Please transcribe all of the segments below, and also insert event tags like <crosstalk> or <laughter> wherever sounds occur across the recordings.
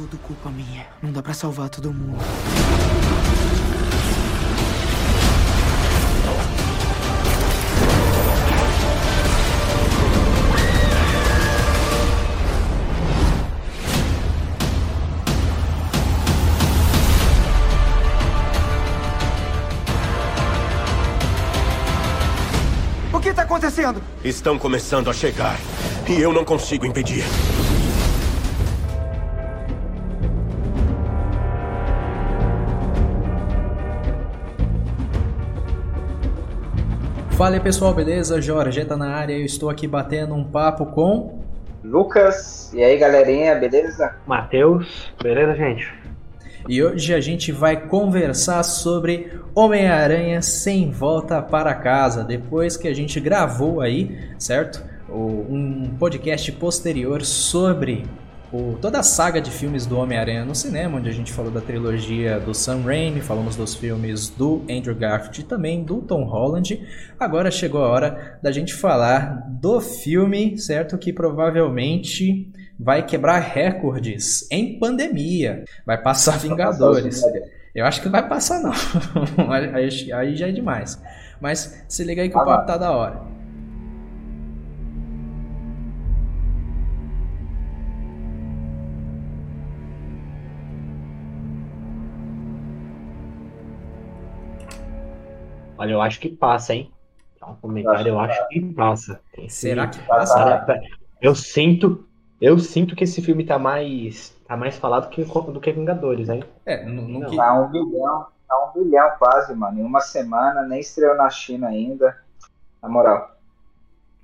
tudo culpa minha. Não dá pra salvar todo mundo. O que tá acontecendo? Estão começando a chegar. E eu não consigo impedir. Fala aí pessoal, beleza? Jorge tá na área, eu estou aqui batendo um papo com. Lucas, e aí galerinha, beleza? Matheus, beleza, gente? E hoje a gente vai conversar sobre Homem-Aranha sem volta para casa, depois que a gente gravou aí, certo? Um podcast posterior sobre o, toda a saga de filmes do Homem-Aranha no cinema, onde a gente falou da trilogia do Sam Raimi, falamos dos filmes do Andrew Garfield e também do Tom Holland. Agora chegou a hora da gente falar do filme, certo? Que provavelmente vai quebrar recordes em pandemia. Vai passar Vingadores. Eu acho que não vai passar, não. aí, <laughs> aí já é demais. Mas se liga aí que o papo tá da hora. Olha, eu acho que passa, hein? Um comentário, eu acho que passa. Será que passa? Eu sinto, eu sinto que esse filme tá mais, tá mais falado que, do que Vingadores, hein? É, não, não, não. Tá um bilhão, tá um bilhão quase, mano. Em uma semana, nem estreou na China ainda. Na moral.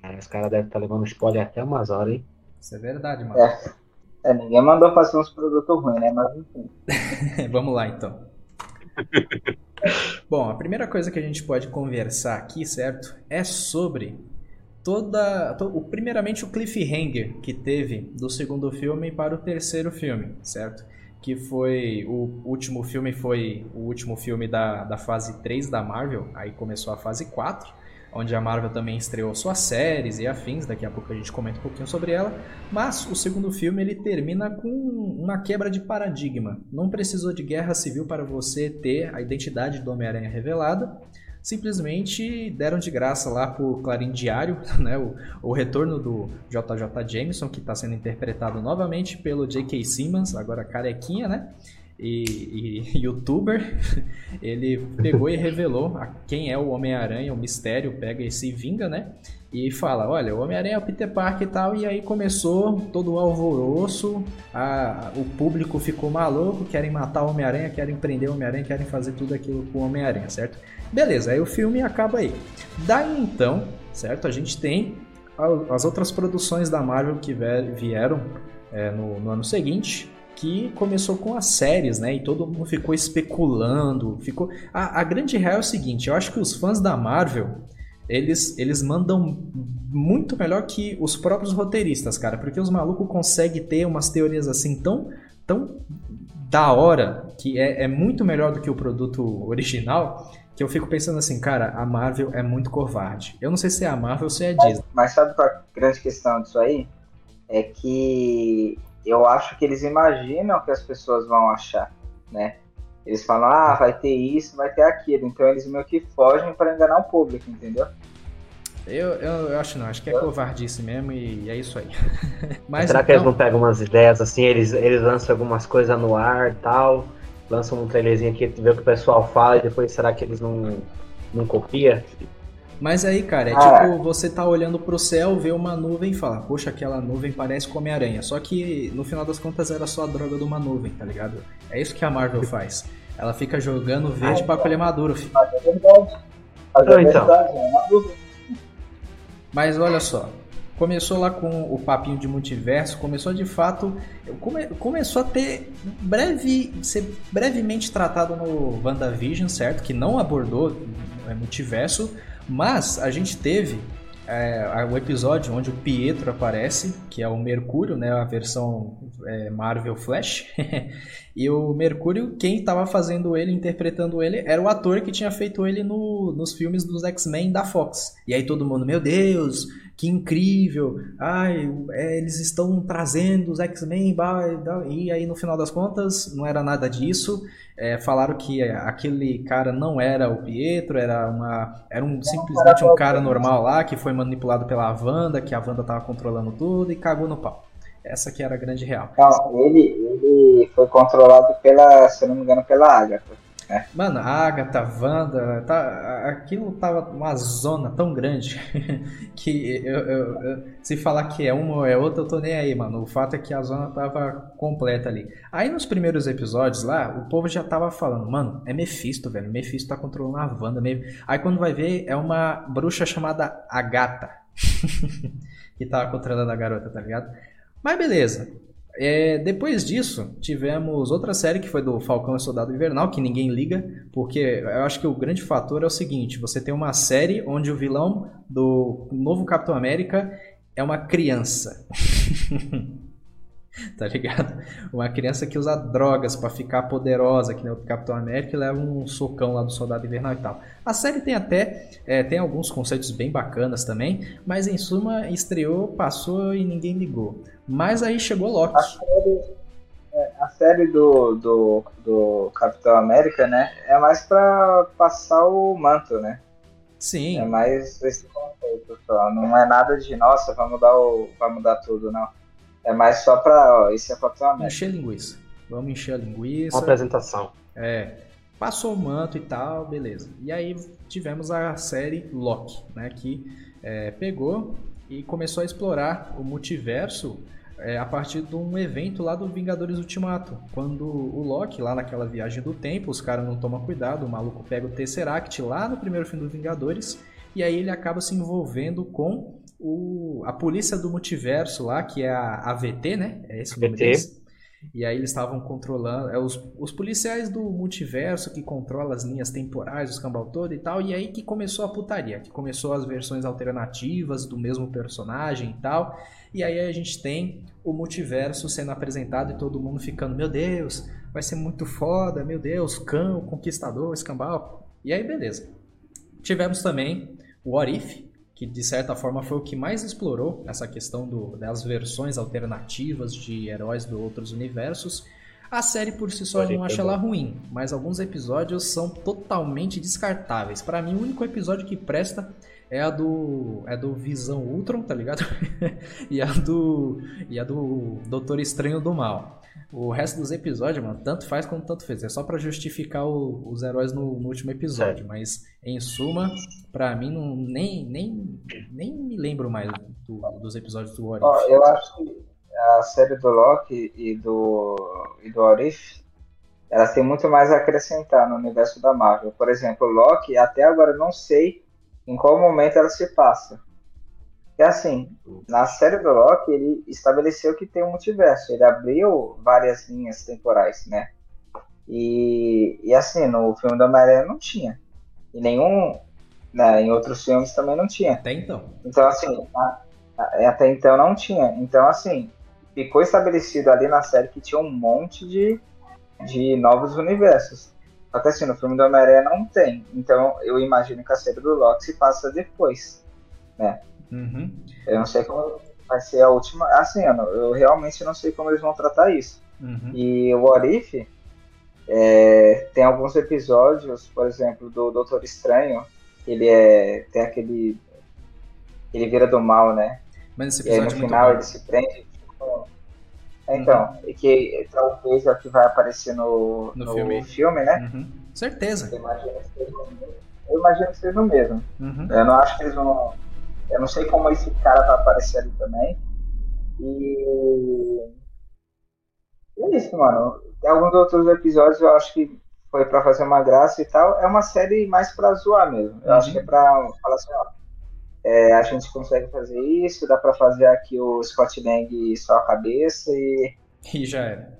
É, os caras devem estar tá levando spoiler até umas horas, hein? Isso é verdade, mano. É. é ninguém mandou fazer uns produtos ruins, né? Mas enfim. <laughs> Vamos lá, então. <laughs> Bom, a primeira coisa que a gente pode conversar aqui, certo? É sobre toda. To, primeiramente o cliffhanger que teve do segundo filme para o terceiro filme, certo? Que foi. O último filme foi o último filme da, da fase 3 da Marvel, aí começou a fase 4 onde a Marvel também estreou suas séries e afins, daqui a pouco a gente comenta um pouquinho sobre ela, mas o segundo filme ele termina com uma quebra de paradigma. Não precisou de guerra civil para você ter a identidade do Homem-Aranha revelada, simplesmente deram de graça lá por Clarim Diário, <laughs> né, o, o retorno do JJ Jameson, que está sendo interpretado novamente pelo J.K. Simmons, agora carequinha, né? E, e <laughs> youtuber, ele pegou e <laughs> revelou quem é o Homem-Aranha, o mistério, pega e se vinga, né? E fala, olha, o Homem-Aranha é o Peter Parker e tal, e aí começou todo o alvoroço, a, o público ficou maluco, querem matar o Homem-Aranha, querem prender o Homem-Aranha, querem fazer tudo aquilo com o Homem-Aranha, certo? Beleza, aí o filme acaba aí. Daí então, certo, a gente tem as outras produções da Marvel que vieram é, no, no ano seguinte, que começou com as séries, né? E todo mundo ficou especulando, ficou. A, a grande real é o seguinte: eu acho que os fãs da Marvel eles, eles mandam muito melhor que os próprios roteiristas, cara, porque os malucos conseguem ter umas teorias assim tão, tão da hora que é, é muito melhor do que o produto original. Que eu fico pensando assim, cara, a Marvel é muito covarde. Eu não sei se é a Marvel ou se é a Disney. Mas, sabe qual é a grande questão disso aí? É que eu acho que eles imaginam que as pessoas vão achar, né? Eles falam, ah, vai ter isso, vai ter aquilo. Então eles meio que fogem para enganar o público, entendeu? Eu, eu, eu, acho não, acho que é covardice mesmo e é isso aí. <laughs> Mas, Será então... que eles então não pegam umas ideias assim, eles, eles lançam algumas coisas no ar e tal, lançam um trailerzinho aqui, vê o que o pessoal fala e depois será que eles não, não copiam? Mas aí, cara, é ah. tipo você tá olhando pro céu, vê uma nuvem e fala, poxa, aquela nuvem parece com Homem-Aranha. Só que no final das contas era só a droga de uma nuvem, tá ligado? É isso que a Marvel <laughs> faz. Ela fica jogando verde ah, pra colher maduro, filho. Mas é verdade. Mas é então. verdade, é Mas olha só, começou lá com o papinho de multiverso, começou de fato, come, começou a ter breve, ser brevemente tratado no WandaVision, certo? Que não abordou é, multiverso, mas a gente teve é, o episódio onde o Pietro aparece, que é o Mercúrio, né, a versão é, Marvel Flash. <laughs> e o Mercúrio, quem estava fazendo ele, interpretando ele, era o ator que tinha feito ele no, nos filmes dos X-Men da Fox. E aí todo mundo, meu Deus, que incrível, ai, é, eles estão trazendo os X-Men, e aí no final das contas não era nada disso. É, falaram que aquele cara não era o Pietro, era uma era um simplesmente um cara normal lá que foi manipulado pela Wanda, que a Wanda tava controlando tudo e cagou no pau. Essa que era a grande real. Não, ele, ele foi controlado pela, se não me engano, pela Agatha. É. Mano, Agatha, Wanda, tá, aquilo tava uma zona tão grande <laughs> que eu, eu, eu, se falar que é uma ou é outra, eu tô nem aí, mano. O fato é que a zona tava completa ali. Aí nos primeiros episódios lá, o povo já tava falando, mano, é Mephisto, velho. Mephisto tá controlando a Wanda. Aí quando vai ver, é uma bruxa chamada Agatha <laughs> que tava controlando a garota, tá ligado? Mas beleza. É, depois disso, tivemos outra série que foi do Falcão e Soldado Invernal, que ninguém liga, porque eu acho que o grande fator é o seguinte: você tem uma série onde o vilão do novo Capitão América é uma criança. <laughs> <laughs> tá ligado? Uma criança que usa drogas para ficar poderosa, que nem o Capitão América, e leva um socão lá do Soldado Invernal e tal. A série tem até é, tem alguns conceitos bem bacanas também, mas em suma estreou, passou e ninguém ligou. Mas aí chegou Loki. A série, é, a série do, do, do Capitão América, né, é mais para passar o manto, né? Sim. É mais esse conceito só. Não é nada de, nossa, vai mudar, o, vai mudar tudo, não. É mais só pra. Ó, esse é Capitão América. Encher linguiça. Vamos encher a linguiça. Uma apresentação. É. Passou o manto e tal, beleza. E aí tivemos a série Loki, né? Que é, pegou e começou a explorar o multiverso é, a partir de um evento lá do Vingadores Ultimato. Quando o Loki, lá naquela viagem do tempo, os caras não tomam cuidado, o maluco pega o Tesseract lá no primeiro filme dos Vingadores, e aí ele acaba se envolvendo com o, a polícia do multiverso lá, que é a AVT, né? É esse o nome deles. E aí eles estavam controlando, é, os, os policiais do multiverso que controlam as linhas temporais, os cambal todo e tal, e aí que começou a putaria, que começou as versões alternativas do mesmo personagem e tal, e aí a gente tem o multiverso sendo apresentado e todo mundo ficando, meu Deus, vai ser muito foda, meu Deus, cão, conquistador, escambau. E aí beleza. Tivemos também o What If, que de certa forma foi o que mais explorou essa questão do, das versões alternativas de heróis de outros universos. A série por si só não acho ela ruim, mas alguns episódios são totalmente descartáveis. Para mim, o único episódio que presta é a do é do Visão Ultron, tá ligado? <laughs> e a do e a do Doutor Estranho do Mal. O resto dos episódios, mano, tanto faz como tanto fez. É só para justificar o, os heróis no, no, último episódio. Mas, em suma, para mim, não, nem, nem, nem me lembro mais do, dos episódios do What If. eu acho que a série do Loki e do, e do What If, elas têm muito mais a acrescentar no universo da Marvel. Por exemplo, Loki, até agora não sei em qual momento ela se passa. É assim, na série do Loki, ele estabeleceu que tem um multiverso. Ele abriu várias linhas temporais, né? E, e assim, no filme da Homem-Aranha não tinha. E nenhum. Né, em outros filmes também não tinha. Até então. Então, assim, até então não tinha. Então, assim, ficou estabelecido ali na série que tinha um monte de, de novos universos. Só que assim, no filme do Homem-Aranha não tem. Então eu imagino que a série do Loki se passa depois, né? Uhum. Eu não sei como vai ser a última. Assim, eu, eu realmente não sei como eles vão tratar isso. Uhum. E o What é, tem alguns episódios, por exemplo, do Doutor Estranho, ele é. tem aquele. Ele vira do mal, né? Mas esse episódio e aí, no é final ele se prende. Tipo, então, uhum. e que talvez é o que vai aparecer no, no, no filme. filme. né? Uhum. Certeza. Eu imagino que seja, eu imagino que seja o mesmo. Uhum. Eu não acho que eles vão eu não sei como esse cara vai aparecer ali também. E. É isso, mano. Tem alguns outros episódios eu acho que foi pra fazer uma graça e tal. É uma série mais pra zoar mesmo. Eu uhum. acho que é pra falar assim, ó. É, a gente consegue fazer isso, dá pra fazer aqui o Scott Lang só a cabeça e. E já era.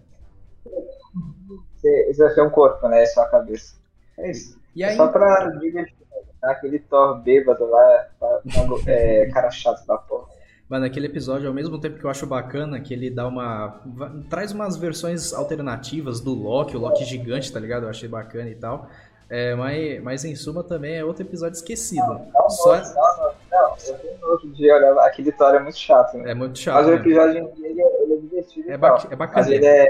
Você vai um corpo, né? Só a cabeça. É isso. E aí... É só pra divertir Aquele Thor bêbado lá, é, cara chato da porra. Mas naquele episódio, ao mesmo tempo que eu acho bacana, que ele dá uma. traz umas versões alternativas do Loki, o Loki gigante, tá ligado? Eu achei bacana e tal. É, mas, mas em suma também é outro episódio esquecido. Não, Só não, não, não, eu no outro dia, olha, aquele Thor é muito chato, né? é muito chato. Mas o né? episódio em dia, ele, é- ele é divertido É, ba é Mas bacana. ele é,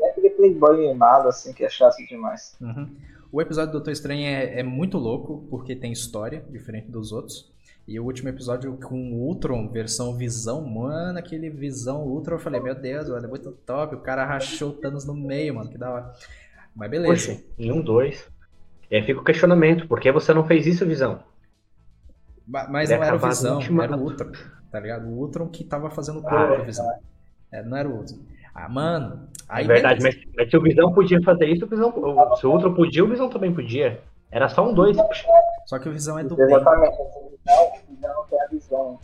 é aquele playboy mimado, assim, que é chato demais. Uhum. O episódio do Doutor Estranho é, é muito louco, porque tem história, diferente dos outros. E o último episódio com o Ultron, versão Visão, mano, aquele Visão Ultron, eu falei, meu Deus, mano, é muito top. O cara rachou o Thanos no meio, mano, que da hora. Mas beleza. Poxa, em um, dois. E aí fica o questionamento, por que você não fez isso, Visão? Ma- Mas Ele não era o Visão, era o Ultron, tá ligado? O Ultron que tava fazendo o Ah, corpo é. do Visão. É, não era o Ultron. Ah, mano, aí é verdade, mas, mas se o Visão podia fazer isso, o Visão, o- se o Ultron podia, o Visão também podia. Era só um dois. Só que o Visão é do bem. Exatamente. Não, não tem a visão?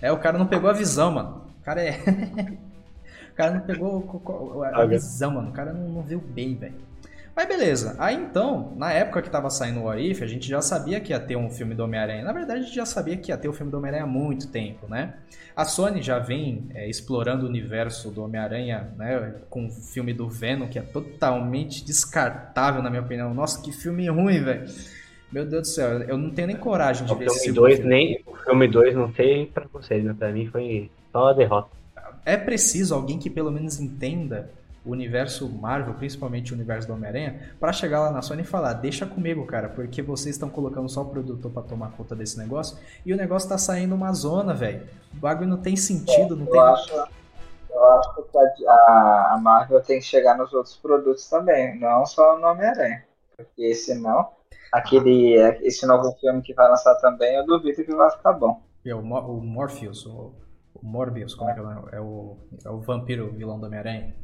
É, o cara não pegou a visão, mano. O cara é. <laughs> o cara não pegou a visão, mano. O cara não, não viu bem, velho. Mas beleza. Aí então, na época que tava saindo o What If, a gente já sabia que ia ter um filme do Homem-Aranha. Na verdade, a gente já sabia que ia ter o filme do Homem-Aranha há muito tempo, né? A Sony já vem é, explorando o universo do Homem-Aranha, né? Com o filme do Venom, que é totalmente descartável, na minha opinião. Nossa, que filme ruim, velho. Meu Deus do céu, eu não tenho nem coragem de O ver esse filme segundo 2, filme. nem. O filme 2 não sei pra vocês, mas pra mim foi só a derrota. É preciso alguém que pelo menos entenda o universo Marvel, principalmente o universo do Homem-Aranha, pra chegar lá na Sony e falar: deixa comigo, cara, porque vocês estão colocando só o produtor pra tomar conta desse negócio e o negócio tá saindo uma zona, velho. O bagulho não tem sentido, não tem. Eu acho, eu acho que a, a Marvel tem que chegar nos outros produtos também, não só no Homem-Aranha. Porque senão, aquele, esse novo filme que vai lançar também, eu duvido que vai ficar bom. É o, Mo- o Morpheus, o, o Morbius, como é que é o nome? É o, é o vampiro vilão do Homem-Aranha.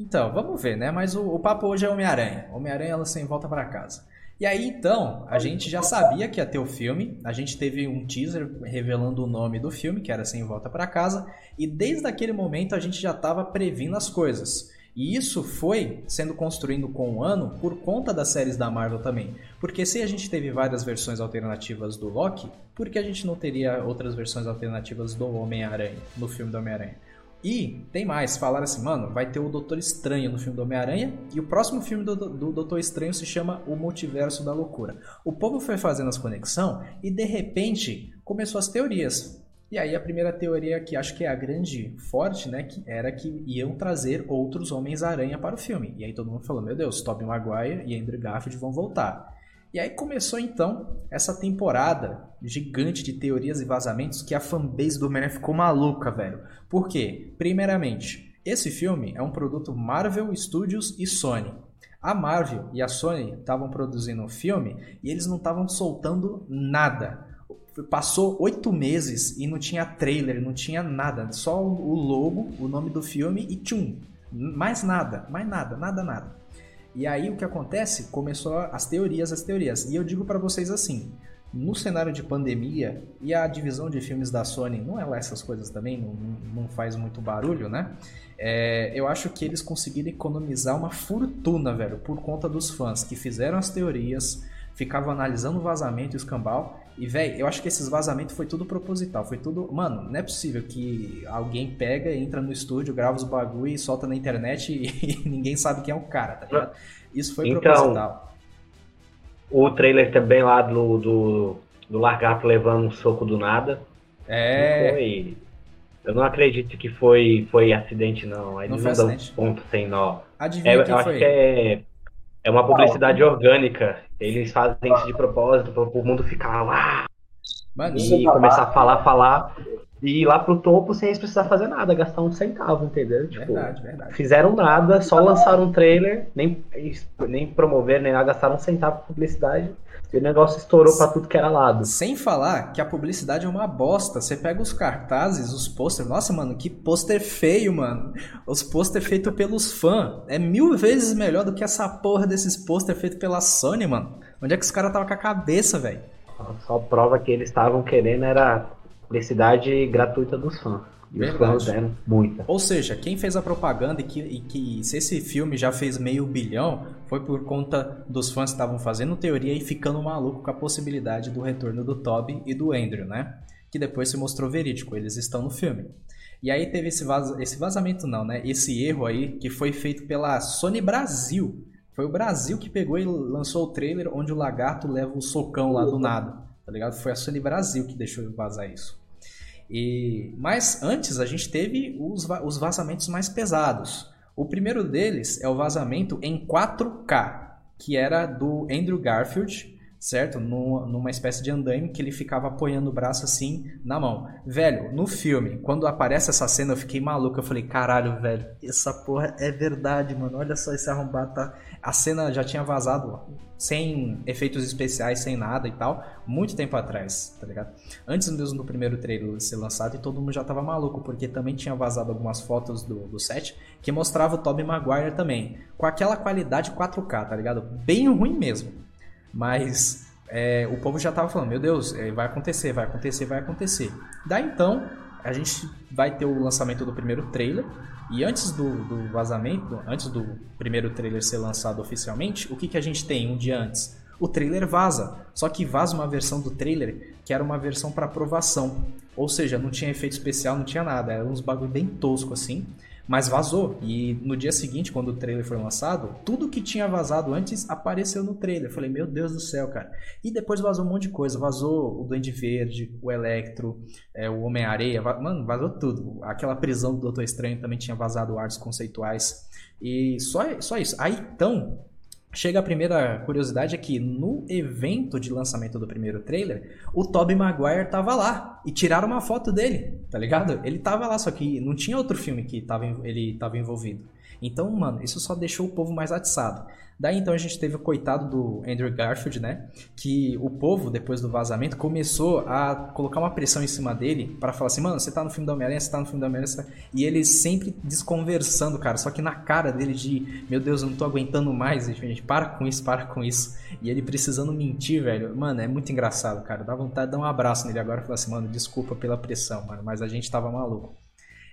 Então, vamos ver, né? Mas o, o papo hoje é Homem-Aranha. Homem-Aranha ela sem volta pra casa. E aí, então, a gente já sabia que ia ter o filme. A gente teve um teaser revelando o nome do filme, que era Sem Volta pra Casa. E desde aquele momento a gente já estava previndo as coisas. E isso foi sendo construído com o ano por conta das séries da Marvel também. Porque se a gente teve várias versões alternativas do Loki, por que a gente não teria outras versões alternativas do Homem-Aranha, no filme do Homem-Aranha? E tem mais, falaram assim, mano, vai ter o Doutor Estranho no filme do Homem-Aranha e o próximo filme do, do Doutor Estranho se chama O Multiverso da Loucura. O povo foi fazendo as conexões e de repente começou as teorias. E aí a primeira teoria que acho que é a grande forte, né, que era que iam trazer outros Homens-Aranha para o filme. E aí todo mundo falou, meu Deus, Tobey Maguire e Andrew Garfield vão voltar. E aí começou então essa temporada gigante de teorias e vazamentos que a fanbase do Homem-Aranha ficou maluca, velho. Por quê? Primeiramente, esse filme é um produto Marvel Studios e Sony. A Marvel e a Sony estavam produzindo um filme e eles não estavam soltando nada. Passou oito meses e não tinha trailer, não tinha nada. Só o logo, o nome do filme e tchum. Mais nada, mais nada, nada, nada. E aí o que acontece? Começou as teorias, as teorias. E eu digo para vocês assim, no cenário de pandemia e a divisão de filmes da Sony não é lá essas coisas também, não, não faz muito barulho, né? É, eu acho que eles conseguiram economizar uma fortuna, velho, por conta dos fãs que fizeram as teorias, ficavam analisando o vazamento e o escambau. E, velho, eu acho que esses vazamentos foi tudo proposital. Foi tudo. Mano, não é possível que alguém pega, entra no estúdio, grava os bagulho e solta na internet e, <laughs> ninguém sabe quem é o cara, tá ligado? Isso foi Então, proposital. O trailer também lá do, do, do Largato levando um soco do nada. É. Foi. Eu não acredito que foi, foi acidente, não. Eles Não não, dão ponto sem nó. É, Adivinha eu quem acho foi? que é, é uma publicidade orgânica. Eles fazem isso de propósito para o mundo ficar lá Mano, e começar a falar, falar e ir lá pro topo sem eles precisar fazer nada, gastar um centavo, entendeu? Tipo, verdade, verdade. fizeram nada, só lançaram um trailer, nem, nem promover, nem nada, gastaram um centavo de publicidade e o negócio estourou pra tudo que era lado. Sem falar que a publicidade é uma bosta. Você pega os cartazes, os pôster. Nossa, mano, que pôster feio, mano. Os pôster feitos pelos fãs. É mil vezes melhor do que essa porra desses pôster feitos pela Sony, mano. Onde é que os caras tava com a cabeça, velho? Só prova que eles estavam querendo era publicidade gratuita dos fãs. E os Verdade. fãs deram muita. Ou seja, quem fez a propaganda e que, e que se esse filme já fez meio bilhão foi por conta dos fãs que estavam fazendo teoria e ficando maluco com a possibilidade do retorno do Toby e do Andrew, né? Que depois se mostrou verídico, eles estão no filme. E aí teve esse, vaz... esse vazamento não, né? Esse erro aí que foi feito pela Sony Brasil. Foi o Brasil que pegou e lançou o trailer onde o lagarto leva o socão lá do nada, tá ligado? Foi a Sony Brasil que deixou vazar isso. E, mas antes a gente teve os, os vazamentos mais pesados. O primeiro deles é o vazamento em 4K, que era do Andrew Garfield, certo? numa espécie de andaime que ele ficava apoiando o braço assim na mão. Velho, no filme, quando aparece essa cena, eu fiquei maluco. Eu falei, caralho, velho, essa porra é verdade, mano. Olha só esse arrombado tá. A cena já tinha vazado sem efeitos especiais, sem nada e tal, muito tempo atrás, tá ligado? Antes mesmo do primeiro trailer ser lançado e todo mundo já tava maluco, porque também tinha vazado algumas fotos do, do set que mostrava o Tobey Maguire também, com aquela qualidade 4K, tá ligado? Bem ruim mesmo. Mas é, o povo já tava falando, meu Deus, é, vai acontecer, vai acontecer, vai acontecer. Daí então, a gente vai ter o lançamento do primeiro trailer. E antes do, do vazamento, antes do primeiro trailer ser lançado oficialmente, o que, que a gente tem um dia antes? O trailer vaza. Só que vaza uma versão do trailer que era uma versão para aprovação. Ou seja, não tinha efeito especial, não tinha nada. Era uns bagulho bem tosco assim. Mas vazou. E no dia seguinte, quando o trailer foi lançado, tudo que tinha vazado antes apareceu no trailer. Eu falei, meu Deus do céu, cara. E depois vazou um monte de coisa. Vazou o Duende Verde, o Electro, é, o Homem-Areia. Mano, vazou tudo. Aquela prisão do Doutor Estranho também tinha vazado artes conceituais. E só, só isso. Aí então, Chega a primeira curiosidade é que no evento de lançamento do primeiro trailer, o Tobey Maguire tava lá e tiraram uma foto dele, tá ligado? Ele tava lá, só que não tinha outro filme que tava, ele tava envolvido. Então, mano, isso só deixou o povo mais atiçado. Daí então a gente teve o coitado do Andrew Garfield, né? Que o povo, depois do vazamento, começou a colocar uma pressão em cima dele para falar assim, mano, você tá no filme da Homem-Aranha, você tá no filme da Homem-Aranha. E ele sempre desconversando, cara. Só que na cara dele de, meu Deus, eu não tô aguentando mais, gente, para com isso, para com isso. E ele precisando mentir, velho. Mano, é muito engraçado, cara. Dá vontade de dar um abraço nele agora e falar assim, mano, desculpa pela pressão, mano, mas a gente tava maluco.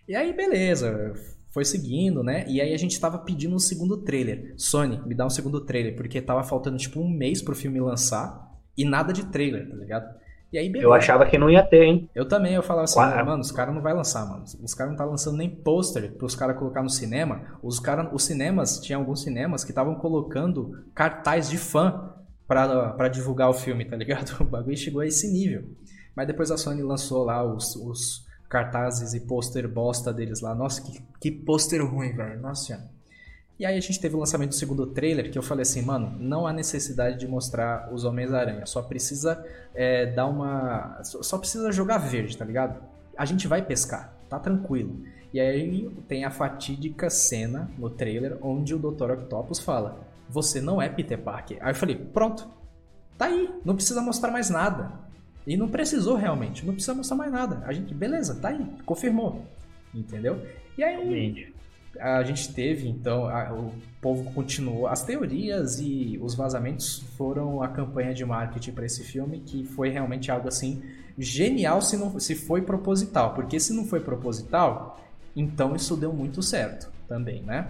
E aí, beleza foi seguindo, né? E aí a gente tava pedindo um segundo trailer. Sony, me dá um segundo trailer, porque tava faltando tipo um mês pro filme lançar e nada de trailer, tá ligado? E aí, beleza. Eu achava que não ia ter, hein? Eu também, eu falava assim, mano, os caras não vai lançar, mano. Os caras não tá lançando nem pôster pros caras colocar no cinema. Os cara, os cinemas, tinha alguns cinemas que estavam colocando cartaz de fã pra, pra divulgar o filme, tá ligado? <laughs> O bagulho chegou a esse nível. Mas depois a Sony lançou lá os, os cartazes e pôster bosta deles lá. Nossa, que, que pôster ruim, velho. Nossa senhora. E aí a gente teve o lançamento do segundo trailer, que eu falei assim, mano, não há necessidade de mostrar os Homens-Aranha. Só precisa é, dar uma... Só precisa jogar verde, tá ligado? A gente vai pescar, tá tranquilo. E aí tem a fatídica cena no trailer onde o Dr. Octopus fala, você não é Peter Parker. Aí eu falei, pronto, tá aí, não precisa mostrar mais nada. E não precisou realmente, não precisa mostrar mais nada. A gente, beleza, tá aí, confirmou. Entendeu? E aí a gente teve, então, a, o povo continuou. As teorias e os vazamentos foram a campanha de marketing para esse filme, que foi realmente algo assim genial se, não, se foi proposital. Porque se não foi proposital, então isso deu muito certo também, né?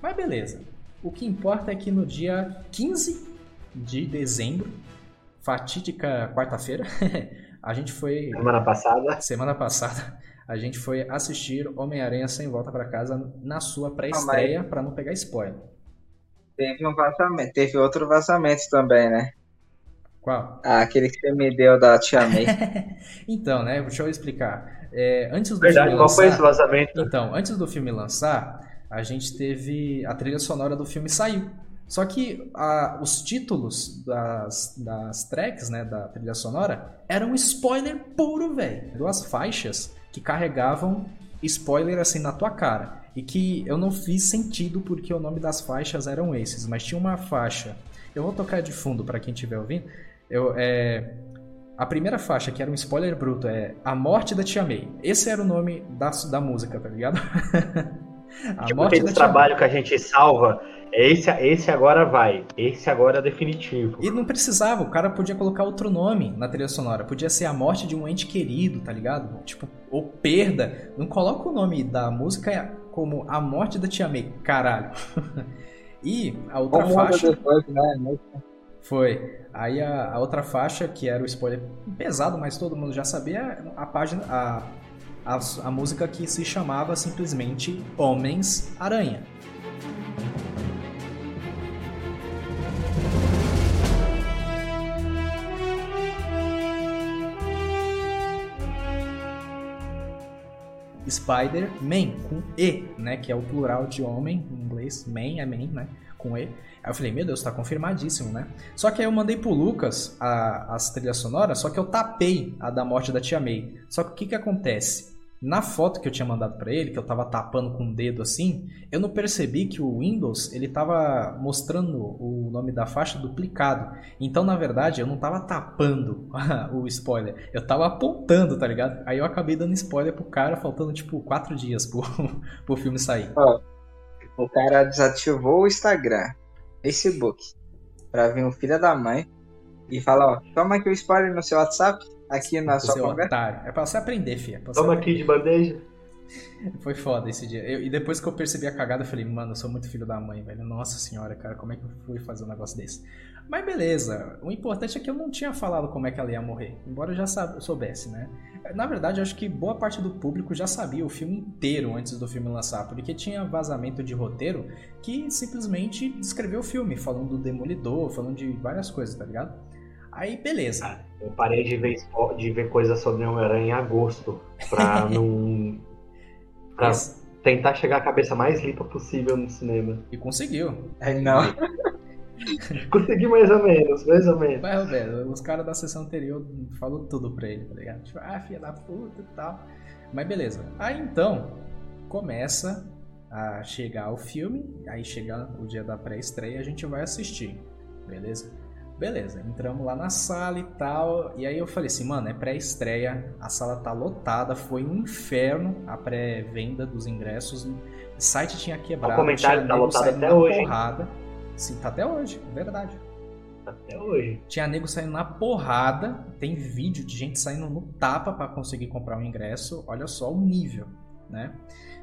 Mas beleza. O que importa é que no dia 15 de dezembro fatídica quarta-feira, <laughs> a gente foi. Semana passada. Semana passada, a gente foi assistir Homem-Aranha Sem Volta para Casa na sua pré-estreia, para não pegar spoiler. Teve um vazamento, teve outro vazamento também, né? Qual? Ah, aquele que você me deu da Tia May. <laughs> então, né? Deixa eu explicar. É, antes do Verdade, filme qual lançar, foi esse vazamento? Então, antes do filme lançar, a gente teve. A trilha sonora do filme saiu. Só que a, os títulos das, das tracks, né, da trilha sonora, eram spoiler puro, velho. Duas faixas que carregavam spoiler assim na tua cara. E que eu não fiz sentido porque o nome das faixas eram esses, mas tinha uma faixa. Eu vou tocar de fundo para quem estiver ouvindo. Eu, é, a primeira faixa, que era um spoiler bruto, é A Morte da Tia May. Esse era o nome da, da música, tá ligado? <laughs> a tipo morte aquele trabalho que a gente salva esse, esse agora vai. Esse agora é definitivo. E não precisava, o cara podia colocar outro nome na trilha sonora. Podia ser a morte de um ente querido, tá ligado? Tipo, ou perda. Não coloca o nome da música como a morte da Tia May, caralho. <laughs> e a outra como faixa. Depois, né? Foi. Aí a, a, outra faixa, que era o spoiler pesado, mas todo mundo já sabia, a página. A, a, a música que se chamava simplesmente Homens-Aranha. Spider-Man, com E, né? Que é o plural de homem, em inglês, man é man, né? Com E. Aí eu falei, meu Deus, tá confirmadíssimo, né? Só que aí eu mandei pro Lucas a, as trilhas sonoras, só que eu tapei a da morte da tia May. Só que o que que acontece? Na foto que eu tinha mandado para ele, que eu tava tapando com o dedo assim, eu não percebi que o Windows, ele tava mostrando o nome da faixa duplicado. Então, na verdade, eu não tava tapando <laughs> o spoiler, eu tava apontando, tá ligado? Aí eu acabei dando spoiler pro cara, faltando tipo quatro dias pro, <laughs> pro filme sair. Ó, o cara desativou o Instagram, Facebook, pra vir o filho da mãe e falar, ó, toma aqui o spoiler no seu WhatsApp, aqui na sua Seu conversa. otário. É pra você aprender, filha. É pra você Toma aqui de bandeja. Foi foda esse dia. Eu- e depois que eu percebi a cagada, eu falei, mano, eu sou muito filho da mãe, velho. Nossa senhora, cara, como é que eu fui fazer um negócio desse? Mas beleza, o importante é que eu não tinha falado como é que ela ia morrer, embora eu já soubesse, né? Na verdade, eu acho que boa parte do público já sabia o filme inteiro antes do filme lançar, porque tinha vazamento de roteiro que simplesmente descreveu o filme, falando do Demolidor, falando de várias coisas, tá ligado? Aí, beleza. Eu parei de ver, de ver coisas sobre Homem-Aranha em agosto. Pra <laughs> não. pra Esse- tentar chegar à cabeça mais limpa possível no cinema. E conseguiu. Aí não. <laughs> Consegui mais ou menos, mais ou menos. Mas, Roberto, os caras da sessão anterior falou tudo pra ele, tá ligado? Tipo, ah, filha da puta e tal. Mas beleza. Aí então, começa a chegar o filme, aí chega o dia da pré-estreia, a gente vai assistir, beleza? Beleza, entramos lá na sala e tal, e aí eu falei assim, mano, é pré-estreia, a sala tá lotada, foi um inferno a pré-venda dos ingressos, o site tinha quebrado, o comentário tinha tá lotado até hoje, porrada. Sim, tá até hoje, é verdade. Até hoje. Tinha nego saindo na porrada, tem vídeo de gente saindo no tapa pra conseguir comprar o ingresso. Olha só o nível, né?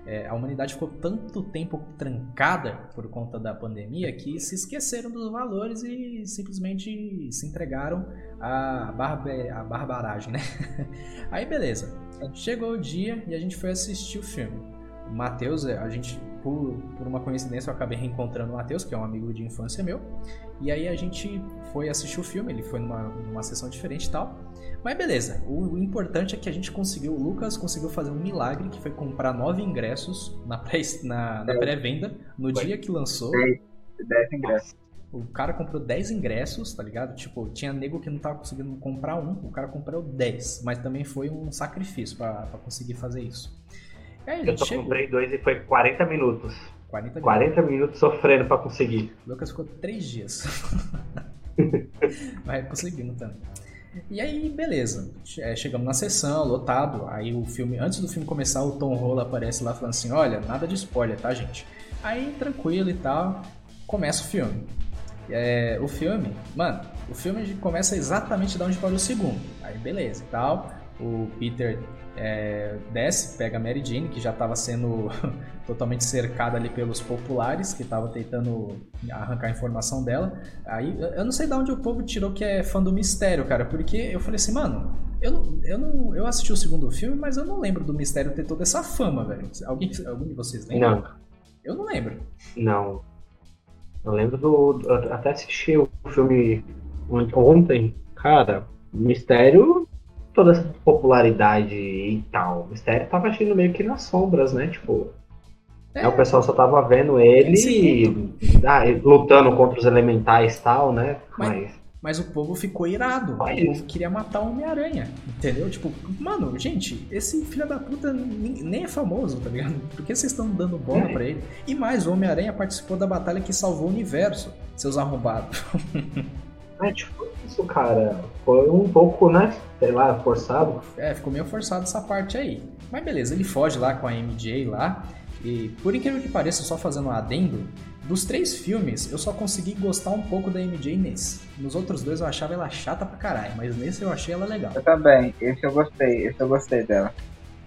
É, a humanidade ficou tanto tempo trancada por conta da pandemia que se esqueceram dos valores e simplesmente se entregaram à, barbe- à barbaragem, né? <laughs> Aí beleza, chegou o dia e a gente foi assistir o filme. O Matheus, a gente, por, por uma coincidência, eu acabei reencontrando o Matheus, que é um amigo de infância meu. E aí a gente foi assistir o filme, ele foi numa, numa sessão diferente e tal. Mas beleza, o, importante é que a gente conseguiu, o Lucas conseguiu fazer um milagre, que foi comprar nove ingressos na pré- na, na É. pré-venda, no Foi. dia que lançou. 10 ingressos. O cara comprou 10 ingressos, tá ligado? Tipo, tinha nego que não tava conseguindo comprar um, o cara comprou 10. Mas também foi um sacrifício pra, pra conseguir fazer isso. Aí Eu só chegou. comprei dois e foi 40 minutos. 40 minutos. 40 minutos sofrendo pra conseguir. O Lucas ficou três dias. <laughs> Mas conseguimos também. E aí, beleza. É, chegamos na sessão, lotado. Aí o filme, antes do filme começar, o Tom Rola aparece lá falando assim: olha, nada de spoiler, tá, gente? Aí, tranquilo e tal, começa o filme. É, o filme, mano, o filme começa exatamente da onde parou o segundo. Aí, beleza e tal. O Peter é, desce, pega a Mary Jane, que já estava sendo <laughs> totalmente cercada ali pelos populares, que estavam tentando arrancar a informação dela. Aí, eu- não sei de onde o povo tirou que é fã do mistério, cara, porque eu falei assim, mano, eu não, eu não, eu assisti o segundo filme, mas eu não lembro do mistério ter toda essa fama, velho. Alguém, algum de vocês lembra? Não, Eu não lembro. não. Eu lembro do. eu até assisti o filme on- ontem. Cara, mistério. Toda essa popularidade e tal. O mistério tava agindo meio que nas sombras, né? Tipo. É. O pessoal só tava vendo ele ah, lutando contra os elementais e tal, né? Mas- Mas. Mas o povo ficou irado. Olha O povo queria matar o Homem-Aranha. Entendeu? Tipo, mano, gente, esse filho da puta nem nem é famoso, tá ligado? Por que vocês estão dando bola É. pra ele? E mais, o Homem-Aranha participou da batalha que salvou o universo, seus arrombados. <laughs> É, tipo, isso, cara. Foi um pouco, né? Sei lá, forçado. É, ficou meio forçado essa parte aí. Mas beleza, ele foge lá com a MJ lá. E por incrível que pareça, só fazendo um adendo, dos três filmes, eu só consegui gostar um pouco da MJ nesse. Nos outros dois eu achava ela chata pra caralho, mas nesse eu achei ela legal. Eu também, esse eu gostei, esse eu gostei dela.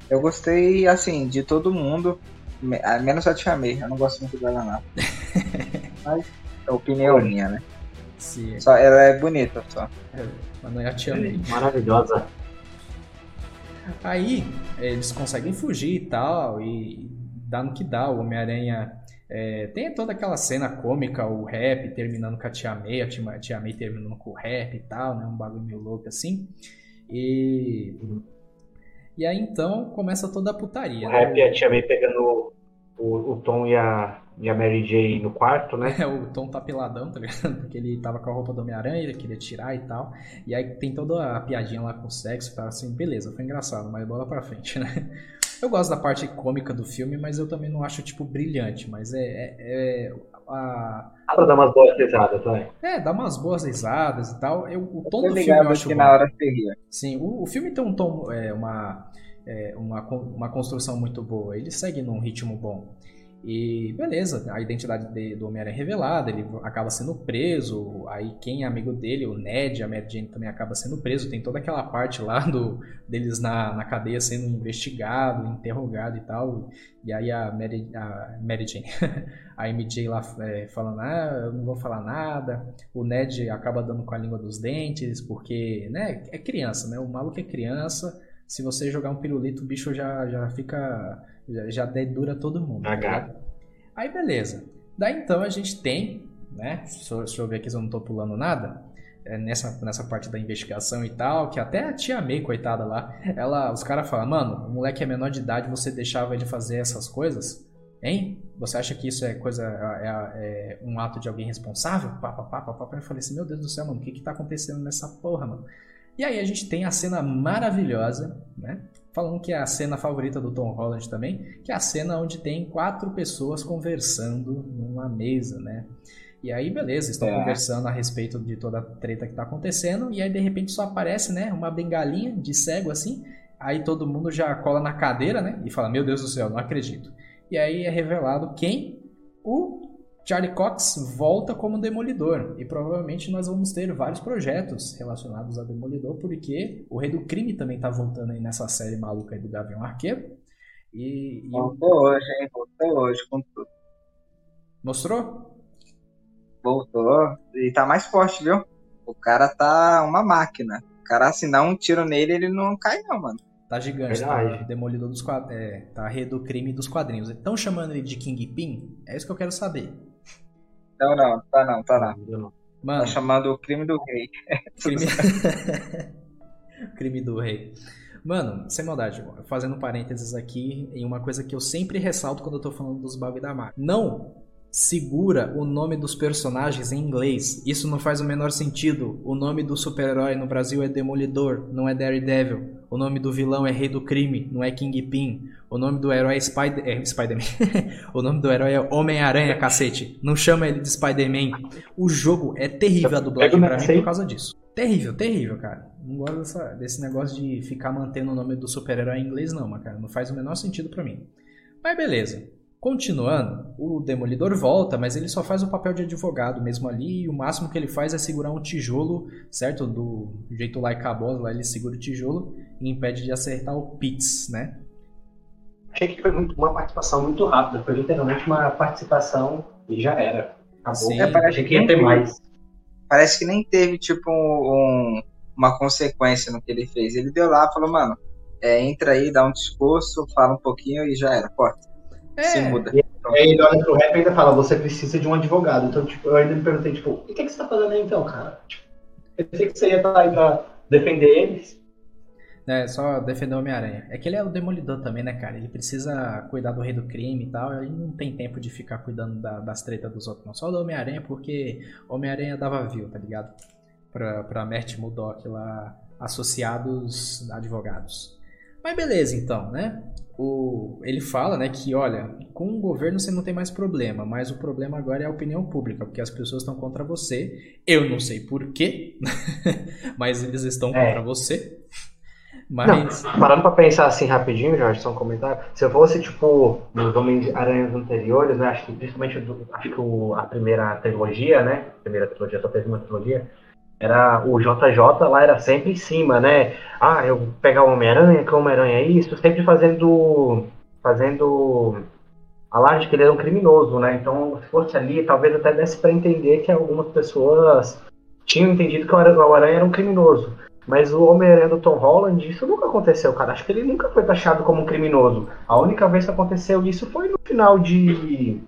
Eu gostei, assim, de todo mundo, me- menos a Tia May, eu não gosto muito dela não. <laughs> Mas é opinião minha, né? Se, Só, ela é bonita só. mas não é a tia May. Maravilhosa. Aí eles conseguem fugir e tal, e dá no que dá. O Homem-Aranha é, tem toda aquela cena cômica, o rap terminando com a Tia May, a Tia, a Tia May terminando com o rap e tal, né? Um bagulho meio louco assim. E. E aí então começa toda a putaria. O né? rap e a tia May pegando o, o Tom e a, e a Mary J no quarto, né? É, o Tom tá peladão, tá ligado? <laughs> Porque ele tava com a roupa do Homem-Aranha, ele queria tirar e tal. E aí tem toda a piadinha lá com o sexo, tá assim, beleza, foi engraçado, mas bola pra frente, né? <laughs> Eu gosto da parte cômica do filme, mas eu também não acho, tipo, brilhante. Mas é. é, é a... Dá pra dar umas boas risadas, vai. É, dá umas boas risadas e tal. Eu, o tom Tô do filme eu acho que bom. na hora você ria. Sim, o, o filme tem um tom, é, uma, é, uma, uma construção muito boa. Ele segue num ritmo bom. E beleza, a identidade de- do Homem-Aranha é revelada, ele acaba sendo preso. Aí quem é amigo dele, o Ned, a Mary Jane também acaba sendo preso. Tem toda aquela parte lá do, deles na, na cadeia sendo investigado, interrogado e tal. E aí a Mary, a Mary Jane, <laughs> a MJ lá é, falando, ah, eu não vou falar nada. O Ned acaba dando com a língua dos dentes, porque, né, é criança, né? O maluco é criança. Se você jogar um pirulito, o bicho já, já fica. Já, já dedura todo mundo. tá Cagado. ligado? Aí beleza. Daí então a gente tem, né? Deixa eu, deixa eu ver aqui se eu não tô pulando nada. É, nessa, nessa parte da investigação e tal, que até a tia May, coitada lá, ela, os caras falam, mano, o moleque é menor de idade, você deixava ele fazer essas coisas? Hein? Você acha que isso é coisa, é, é um ato de alguém responsável? Pá, pá, pá, pá, pá. Eu falei assim, meu Deus do céu, mano, o que que tá acontecendo nessa porra, mano? E aí a gente tem a cena maravilhosa, né? Falando que é a cena favorita do Tom Holland também, que é a cena onde tem quatro pessoas conversando numa mesa, né? E aí, beleza, estão É. conversando a respeito de toda a treta que tá acontecendo, e aí de repente só aparece, né, uma bengalinha de cego assim, aí todo mundo já cola na cadeira, né, e fala: Meu Deus do céu, não acredito. E aí é revelado quem? O Charlie Cox volta como Demolidor. E provavelmente nós vamos ter vários projetos relacionados a Demolidor, porque o Rei do Crime também tá voltando aí nessa série maluca aí do Gavião Arqueiro. E, e Voltou hoje, hein? Voltou hoje com tudo. mostrou? Voltou. E tá mais forte, viu? O cara tá uma máquina. O cara, se dá um tiro nele, ele não cai, não, mano. Tá gigante, tá? Verdade. Demolidor dos quadrinhos. É, tá Rei do Crime dos quadrinhos. Estão chamando ele de Kingpin? É isso que eu quero saber. Não, não, tá não, tá não. Não. Tá Mano, chamando o crime do rei. <laughs> crime... <laughs> crime do rei. Mano, sem maldade, fazendo parênteses aqui em uma coisa que eu sempre ressalto quando eu tô falando dos bagulho da marca. Não segura o nome dos personagens em inglês. Isso não faz o menor sentido. O nome do super-herói no Brasil é Demolidor, não é Daredevil. O nome do vilão é Rei do Crime, não é Kingpin. O nome do herói é, Spider... é Spider-Man. <laughs> o nome do herói é Homem-Aranha, cacete. Não chama ele de Spider-Man. O jogo é terrível a dublagem pra mim Mercedes. por causa disso. Terrível, terrível, cara. Não gosto dessa- desse negócio de ficar mantendo o nome do super-herói em inglês, não, mas, cara. Não faz o menor sentido pra mim. Mas beleza. Continuando, o Demolidor volta, mas ele só faz o papel de advogado mesmo ali, e o máximo que ele faz é segurar um tijolo, certo? Do jeito lá e Boss, lá ele segura o tijolo e impede de acertar o Pitts, né? Achei que foi muito- uma participação muito rápida. Foi literalmente uma participação e já era. Acabou. Sim. É, parece Achei que ia ter mais. Parece que nem teve, tipo, um- uma consequência no que ele fez. Ele deu lá, falou, mano, é, entra aí, dá um discurso, fala um pouquinho e já era. Corta. Se É. Aí ele olha pro rap e ainda fala, você precisa de um advogado. Então, tipo, eu ainda me perguntei, tipo, o que, que você tá fazendo aí então, cara? Tipo, eu pensei que você ia estar aí pra defender eles. É, só defender o Homem-Aranha. É que ele é o demolidor também, né, cara? Ele precisa cuidar do rei do crime e tal. Ele não tem tempo de ficar cuidando da- das tretas dos outros, não. Só do Homem-Aranha, porque o Homem-Aranha dava view, tá ligado? Pra, pra Mert Murdock lá, associados advogados. Mas beleza, então, né? O, ele fala, né, que olha, com o governo você não tem mais problema, mas o problema agora é a opinião pública, porque as pessoas estão contra você. Eu não sei porquê, <laughs> mas eles estão É. contra você. Mas. Não, parando pra pensar assim rapidinho, Jorge, só um comentário. Se eu fosse, tipo, nos Homens-Aranhas anteriores, né? Acho que principalmente do- acho que o- a primeira trilogia, né? A primeira trilogia, só teve uma trilogia. Era o JJ lá era sempre em cima, né? Ah, eu pegar o Homem-Aranha, que o Homem-Aranha é isso, sempre fazendo. fazendo alarde que ele era um criminoso, né? Então, se fosse ali, talvez até desse pra entender que algumas pessoas tinham entendido que o Aranha era um criminoso. Mas o Homem-Aranha do Tom Holland, isso nunca aconteceu, cara. Acho que ele nunca foi taxado como um criminoso. A única vez que aconteceu isso foi no final de.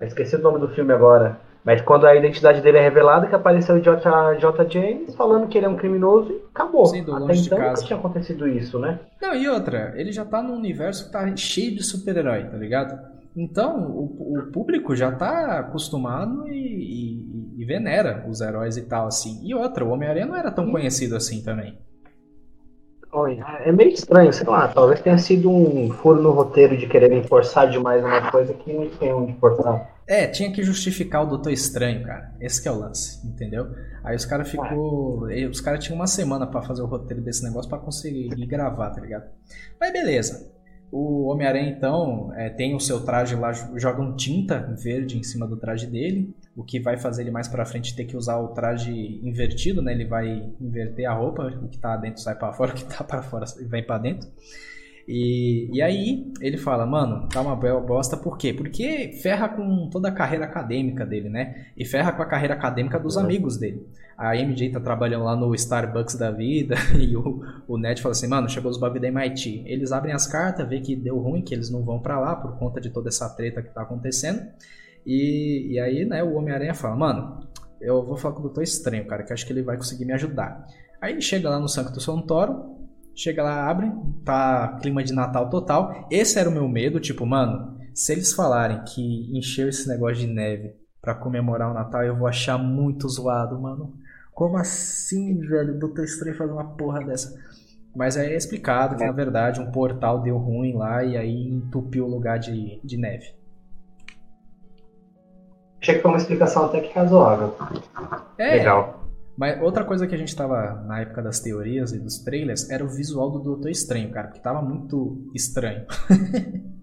Esqueci o nome do filme agora. Mas quando a identidade dele é revelada, que apareceu o J. J. James falando que ele é um criminoso e acabou. Sim, do Até então casa. nunca tinha acontecido isso, né? Não, e outra, ele já tá num universo que tá cheio de super-herói, tá ligado? Então, o, o público já tá acostumado e, e- e venera os heróis e tal, assim. E outra, o Homem-Aranha não era tão conhecido assim também. Olha, É meio estranho, sei lá, talvez tenha sido um furo no roteiro de quererem forçar demais uma coisa que não tem onde forçar. É, tinha que justificar o Doutor Estranho, cara. Esse que é o lance, entendeu? Aí os caras ficou, e os caras tinham uma semana pra fazer o roteiro desse negócio pra conseguir gravar, tá ligado? Mas beleza. O Homem-Aranha então é, tem o seu traje lá, jogam tinta verde em cima do traje dele, o que vai fazer ele mais pra frente ter que usar o traje invertido, né? Ele vai inverter a roupa, o que tá dentro sai pra fora, <laughs> o que tá pra fora vem pra dentro. E, e aí ele fala, mano, tá uma bosta, por quê? Porque ferra com toda a carreira acadêmica dele, né? E ferra com a carreira acadêmica dos amigos dele. A MJ tá trabalhando lá no Starbucks da vida <laughs> e o, o Ned fala assim, mano, chegou os bagulho da MIT. Eles abrem as cartas, vê que deu ruim, que eles não vão pra lá por conta de toda essa treta que tá acontecendo. E, e aí, né, o Homem-Aranha fala, mano, eu vou falar com o Doutor Estranho, cara, que acho que ele vai conseguir me ajudar. Aí ele chega lá no Sancto Santoro, Chega lá, abre, tá clima de Natal total. Esse era o meu medo, tipo, mano, se eles falarem que encheu esse negócio de neve pra comemorar o Natal, eu vou achar muito zoado, mano. Como assim, velho? Doutor Estranho fazer uma porra dessa. Mas aí é explicado que, na verdade, um portal deu ruim lá e aí entupiu o lugar de, de neve. Achei que foi uma explicação até que razoável. É, Legal. Mas outra coisa que a gente tava na época das teorias e dos trailers era o visual do Doutor Estranho, cara, porque tava muito estranho. <laughs>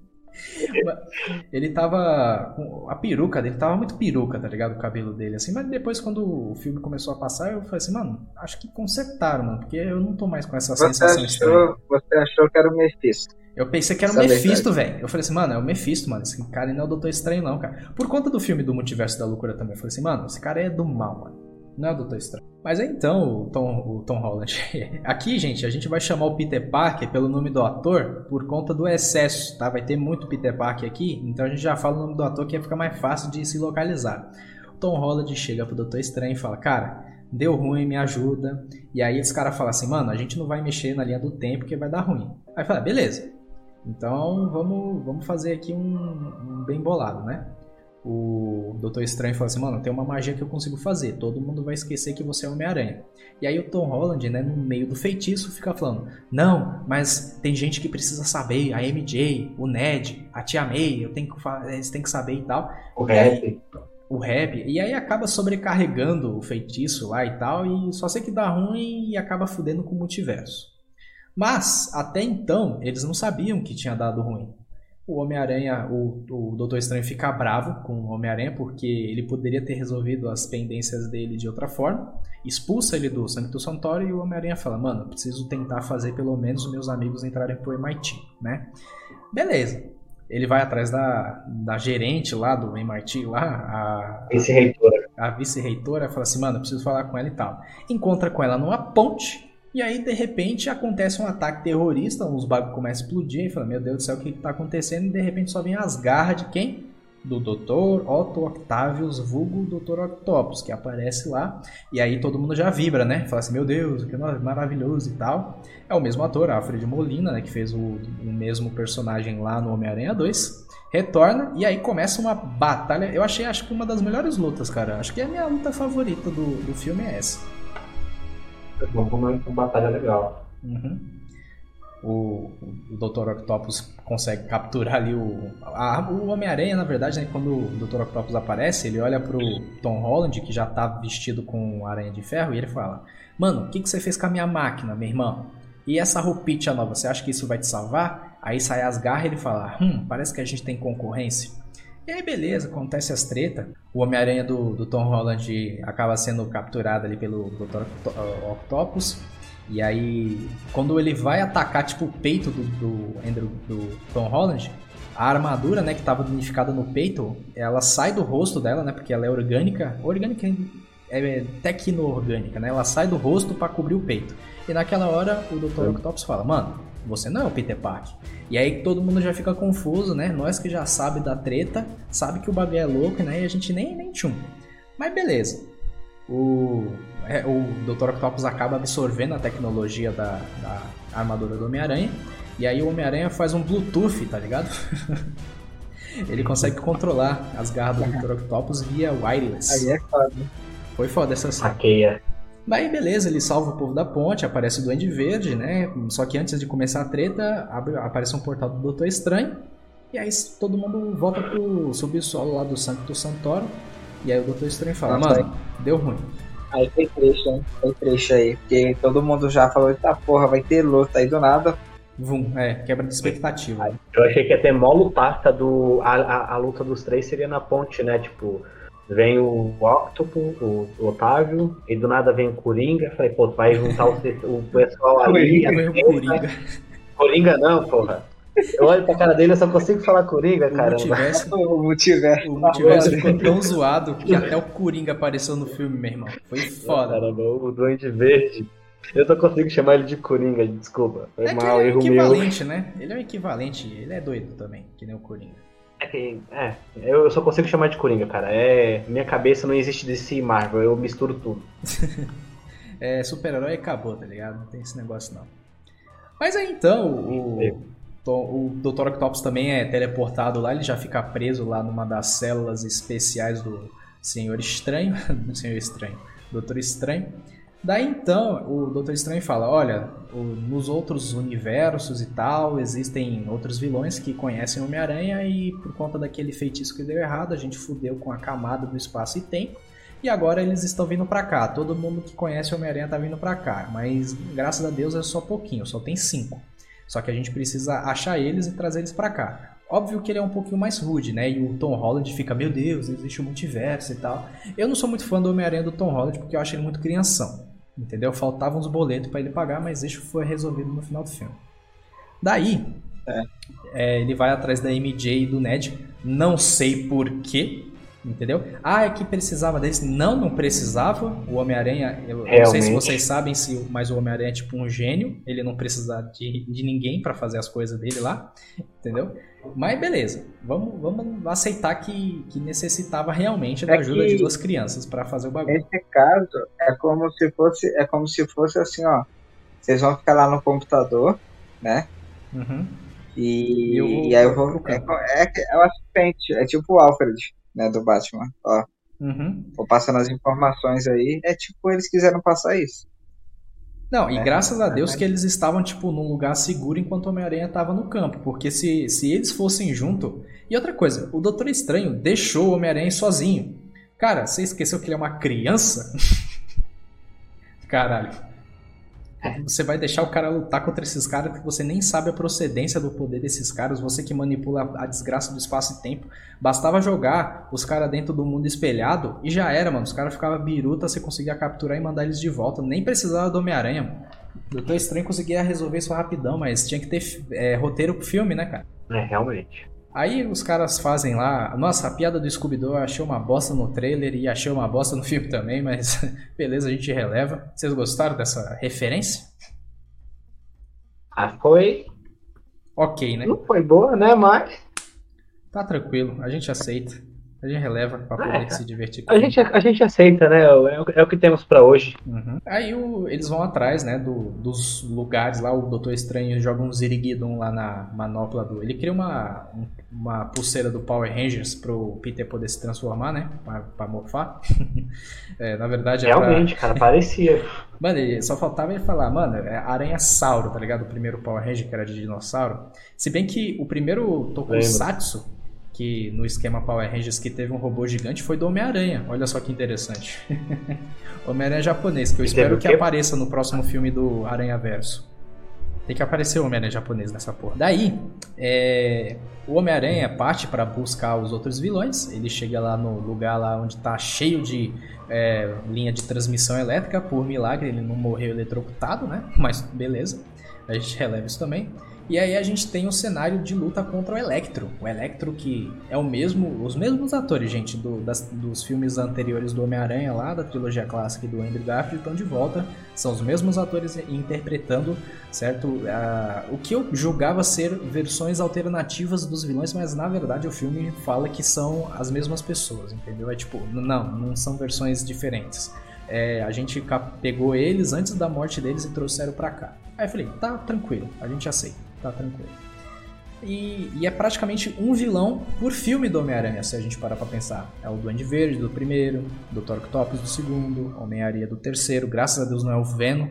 ele tava. A peruca dele tava muito peruca, tá ligado? O cabelo dele, assim. Mas depois, quando o filme começou a passar, eu falei assim, mano, acho que consertaram, mano, porque eu não tô mais com essa Você sensação estranha. achou, você achou que era o Mephisto. Eu pensei que era o Essa é Mephisto, velho. Eu falei assim, mano, é o Mephisto, mano. Esse cara não é o Doutor Estranho, não, cara. Por conta do filme do Multiverso da Loucura também. Eu falei assim, mano, esse cara é do mal, mano. Não é o Doutor Estranho. Mas aí então, o Tom, o Tom Holland. <laughs> Aqui, gente, a gente vai chamar o Peter Parker pelo nome do ator por conta do excesso, tá? Vai ter muito Peter Parker aqui, então a gente já fala o nome do ator que fica mais fácil de se localizar. O Tom Holland chega pro Doutor Estranho e fala, cara, deu ruim, me ajuda. E aí os caras falam assim, mano, a gente não vai mexer na linha do tempo porque vai dar ruim. Aí fala, beleza. Então vamos, vamos fazer aqui um, um bem bolado, né? O Doutor Estranho fala assim, mano, tem uma magia que eu consigo fazer. Todo mundo vai esquecer que você é Homem-Aranha. E aí o Tom Holland, né, no meio do feitiço, fica falando, não, mas tem gente que precisa saber, a MJ, o Ned, a Tia May, eu tenho que eles têm que saber e tal O E aí- rap. o rap, e aí acaba sobrecarregando o feitiço lá e tal, e só sei que dá ruim e acaba fudendo com o multiverso. Mas, até então, eles não sabiam que tinha dado ruim. O Homem-Aranha, o, o Doutor Estranho fica bravo com o Homem-Aranha porque ele poderia ter resolvido as pendências dele de outra forma, expulsa ele do Sancto Santoro e o Homem-Aranha fala, mano, preciso tentar fazer pelo menos os meus amigos entrarem pro MIT, né? Beleza. Ele vai atrás da, da gerente lá do MIT lá, a, Esse reitor. a vice-reitora fala assim, mano, preciso falar com ela e tal. Encontra com ela numa ponte, e aí, de repente, acontece um ataque terrorista, uns bagulho começam a explodir, e fala, meu Deus do céu, o que que tá acontecendo? E de repente só vem as garras de quem? Do Dr. Otto Octavius, vulgo Dr. Octopus, que aparece lá, e aí todo mundo já vibra, né? Fala assim, meu Deus, que maravilhoso e tal. É o mesmo ator, Alfred Molina, né, que fez o, o mesmo personagem lá no Homem-Aranha 2 retorna e aí começa uma batalha. Eu achei, acho que uma das melhores lutas, cara. Acho que a minha luta favorita do, do filme é essa. Vamos comer uma batalha legal. Uhum. O, o Dr. Octopus consegue capturar ali o. a- o Homem-Aranha, na verdade, né, quando o Dr. Octopus aparece, ele olha pro Tom Holland, que já tá vestido com aranha de ferro, e ele fala: Mano, o que, que você fez com a minha máquina, meu irmão? E essa roupinha nova, você acha que isso vai te salvar? Aí sai as garras e ele fala: Hum, parece que a gente tem concorrência. E aí, beleza, acontece as treta. O Homem-Aranha do, do Tom Holland acaba sendo capturado ali pelo Dr. Octo- Octopus. E aí, quando ele vai atacar, tipo, o peito do, do Andrew, do Tom Holland, a armadura, né, que tava unificada no peito, ela sai do rosto dela, né, porque ela é orgânica. Orgânica é tecno-orgânica, né? Ela sai do rosto pra cobrir o peito. E naquela hora, o Dr. Octopus fala, mano, você não é o Peter Parker. E aí todo mundo já fica confuso, né? Nós que já sabe da treta, sabe que o bagulho é louco, né? E a gente nem, nem tchum. Mas beleza. O, é, o Dr. Octopus acaba absorvendo a tecnologia da, da armadura do Homem-Aranha. E aí o Homem-Aranha faz um Bluetooth, tá ligado? <laughs> Ele consegue controlar as garras do Dr. Octopus via wireless. Aí é foda. Foi foda essa cena. Hackeia. Daí beleza, ele salva o povo da ponte, aparece o Duende Verde, né? Só que antes de começar a treta, abre, aparece um portal do Doutor Estranho. E aí todo mundo volta pro subsolo lá do Sancto Santoro. E aí o Doutor Estranho fala, Nossa, mano, deu ruim. Aí foi trecho, hein? Foi trecho aí. Porque todo mundo já falou, eita porra, vai ter luta aí do nada. Vum, é, quebra de expectativa. Eu achei que ia ter mó lutaça do. A, a, a luta dos três seria na ponte, né? Tipo, vem o Octopus, o, o Otávio, e do nada vem o Coringa. Falei, pô, tu vai juntar o, o pessoal ali. Coringa, vem o Coringa. Coringa não, porra. Eu olho pra cara dele e só consigo falar Coringa, O cara. <laughs> O multiverso. o multiverso ficou tão zoado que até o Coringa apareceu no filme, meu irmão. Foi foda. Caramba, o Duende Verde. Eu só consigo chamar ele de Coringa, desculpa. Foi É mal, ele é erro o meu. equivalente, né? Ele é o equivalente, ele é doido também, que nem o Coringa. É, que- é, eu só consigo chamar de Coringa, cara. É, minha cabeça não existe DC e Marvel, eu misturo tudo. <laughs> É super-herói acabou, tá ligado? Não tem esse negócio não. Mas aí então, o, o Dr. Octopus também é teleportado lá, ele já fica preso lá numa das células especiais do Senhor Estranho. <laughs> do Senhor Estranho. Doutor Estranho. Daí então, o Doutor Estranho fala: Olha, nos outros universos e tal, existem outros vilões que conhecem Homem-Aranha e por conta daquele feitiço que deu errado, a gente fudeu com a camada do espaço e tempo. E agora eles estão vindo pra cá. Todo mundo que conhece Homem-Aranha tá vindo pra cá. Mas graças a Deus é só pouquinho, só tem cinco. Só que a gente precisa achar eles e trazer eles pra cá. Óbvio que ele é um pouquinho mais rude, né? E o Tom Holland fica, meu Deus, existe o multiverso e tal. Eu não sou muito fã do Homem-Aranha do Tom Holland porque eu acho ele muito crianção. Entendeu? Faltavam uns boletos pra ele pagar, mas isso foi resolvido no final do filme. Daí, é, ele vai atrás da MJ e do Ned. Não sei porquê. Entendeu? Ah, é que precisava deles. Não, não precisava. O Homem-Aranha, eu, eu não sei se Realmente. vocês sabem, se, mas o Homem-Aranha é tipo um gênio. Ele não precisa de, de ninguém pra fazer as coisas dele lá. Entendeu? Mas beleza. Vamos, vamos aceitar que, que necessitava realmente da É ajuda que- de duas crianças pra fazer o bagulho. Nesse caso, é como se fosse, é como se fosse assim, ó. Vocês vão ficar lá no computador, né? Uhum. E, eu e aí eu vou. É, é, é o assistente, é tipo o Alfred, né, do Batman. Ó, Uhum. vou passando as informações aí. É tipo, eles quiseram passar isso. Não, e É, graças a é Deus verdade. que eles estavam, tipo, num lugar seguro enquanto o Homem-Aranha tava no campo. Porque se, se eles fossem junto. E outra coisa, o Doutor Estranho deixou o Homem-Aranha sozinho. Cara, você esqueceu que ele é uma criança? <laughs> Caralho. Você vai deixar o cara lutar contra esses caras que você nem sabe a procedência do poder desses caras, você que manipula a desgraça do espaço e tempo. Bastava jogar os caras dentro do mundo espelhado e já era, mano. Os caras ficavam biruta, você conseguia capturar e mandar eles de volta. Nem precisava do Homem-Aranha. Doutor Estranho conseguia resolver isso rapidão, mas tinha que ter é, roteiro pro filme, né, cara? É, realmente. Aí os caras fazem lá. Nossa, a piada do Scooby-Doo eu achei uma bosta no trailer e achei uma bosta no filme também, mas <laughs> beleza, a gente releva. Vocês gostaram dessa referência? Ah, foi. Ok, né? Não foi boa, né? Mas. Tá tranquilo, a gente aceita. A gente releva pra poder É, se divertir com A gente, a gente aceita, né? É o, é o que temos pra hoje. Uhum. Aí o- eles vão atrás, né, do- dos lugares lá. O Doutor Estranho joga um Ziriguidon lá na manopla do. Ele cria uma, um- uma pulseira do Power Rangers pro Peter poder se transformar, né? Pra, pra morfar. <laughs> É, na verdade, é pra- Realmente, cara, parecia. <laughs> Mano, só faltava ele falar, mano, é Aranha-sauro, tá ligado? O primeiro Power Ranger que era de dinossauro. Se bem que o primeiro Tokusatsu, que no esquema Power Rangers que teve um robô gigante, foi do Homem-Aranha. Olha só que interessante. <laughs> Homem-Aranha japonês, que eu E espero que apareça no próximo filme do Aranha Verso. Tem que aparecer o Homem-Aranha japonês nessa porra. Daí, é, o Homem-Aranha parte para buscar os outros vilões. Ele chega lá no lugar lá onde tá cheio de é, linha de transmissão elétrica. Por milagre, ele não morreu eletrocutado, né? <laughs> Mas beleza. A gente releva isso também. E aí a gente tem um cenário de luta contra o Electro. O Electro que é o mesmo, os mesmos atores, gente, do, das, dos filmes anteriores do Homem-Aranha lá, da trilogia clássica e do Andrew Garfield estão de volta. São os mesmos atores interpretando, certo? O que eu julgava ser versões alternativas dos vilões, mas na verdade o filme fala que são as mesmas pessoas, entendeu? É tipo, não, não são versões diferentes. É, a gente pegou eles antes da morte deles e trouxeram para cá. Aí eu falei, tá tranquilo, a gente aceita tá tranquilo. E, e, é praticamente um vilão por filme do Homem-Aranha, se a gente parar pra pensar. É o Duende Verde do primeiro, Dr. Octopus do segundo, Homem-Aranha do terceiro, graças a Deus não é o Venom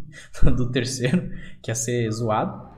<laughs> do terceiro, que ia ser zoado.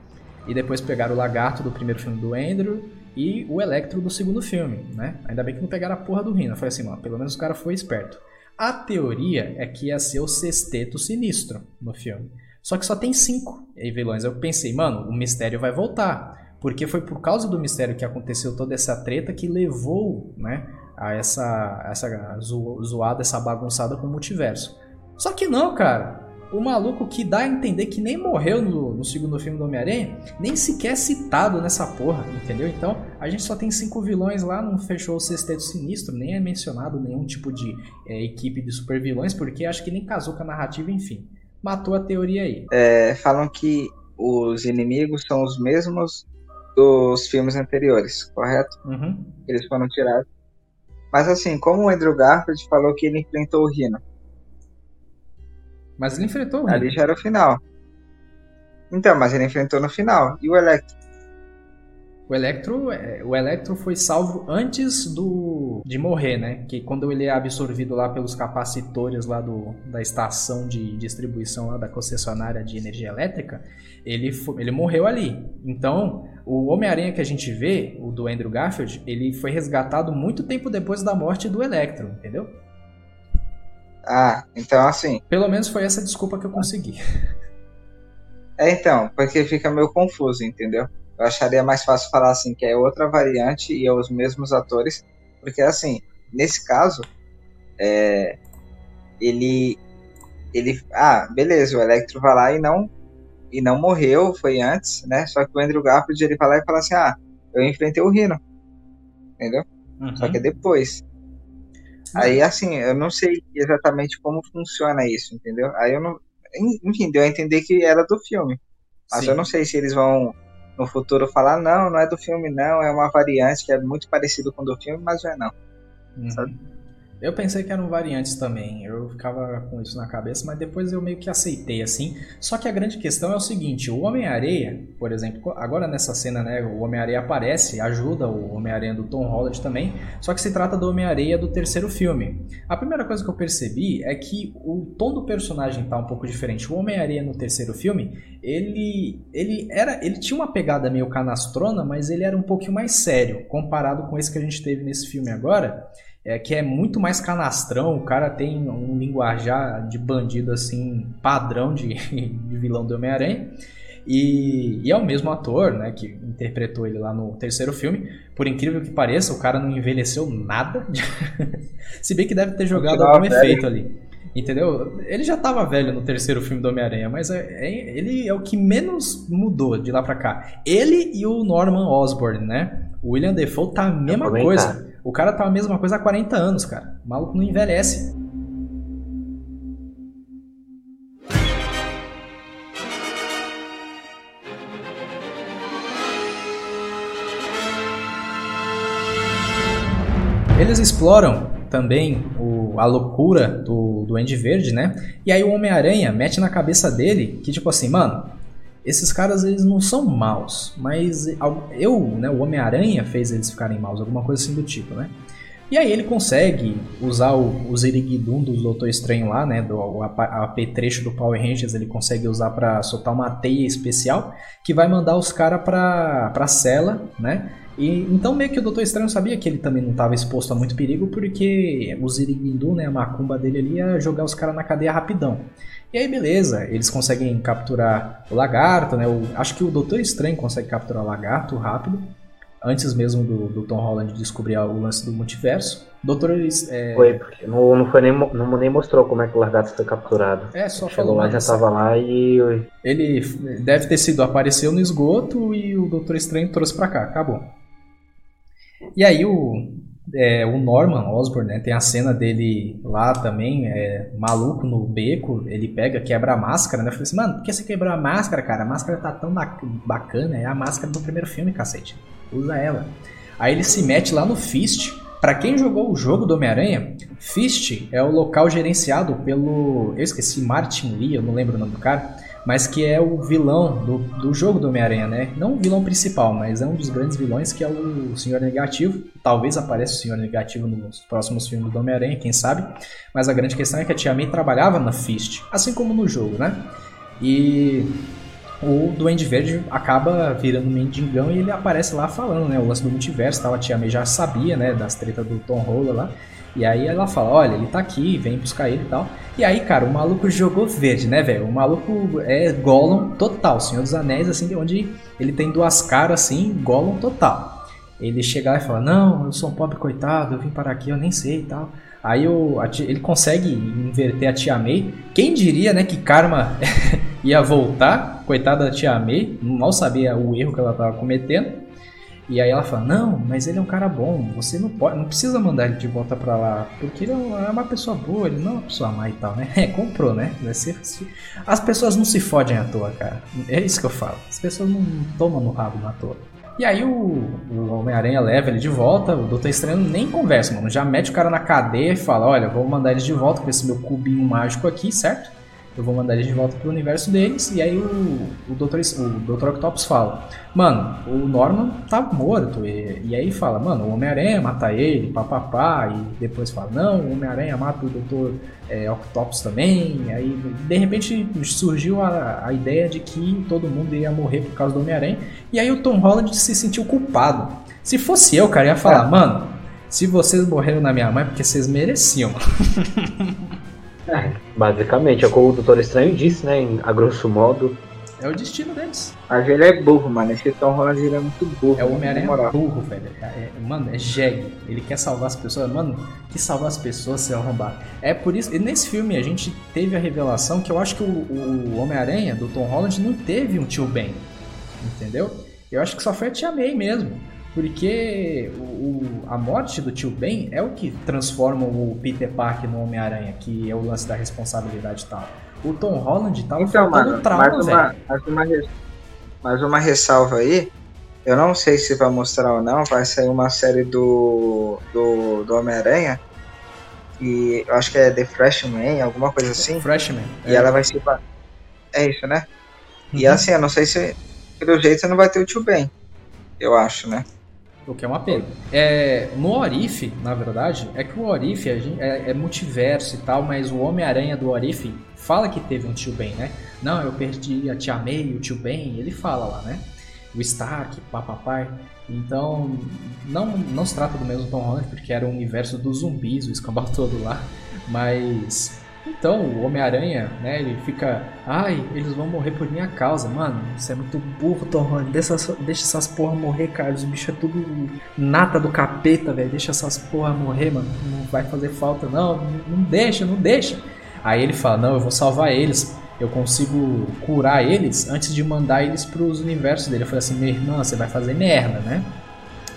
E depois pegaram o Lagarto do primeiro filme do Andrew e o Electro do segundo filme, né? Ainda bem que não pegaram a porra do Rino. Foi assim, mano, pelo menos o cara foi esperto. A teoria é que ia ser o Sexteto Sinistro no filme. Só que só tem cinco vilões. Eu pensei, mano, o mistério vai voltar. Porque foi por causa do mistério que aconteceu toda essa treta que levou, né, a essa, essa zoada, essa bagunçada com o multiverso. Só que não, cara. O maluco que dá a entender que nem morreu no, no segundo filme do Homem-Aranha, nem sequer é citado nessa porra, entendeu? Então, a gente só tem cinco vilões lá, não fechou o sexteto sinistro, nem é mencionado nenhum tipo de é, equipe de super vilões, porque acho que nem casou com a narrativa, enfim matou a teoria aí. É, falam que os inimigos são os mesmos dos filmes anteriores, correto? Uhum. Eles foram tirados. Mas assim, como o Andrew Garfield falou que ele enfrentou o Rino. Mas ele enfrentou o Rino. Ali já era o final. Então, mas ele enfrentou no final. E o Electro? O Electro, é, o Electro foi salvo antes do de morrer, né? Que quando ele é absorvido lá pelos capacitores lá do, da estação de distribuição lá da concessionária de energia elétrica, ele, ele morreu ali. Então, o Homem-Aranha que a gente vê, o do Andrew Garfield, ele foi resgatado muito tempo depois da morte do Electro, entendeu? Ah, então assim. Pelo menos foi essa desculpa que eu consegui. É, então, porque fica meio confuso, entendeu? Eu acharia mais fácil falar assim que é outra variante e é os mesmos atores, porque assim, nesse caso, é, ele ele ah, beleza, o Electro vai lá e não e não morreu, foi antes, né? Só que o Andrew Garfield ele vai lá e fala assim: "Ah, eu enfrentei o Rino". Entendeu? Uhum. Só que é depois. Aí assim, eu não sei exatamente como funciona isso, entendeu? Aí eu não enfim, deu a entender que era do filme. Mas Sim. eu não sei se eles vão no futuro falar, não, não é do filme não, é uma variante que é muito parecido com o do filme, mas não é não. Uhum. Sabe? Eu pensei que eram variantes também, eu ficava com isso na cabeça, mas depois eu meio que aceitei assim. Só que a grande questão é o seguinte: o Homem-Areia, por exemplo, agora nessa cena, né, o Homem-Areia aparece, ajuda o Homem-Aranha do Tom Holland também, só que se trata do Homem-Areia do terceiro filme. A primeira coisa que eu percebi é que o tom do personagem tá um pouco diferente. O Homem-Areia no terceiro filme, ele ele era, ele tinha uma pegada meio canastrona, mas ele era um pouquinho mais sério comparado com esse que a gente teve nesse filme agora é, que é muito mais canastrão. O cara tem um linguajar de bandido assim, padrão de, <laughs> de vilão do Homem-Aranha. E, e, é o mesmo ator, né, que interpretou ele lá no terceiro filme. Por incrível que pareça, o cara não envelheceu nada. <laughs> Se bem que deve ter jogado algum velho. efeito ali. Entendeu? Ele já estava velho no terceiro filme do Homem-Aranha, mas é, é, ele é o que menos mudou de lá pra cá. Ele e o Norman Osborn, né? O William Defoe tá a mesma coisa. O cara tá a mesma coisa há 40 anos, cara. O maluco não envelhece. Eles exploram também o, a loucura do, Andy Verde, né? E aí o Homem-Aranha mete na cabeça dele que, tipo assim, mano, esses caras eles não são maus, mas eu, né, o Homem-Aranha fez eles ficarem maus, alguma coisa assim do tipo, né? E aí ele consegue usar o, o Ziriguidum do Doutor Estranho lá, né, do o apetrecho do Power Rangers, ele consegue usar para soltar uma teia especial que vai mandar os caras pra, pra cela, né? E, então meio que o Doutor Estranho sabia que ele também não estava exposto a muito perigo, porque o Ziriguindu, né, a macumba dele ali, ia jogar os caras na cadeia rapidão. E aí, beleza, eles conseguem capturar o lagarto, né? O, acho que o Doutor Estranho consegue capturar o lagarto rápido. antes mesmo do, do Tom Holland descobrir o lance do multiverso. Doutor é... Foi, porque não, não, foi nem, não nem mostrou como é que o Largato foi capturado. É, só Chegou lá, já mas tava lá e. Ele deve ter sido, apareceu no esgoto e o Doutor Estranho trouxe pra cá, acabou. E aí o, é, o Norman Osborn, né, tem a cena dele lá também, é, maluco no beco, ele pega, quebra a máscara, né? Eu falei assim, mano, por que você quebrou a máscara, cara? A máscara tá tão ba- bacana, é a máscara do primeiro filme, cacete. Usa ela. Aí ele se mete lá no Fist. Pra quem jogou o jogo do Homem-Aranha, Fist é o local gerenciado pelo. Eu esqueci, Martin Lee, eu não lembro o nome do cara, mas que é o vilão do, do jogo do Homem-Aranha, né? Não o vilão principal, mas é um dos grandes vilões que é o Senhor Negativo. Talvez apareça o Senhor Negativo nos próximos filmes do Homem-Aranha, quem sabe. Mas a grande questão é que a Tia May trabalhava na Fist, assim como no jogo, né? E o Duende Verde acaba virando mendigão e ele aparece lá falando, né? O lance do multiverso, tal. a Tia May já sabia, né? Das tretas do Tom Holland lá. E aí ela fala, olha, ele tá aqui, vem buscar ele e tal. E aí, cara, o maluco jogou verde, né, velho? O maluco é Gollum total, Senhor dos Anéis, assim, onde ele tem duas caras, assim, Gollum total. Ele chega lá e fala, não, eu sou um pobre coitado, eu vim para aqui, eu nem sei e tal. Aí ele consegue inverter a Tia May. Quem diria, né, que Karma <laughs> ia voltar, coitada da Tia May, mal sabia o erro que ela estava cometendo. E aí ela fala, não, mas ele é um cara bom, você não pode, não precisa mandar ele de volta pra lá, porque ele é uma é uma pessoa boa, ele não é uma pessoa má e tal, né? <laughs> É, comprou, né? Vai ser- se- As pessoas não se fodem à toa, cara. É isso que eu falo. As pessoas não tomam no rabo à toa. E aí o, o Homem-Aranha leva ele de volta, o Doutor Estranho nem conversa, mano. Já mete o cara na cadeia e fala, olha, vou mandar eles de volta com esse meu cubinho mágico aqui, certo? Eu vou mandar eles de volta pro universo deles. E aí o, o, Dr. O Dr. Octopus fala: Mano, o Norman tá morto. E, e aí fala: Mano, o Homem-Aranha mata ele, papapá. E depois fala: Não, o Homem-Aranha mata o Dr. é, Octopus também. E aí de repente surgiu a, a ideia de que todo mundo ia morrer por causa do Homem-Aranha. E aí o Tom Holland se sentiu culpado. Se fosse eu, cara, ia falar: Mano, se vocês morreram na minha mãe é porque vocês mereciam. <laughs> É, basicamente, é o que o Doutor Estranho disse, né? em- A grosso modo. É o destino deles. Mas ele é burro, mano. Esse Tom Holland ele é muito burro. É o Homem-Aranha burro, velho. É- é- mano, é jegue. Ele quer salvar as pessoas. Mano, que salvar as pessoas se arrombar. É por isso. E nesse filme a gente teve a revelação que eu acho que o, o Homem-Aranha do Tom Holland não teve um tio Ben. Entendeu? Eu acho que só foi a tia May mesmo. Porque o, o- a morte do tio Ben é o que transforma o Peter Parker no Homem-Aranha, que é o lance da responsabilidade e tal. O Tom Holland tava Então, mano, trauma, mais uma, mais, uma, mais uma ressalva aí. Eu não sei se vai mostrar ou não. Vai sair uma série do, do, do Homem-Aranha. E eu acho que é The Freshman, alguma coisa assim. Freshman. E ela vai se. ba- É isso, né? E Uhum. assim, eu não sei se. Pelo jeito você não vai ter o tio Ben. Eu acho, né? O que é uma pena. É, no Orif, na verdade, é que o Orif gente- é, é multiverso e tal, mas o Homem-Aranha do Orif fala que teve um tio Ben, né? Não, eu perdi a tia May, o tio Ben, ele fala lá, né? O Stark, papapai. Então, não, não se trata do mesmo Tom Holland, porque era o universo dos zumbis, o escambau <laughs> todo lá. Mas. Então, o Homem-Aranha, né, ele fica. Ai, eles vão morrer por minha causa. Mano, você é muito burro, Tom Holland. Deixa, deixa essas porra morrer, cara. Os bichos é tudo nata do capeta, velho. Deixa essas porra morrer, mano. Não vai fazer falta, não. Não deixa, não deixa. Aí ele fala: Não, eu vou salvar eles. Eu consigo curar eles antes de mandar eles pros universos dele. Eu falei assim: Minha irmã, você vai fazer merda, né?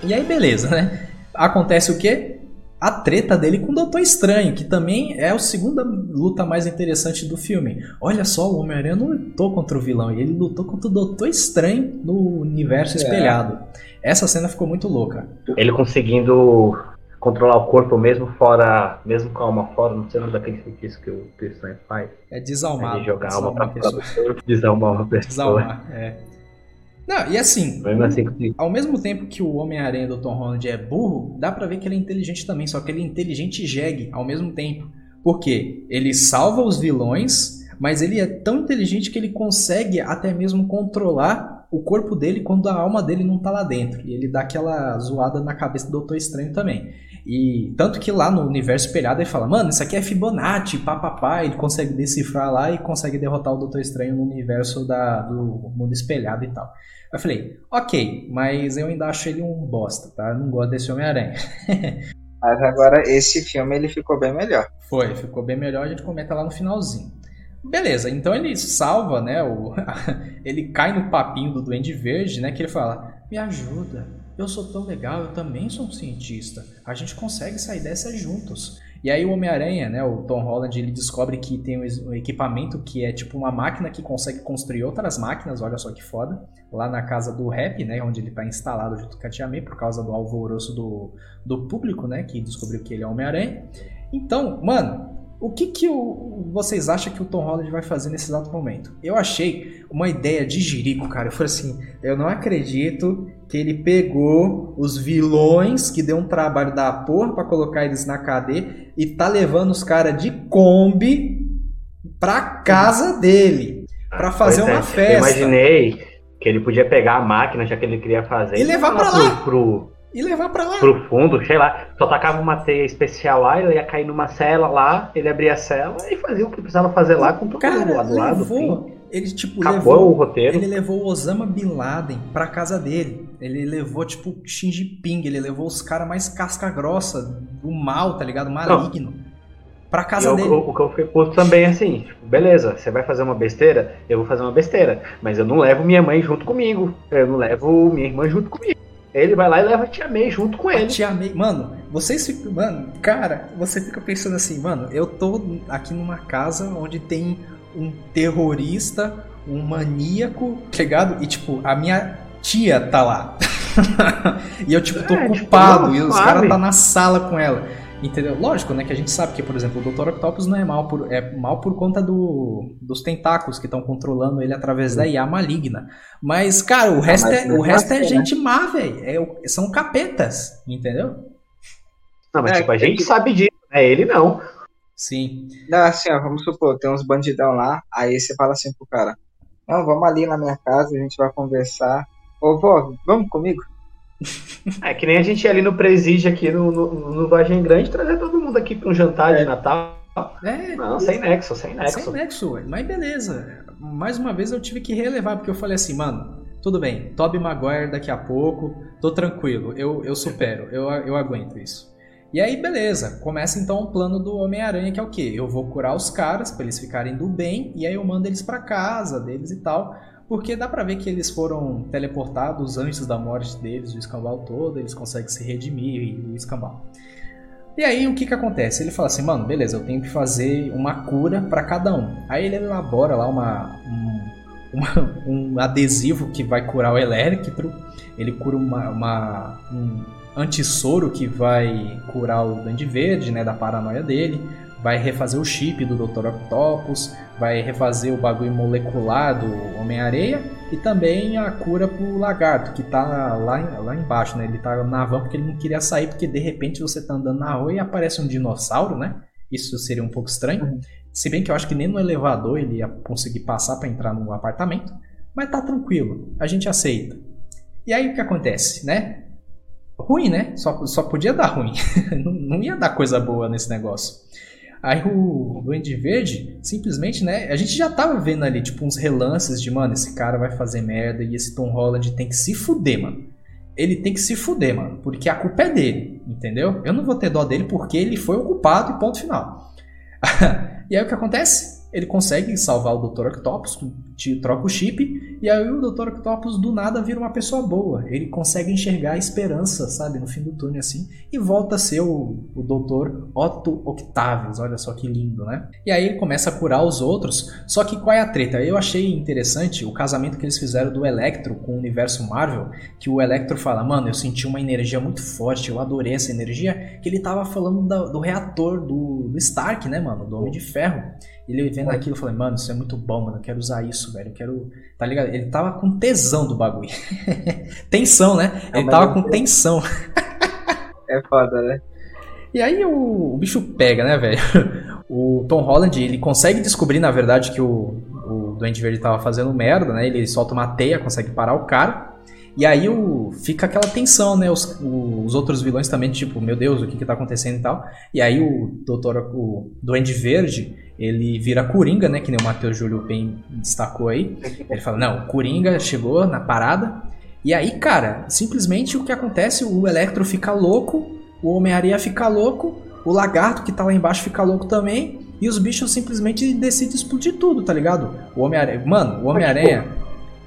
E aí, beleza, né? Acontece o quê? A treta dele com o Doutor Estranho, que também é a segunda luta mais interessante do filme. Olha só, o Homem-Aranha não lutou contra o vilão, ele lutou contra o Doutor Estranho no universo É. espelhado. Essa cena ficou muito louca. Ele conseguindo controlar o corpo mesmo fora. Mesmo com a alma fora, não sei daquele feitiço que o Estranho faz. É desalmado. Ele jogar a alma desalmar pra a pessoa. <laughs> desalmar uma pessoa. Desalmar, é. Não, e assim, assim, ao mesmo tempo que o Homem-Aranha do Tom Holland é burro, dá pra ver que ele é inteligente também, só que ele é inteligente e jegue ao mesmo tempo. Por quê? Ele salva os vilões, mas ele é tão inteligente que ele consegue até mesmo controlar o corpo dele quando a alma dele não tá lá dentro. E ele dá aquela zoada na cabeça do Doutor Estranho também. E tanto que lá no universo espelhado ele fala, mano, isso aqui é Fibonacci, papapá, ele consegue decifrar lá e consegue derrotar o Doutor Estranho no universo da, do mundo espelhado e tal. Eu falei, ok, mas eu ainda acho ele um bosta, tá? Eu não gosto desse Homem-Aranha. <laughs> Mas agora esse filme ele ficou bem melhor. Foi, ficou bem melhor, a gente comenta lá no finalzinho. Beleza, então ele salva, né? O, <laughs> ele cai no papinho do Duende Verde, né? Que ele fala: Me ajuda, eu sou tão legal, eu também sou um cientista. A gente consegue sair dessa juntos. E aí o Homem-Aranha, né, o Tom Holland, ele descobre que tem um equipamento que é tipo uma máquina que consegue construir outras máquinas, olha só que foda, lá na casa do Rap, né, onde ele está instalado junto com a Tia May, por causa do alvoroço do, do público, né, que descobriu que ele é Homem-Aranha. Então, mano, o que, que o, vocês acham que o Tom Holland vai fazer nesse exato momento? Eu achei uma ideia de jirico, cara. Eu falei assim, eu não acredito que ele pegou os vilões que deu um trabalho da porra pra colocar eles na cadeia e tá levando os caras de Kombi pra casa dele. Pra fazer Pois uma é, festa. Eu imaginei que ele podia pegar a máquina, já que ele queria fazer, E levar pra pro- lá. Pro, E levar pra lá. pro fundo, sei lá. Só tacava uma teia especial lá, ele ia cair numa cela lá, ele abria a cela e fazia o que precisava fazer lá com todo mundo lá do lado. levou, enfim. ele tipo Acabou levou o roteiro. Ele levou o Osama Bin Laden pra casa dele. Ele levou, tipo, Xi Jinping. Ele levou os caras mais casca grossa do mal, tá ligado? Maligno. Pra E casa eu- dele. o, o que eu fiquei puto também é assim, tipo, beleza, você vai fazer uma besteira, eu vou fazer uma besteira, mas eu não levo minha mãe junto comigo, eu não levo minha irmã junto comigo. Ele vai lá e leva a tia May junto com A ele. tia May. Mano, vocês ficam. Mano, cara, você fica pensando assim, mano, eu tô aqui numa casa onde tem um terrorista, um maníaco, tá ligado? E tipo, a minha tia tá lá. <laughs> e eu, tipo, tô É, tipo, ocupado e os caras tá na sala com ela. Entendeu? Lógico, né? Que a gente sabe que, por exemplo, o Dr. Octopus não é mal por, é mal por conta do, dos tentáculos que estão controlando ele através da IA maligna. Mas, cara, o resto, mas é, o resto é assim, né? gente má, velho. É, são capetas, entendeu? Não, mas É, tipo, a é gente que- sabe disso, né? Ele não. Sim. Não, assim, ó, vamos supor, tem uns bandidão lá, aí você fala assim pro cara, não, vamos ali na minha casa, a gente vai conversar. Ô, vó, vamos comigo? <laughs> É que nem a gente ia ali no presídio aqui no, no, no Vargem Grande trazer todo mundo aqui pra um jantar de É. Natal. É, Não, sem nexo, sem nexo. sem nexo, ué. mas beleza. Mais uma vez eu tive que relevar, porque eu falei assim, mano, tudo bem, Tobey Maguire daqui a pouco, tô tranquilo, eu, eu supero, eu, eu aguento isso. E aí, beleza, começa então o plano do Homem-Aranha, que é o quê? Eu vou curar os caras pra eles ficarem do bem, e aí eu mando eles pra casa deles e tal, porque dá pra ver que eles foram teleportados antes da morte deles, o escambau todo, eles conseguem se redimir e o escambau. E aí o que que acontece? Ele fala assim, mano, beleza, eu tenho que fazer uma cura pra cada um. Aí ele elabora lá uma, um, uma- <laughs> um adesivo que vai curar o Electro. Ele cura uma, uma- um antissoro que vai curar o Duende Verde, né, da paranoia dele. Vai refazer o chip do Dr. Octopus, vai refazer o bagulho molecular do Homem-Areia e também a cura pro lagarto, que tá lá, lá embaixo, né? Ele tá na van porque ele não queria sair, porque de repente você tá andando na rua e aparece um dinossauro, né? Isso seria um pouco estranho. Uhum. Se bem que eu acho que nem no elevador ele ia conseguir passar pra entrar no apartamento. Mas tá tranquilo, a gente aceita. E aí o que acontece, né? Ruim, né? Só, só podia dar ruim. <laughs> não, não ia dar coisa boa nesse negócio. Aí o Duende Verde, simplesmente, né? A gente já tava vendo ali, tipo, uns relances de, mano, esse cara vai fazer merda e esse Tom Holland tem que se fuder, mano. Ele tem que se fuder, mano, porque a culpa é dele, entendeu? Eu não vou ter dó dele porque ele foi o culpado e ponto final. <laughs> e aí o que acontece? Ele consegue salvar o Dr. Octopus, te troca o chip, e aí o Dr. Octopus do nada vira uma pessoa boa. Ele consegue enxergar a esperança, sabe, no fim do túnel assim, e volta a ser o, o Dr. Otto Octavius. Olha só que lindo, né? E aí ele começa a curar os outros. Só que qual é a treta? Eu achei interessante o casamento que eles fizeram do Electro com o universo Marvel, que o Electro fala, mano, eu senti uma energia muito forte, eu adorei essa energia, que ele tava falando do reator do, do Stark, né, mano, do Homem de Ferro. Ele vendo aquilo, eu falei, mano, isso é muito bom, mano, eu quero usar isso, velho, eu quero... Tá ligado? Ele tava com tesão do bagulho. <laughs> tensão, né? Ele mas tava eu- com tensão. É foda, né? E aí o, o bicho pega, né, velho? <laughs> O Tom Holland, ele consegue descobrir, na verdade, que o, o Duende Verde tava fazendo merda, né? Ele solta uma teia, consegue parar o cara. E aí o, fica aquela tensão, né? Os, os outros vilões também, tipo, meu Deus, o que que tá acontecendo e tal. E aí o doutor, o Duende Verde, ele vira Coringa, né? Que nem o Matheus Júlio bem destacou aí. Ele fala, não, Coringa chegou na parada. E aí, cara, simplesmente o que acontece, o Electro fica louco, o Homem-Aranha fica louco, o Lagarto que tá lá embaixo fica louco também, e os bichos simplesmente decidem explodir tudo, tá ligado? O Homem-Aranha. Mano, o Homem-Aranha,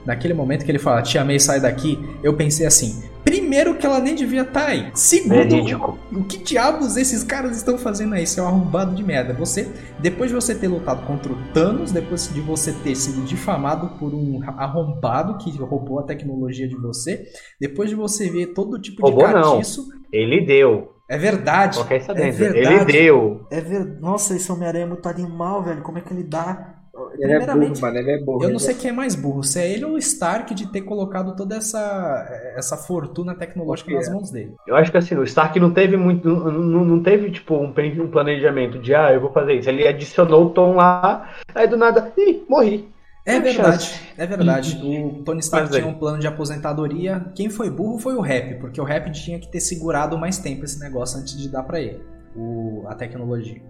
naquele momento que ele fala, Tia May sai daqui, eu pensei assim. Primeiro que ela nem devia estar aí. Segundo, o que diabos esses caras estão fazendo aí? Isso é um arrombado de merda. Você, depois de você ter lutado contra o Thanos, depois de você ter sido difamado por um arrombado que roubou a tecnologia de você, depois de você ver todo tipo Roubou, de não. catiço. Ele deu. É verdade. Isso é dentro. Ele verdade. deu. É verdade. Nossa, esse Homem-Aranha é muito animal, velho. Como é que ele dá? Ele é burro, mano. Ele é burro. Eu não sei quem é mais burro, se é ele ou o Stark de ter colocado toda essa, essa fortuna tecnológica nas mãos dele. Eu acho que assim, o Stark não teve muito. Não, não, teve, tipo, um, um planejamento de ah, eu vou fazer isso. Ele adicionou o tom lá, aí do nada, ih, morri. É verdade, é verdade. O Tony Stark é. tinha um plano de aposentadoria. Quem foi burro foi o Rap, porque o Rap tinha que ter segurado mais tempo esse negócio antes de dar pra ele o, a tecnologia.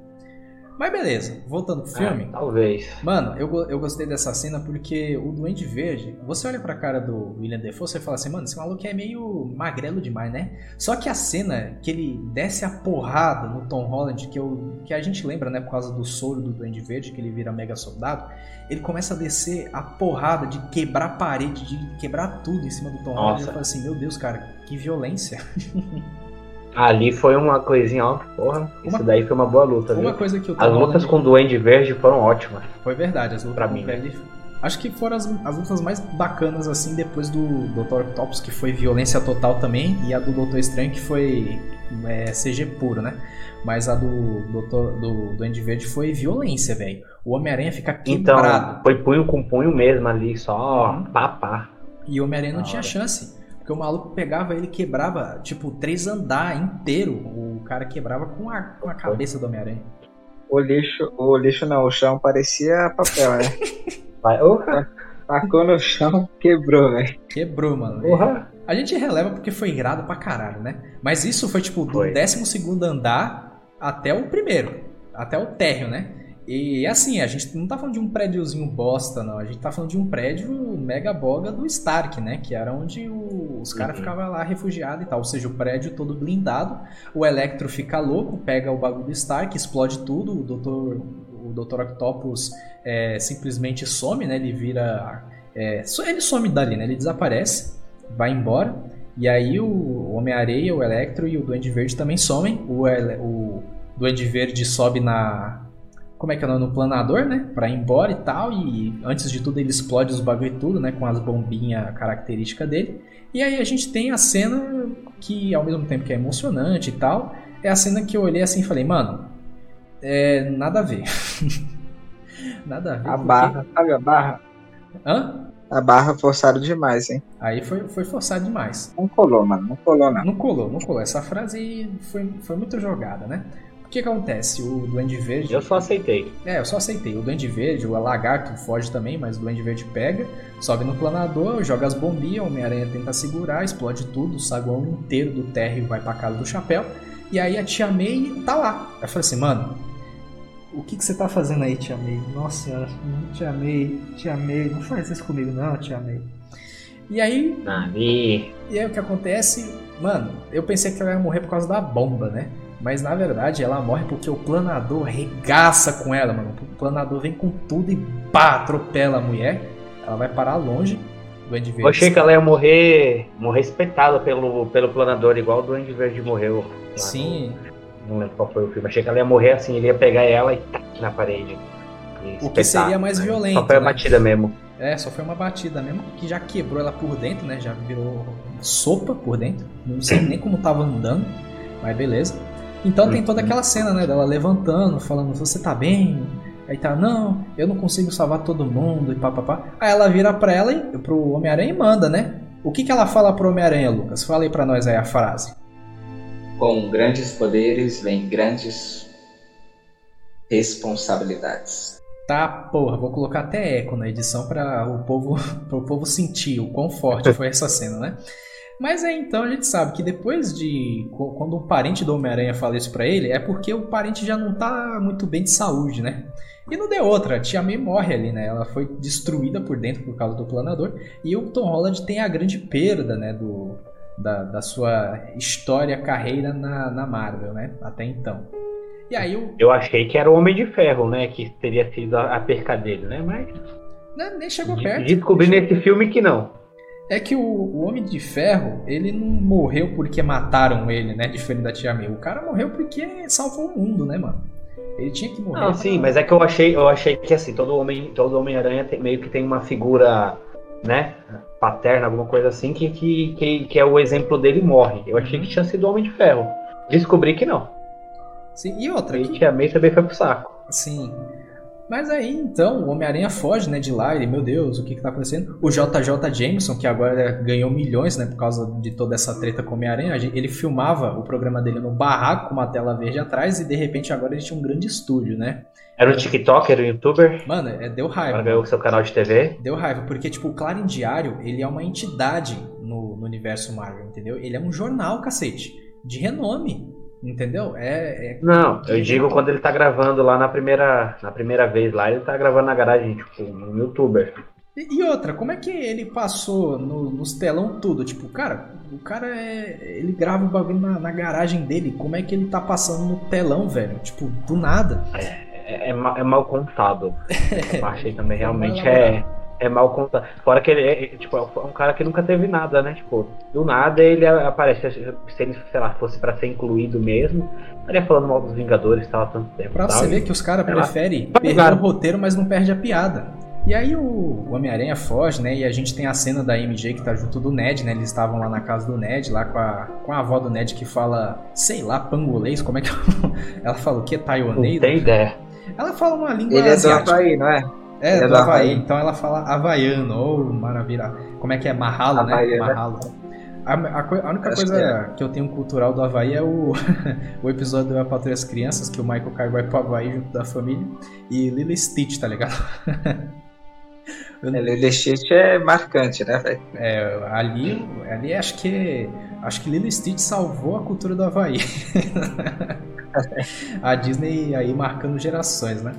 Mas beleza, voltando pro filme. Ah, talvez. Mano, eu, eu gostei dessa cena porque o Duende Verde, você olha pra cara do William Defoe e fala assim, mano, esse maluco é meio magrelo demais, né? Só que a cena que ele desce a porrada no Tom Holland, que, eu, que a gente lembra, né, por causa do soro do Duende Verde, que ele vira mega soldado, ele começa a descer a porrada de quebrar parede, de quebrar tudo em cima do Tom Holland. Nossa. Eu falo assim, meu Deus, cara, que violência. <laughs> Ali foi uma coisinha, ó, porra. Uma- Isso daí foi uma boa luta, Uma viu? coisa que Tom As lutas com o Duende Verde foram ótimas. Foi verdade, as lutas Pra com mim, né? Velho. Acho que foram as, as lutas mais bacanas, assim, depois do Dr. Octopus, que foi violência total também, e a do Doutor Estranho, que foi é, CG puro, né? Mas a do Doutor, do Duende Verde foi violência, velho. O Homem-Aranha fica Então, quebrado. foi punho com punho mesmo ali, só Uhum. pá, pá. E o Homem-Aranha não tinha hora. chance. Porque o maluco pegava ele e quebrava, tipo, três andar inteiro. O cara quebrava com a, com a cabeça do Homem-Aranha. O lixo, o lixo não, o chão parecia papel, né? <laughs> Porra, Tacou no chão, quebrou, velho. Quebrou, mano. porra. A gente releva porque foi irado pra caralho, né? Mas isso foi tipo do Foi. 12 andar até o primeiro, até o térreo, né? E assim, a gente não tá falando de um prédiozinho bosta, não. A gente tá falando de um prédio mega boga do Stark, né? Que era onde o- os caras Uhum. ficavam lá refugiados e tal. Ou seja, o prédio todo blindado. O Electro fica louco, pega o bagulho do Stark, explode tudo. O Dr. O Dr. Octopus é, simplesmente some, né? Ele vira. é, ele some dali, né? Ele desaparece, vai embora. E aí o Homem-Areia, o Electro e o Duende Verde também somem. O, o Duende Verde sobe na. Como é que é o nome? No planador, né? Pra ir embora e tal. E antes de tudo ele explode os bagulho e tudo, né? Com as bombinhas características dele. E aí a gente tem a cena que, ao mesmo tempo que é emocionante e tal, é a cena que eu olhei assim e falei, mano, é. nada a ver. <laughs> nada a ver. A porque- barra, sabe a barra? Hã? A barra forçaram demais, hein? Aí foi, foi forçado demais. Não colou, mano, não colou, não. Não colou, não colou. Essa frase foi, foi muito jogada, né? O que acontece? O Duende Verde. Eu só aceitei. É, eu só aceitei. O Duende Verde, o Lagarto foge também, mas o Duende Verde pega, sobe no planador, joga as bombinhas, o Homem-Aranha tenta segurar, explode tudo, o saguão inteiro do térreo vai pra casa do chapéu. E aí a Tia May tá lá. Eu falei assim, mano, o que, que você tá fazendo aí, Tia May? Nossa senhora, Tia May, Tia May, não faz isso comigo não, Tia May. E aí, Ali. e aí o que acontece? Mano, eu pensei que ela ia morrer por causa da bomba, né? Mas na verdade ela morre porque o planador regaça com ela, mano. O planador vem com tudo e pá, atropela a mulher. Ela vai parar longe do Ed Eu achei que ela ia morrer, morrer espetada pelo, pelo planador, igual o Duende Verde morreu. Sim, no- não lembro qual foi o filme. Achei que ela ia morrer assim, ele ia pegar ela e tac na parede. O que seria mais violento, Só foi a né? batida mesmo. é, só foi uma batida mesmo, que já quebrou ela por dentro, né? Já virou sopa por dentro. Não sei nem como tava andando, mas beleza. Então tem toda aquela cena, né, dela levantando, falando, você tá bem? Aí tá, não, eu não consigo salvar todo mundo e papapá. Aí ela vira pra ela e pro Homem-Aranha e manda, né? O que que ela fala pro Homem-Aranha, Lucas? Fala aí pra nós aí a frase. Com grandes poderes vem grandes responsabilidades. Tá, porra, vou colocar até eco na edição para o povo, <laughs> pro povo sentir o quão forte <laughs> foi essa cena, né? Mas é então a gente sabe que depois de. Quando um parente do Homem-Aranha fala isso pra ele, é porque o parente já não tá muito bem de saúde, né? E não deu outra, a Tia May morre ali, né? Ela foi destruída por dentro por causa do planador. E o Tom Holland tem a grande perda, né? Do, da, da sua história, carreira na, na Marvel, né? Até então. E aí o... Eu achei que era o Homem de Ferro, né? Que teria sido a, a perca dele, né? Mas. Não, nem chegou perto. Descobri nesse filme que não. É que o, o, Homem de Ferro, ele não morreu porque mataram ele, né? Diferente da Tia May. O cara morreu porque salvou o mundo, né, mano? Ele tinha que morrer. Não, sim, mas é que eu achei, eu achei que assim, todo homem, todo Homem-Aranha meio que tem uma figura, né, paterna, alguma coisa assim, que, que, que, que é o exemplo dele morre. Eu achei que tinha sido o Homem de Ferro. Descobri que não. Sim, e outra. E que... a May também foi pro saco. Sim. Mas aí, então, o Homem-Aranha foge, né, de lá, ele, meu Deus, o que que tá acontecendo? O JJ Jameson, que agora ganhou milhões, né, por causa de toda essa treta com o Homem-Aranha, ele filmava o programa dele no barraco com uma tela verde atrás e de repente agora ele tinha um grande estúdio, né? Era um TikToker, um youtuber? Mano, é, deu raiva. Agora ganhou o seu canal de TV? Deu raiva, porque, tipo, o Clarim Diário, ele é uma entidade no, no universo Marvel, entendeu? Ele é um jornal, cacete, de renome. Entendeu? É, é... Não, eu digo quando ele tá gravando lá na primeira, na primeira vez lá, ele tá gravando na garagem, tipo, no youtuber. E, e outra, como é que ele passou no, nos telão tudo? Tipo, cara, o cara é. Ele grava o bagulho na, na, garagem dele. Como é que ele tá passando no telão, velho? Tipo, do nada. É, é, é mal, é mal contado. <laughs> Eu achei também realmente é é mal contado. Fora que ele é, tipo, é um cara que nunca teve nada, né? Tipo, do nada ele aparece. Se ele, sei lá, fosse pra ser incluído mesmo, estaria falando mal dos Vingadores, tava tanto tempo. Pra você ver que os caras preferem perder o roteiro, mas não perde a piada. E aí o Homem-Aranha foge, né? E a gente tem a cena da MJ que tá junto do Ned, né? Eles estavam lá na casa do Ned, lá com a, com a avó do Ned que fala, sei lá, pangolês, como é que <laughs> ela fala o que? Taiwanês? Não tem ideia. Ela fala uma língua Ele asiática. é do Havaí, não é? É, é do Havaí. Havaí. Então ela fala havaiano, ou oh, maravilha. Como é que é? Marralo, né? Marralo. A, a, a, única Acho coisa que, é. que, eu tenho cultural do Havaí é o, <laughs> o episódio da Patrulha as Crianças, que o Michael Kai vai pro Havaí junto da família, e Lily Stitch, tá ligado? <laughs> é, Lily Stitch é marcante, né, velho? É, ali, ali acho que acho que Lily Stitch salvou a cultura do Havaí. <laughs> a Disney aí marcando gerações, né?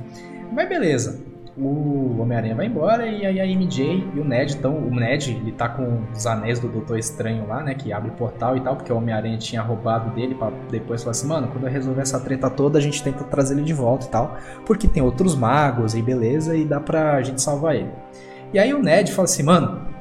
Mas beleza o Homem-Aranha vai embora e aí a MJ e o Ned estão. O Ned, ele tá com os anéis do Doutor Estranho lá, né? Que abre portal e tal, porque o Homem-Aranha tinha roubado dele para depois falar assim, mano, quando eu resolver essa treta toda, a gente tenta trazer ele de volta e tal. Porque tem outros magos e beleza, e dá pra gente salvar ele. E aí o Ned fala assim, mano.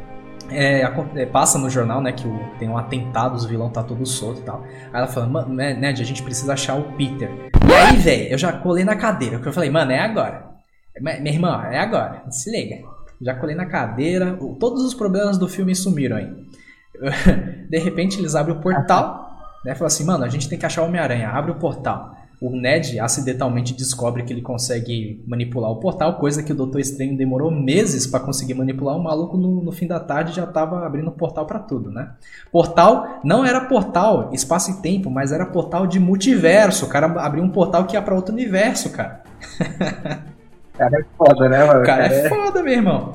É, é, passa no jornal, né, que o, tem um atentado, os vilões tá todo solto e tal. Aí ela fala, mano, né, Ned, a gente precisa achar o Peter. E aí, velho, eu já colei na cadeira, porque eu falei, mano, é agora. Minha irmã, é agora. Se liga. Já colei na cadeira. Todos os problemas do filme sumiram aí. <laughs> De repente eles abrem o portal. Né? Fala assim, mano, a gente tem que achar o Homem-Aranha. Abre o portal. O Ned acidentalmente descobre que ele consegue manipular o portal, coisa que o Doutor Estranho demorou meses para conseguir manipular. O maluco no, no, fim da tarde já tava abrindo portal para tudo, né? Portal não era portal espaço e tempo, mas era portal de multiverso. O cara abriu um portal que ia para outro universo, cara. <laughs> O cara é foda, né, mano? O cara, cara é, é foda, meu irmão.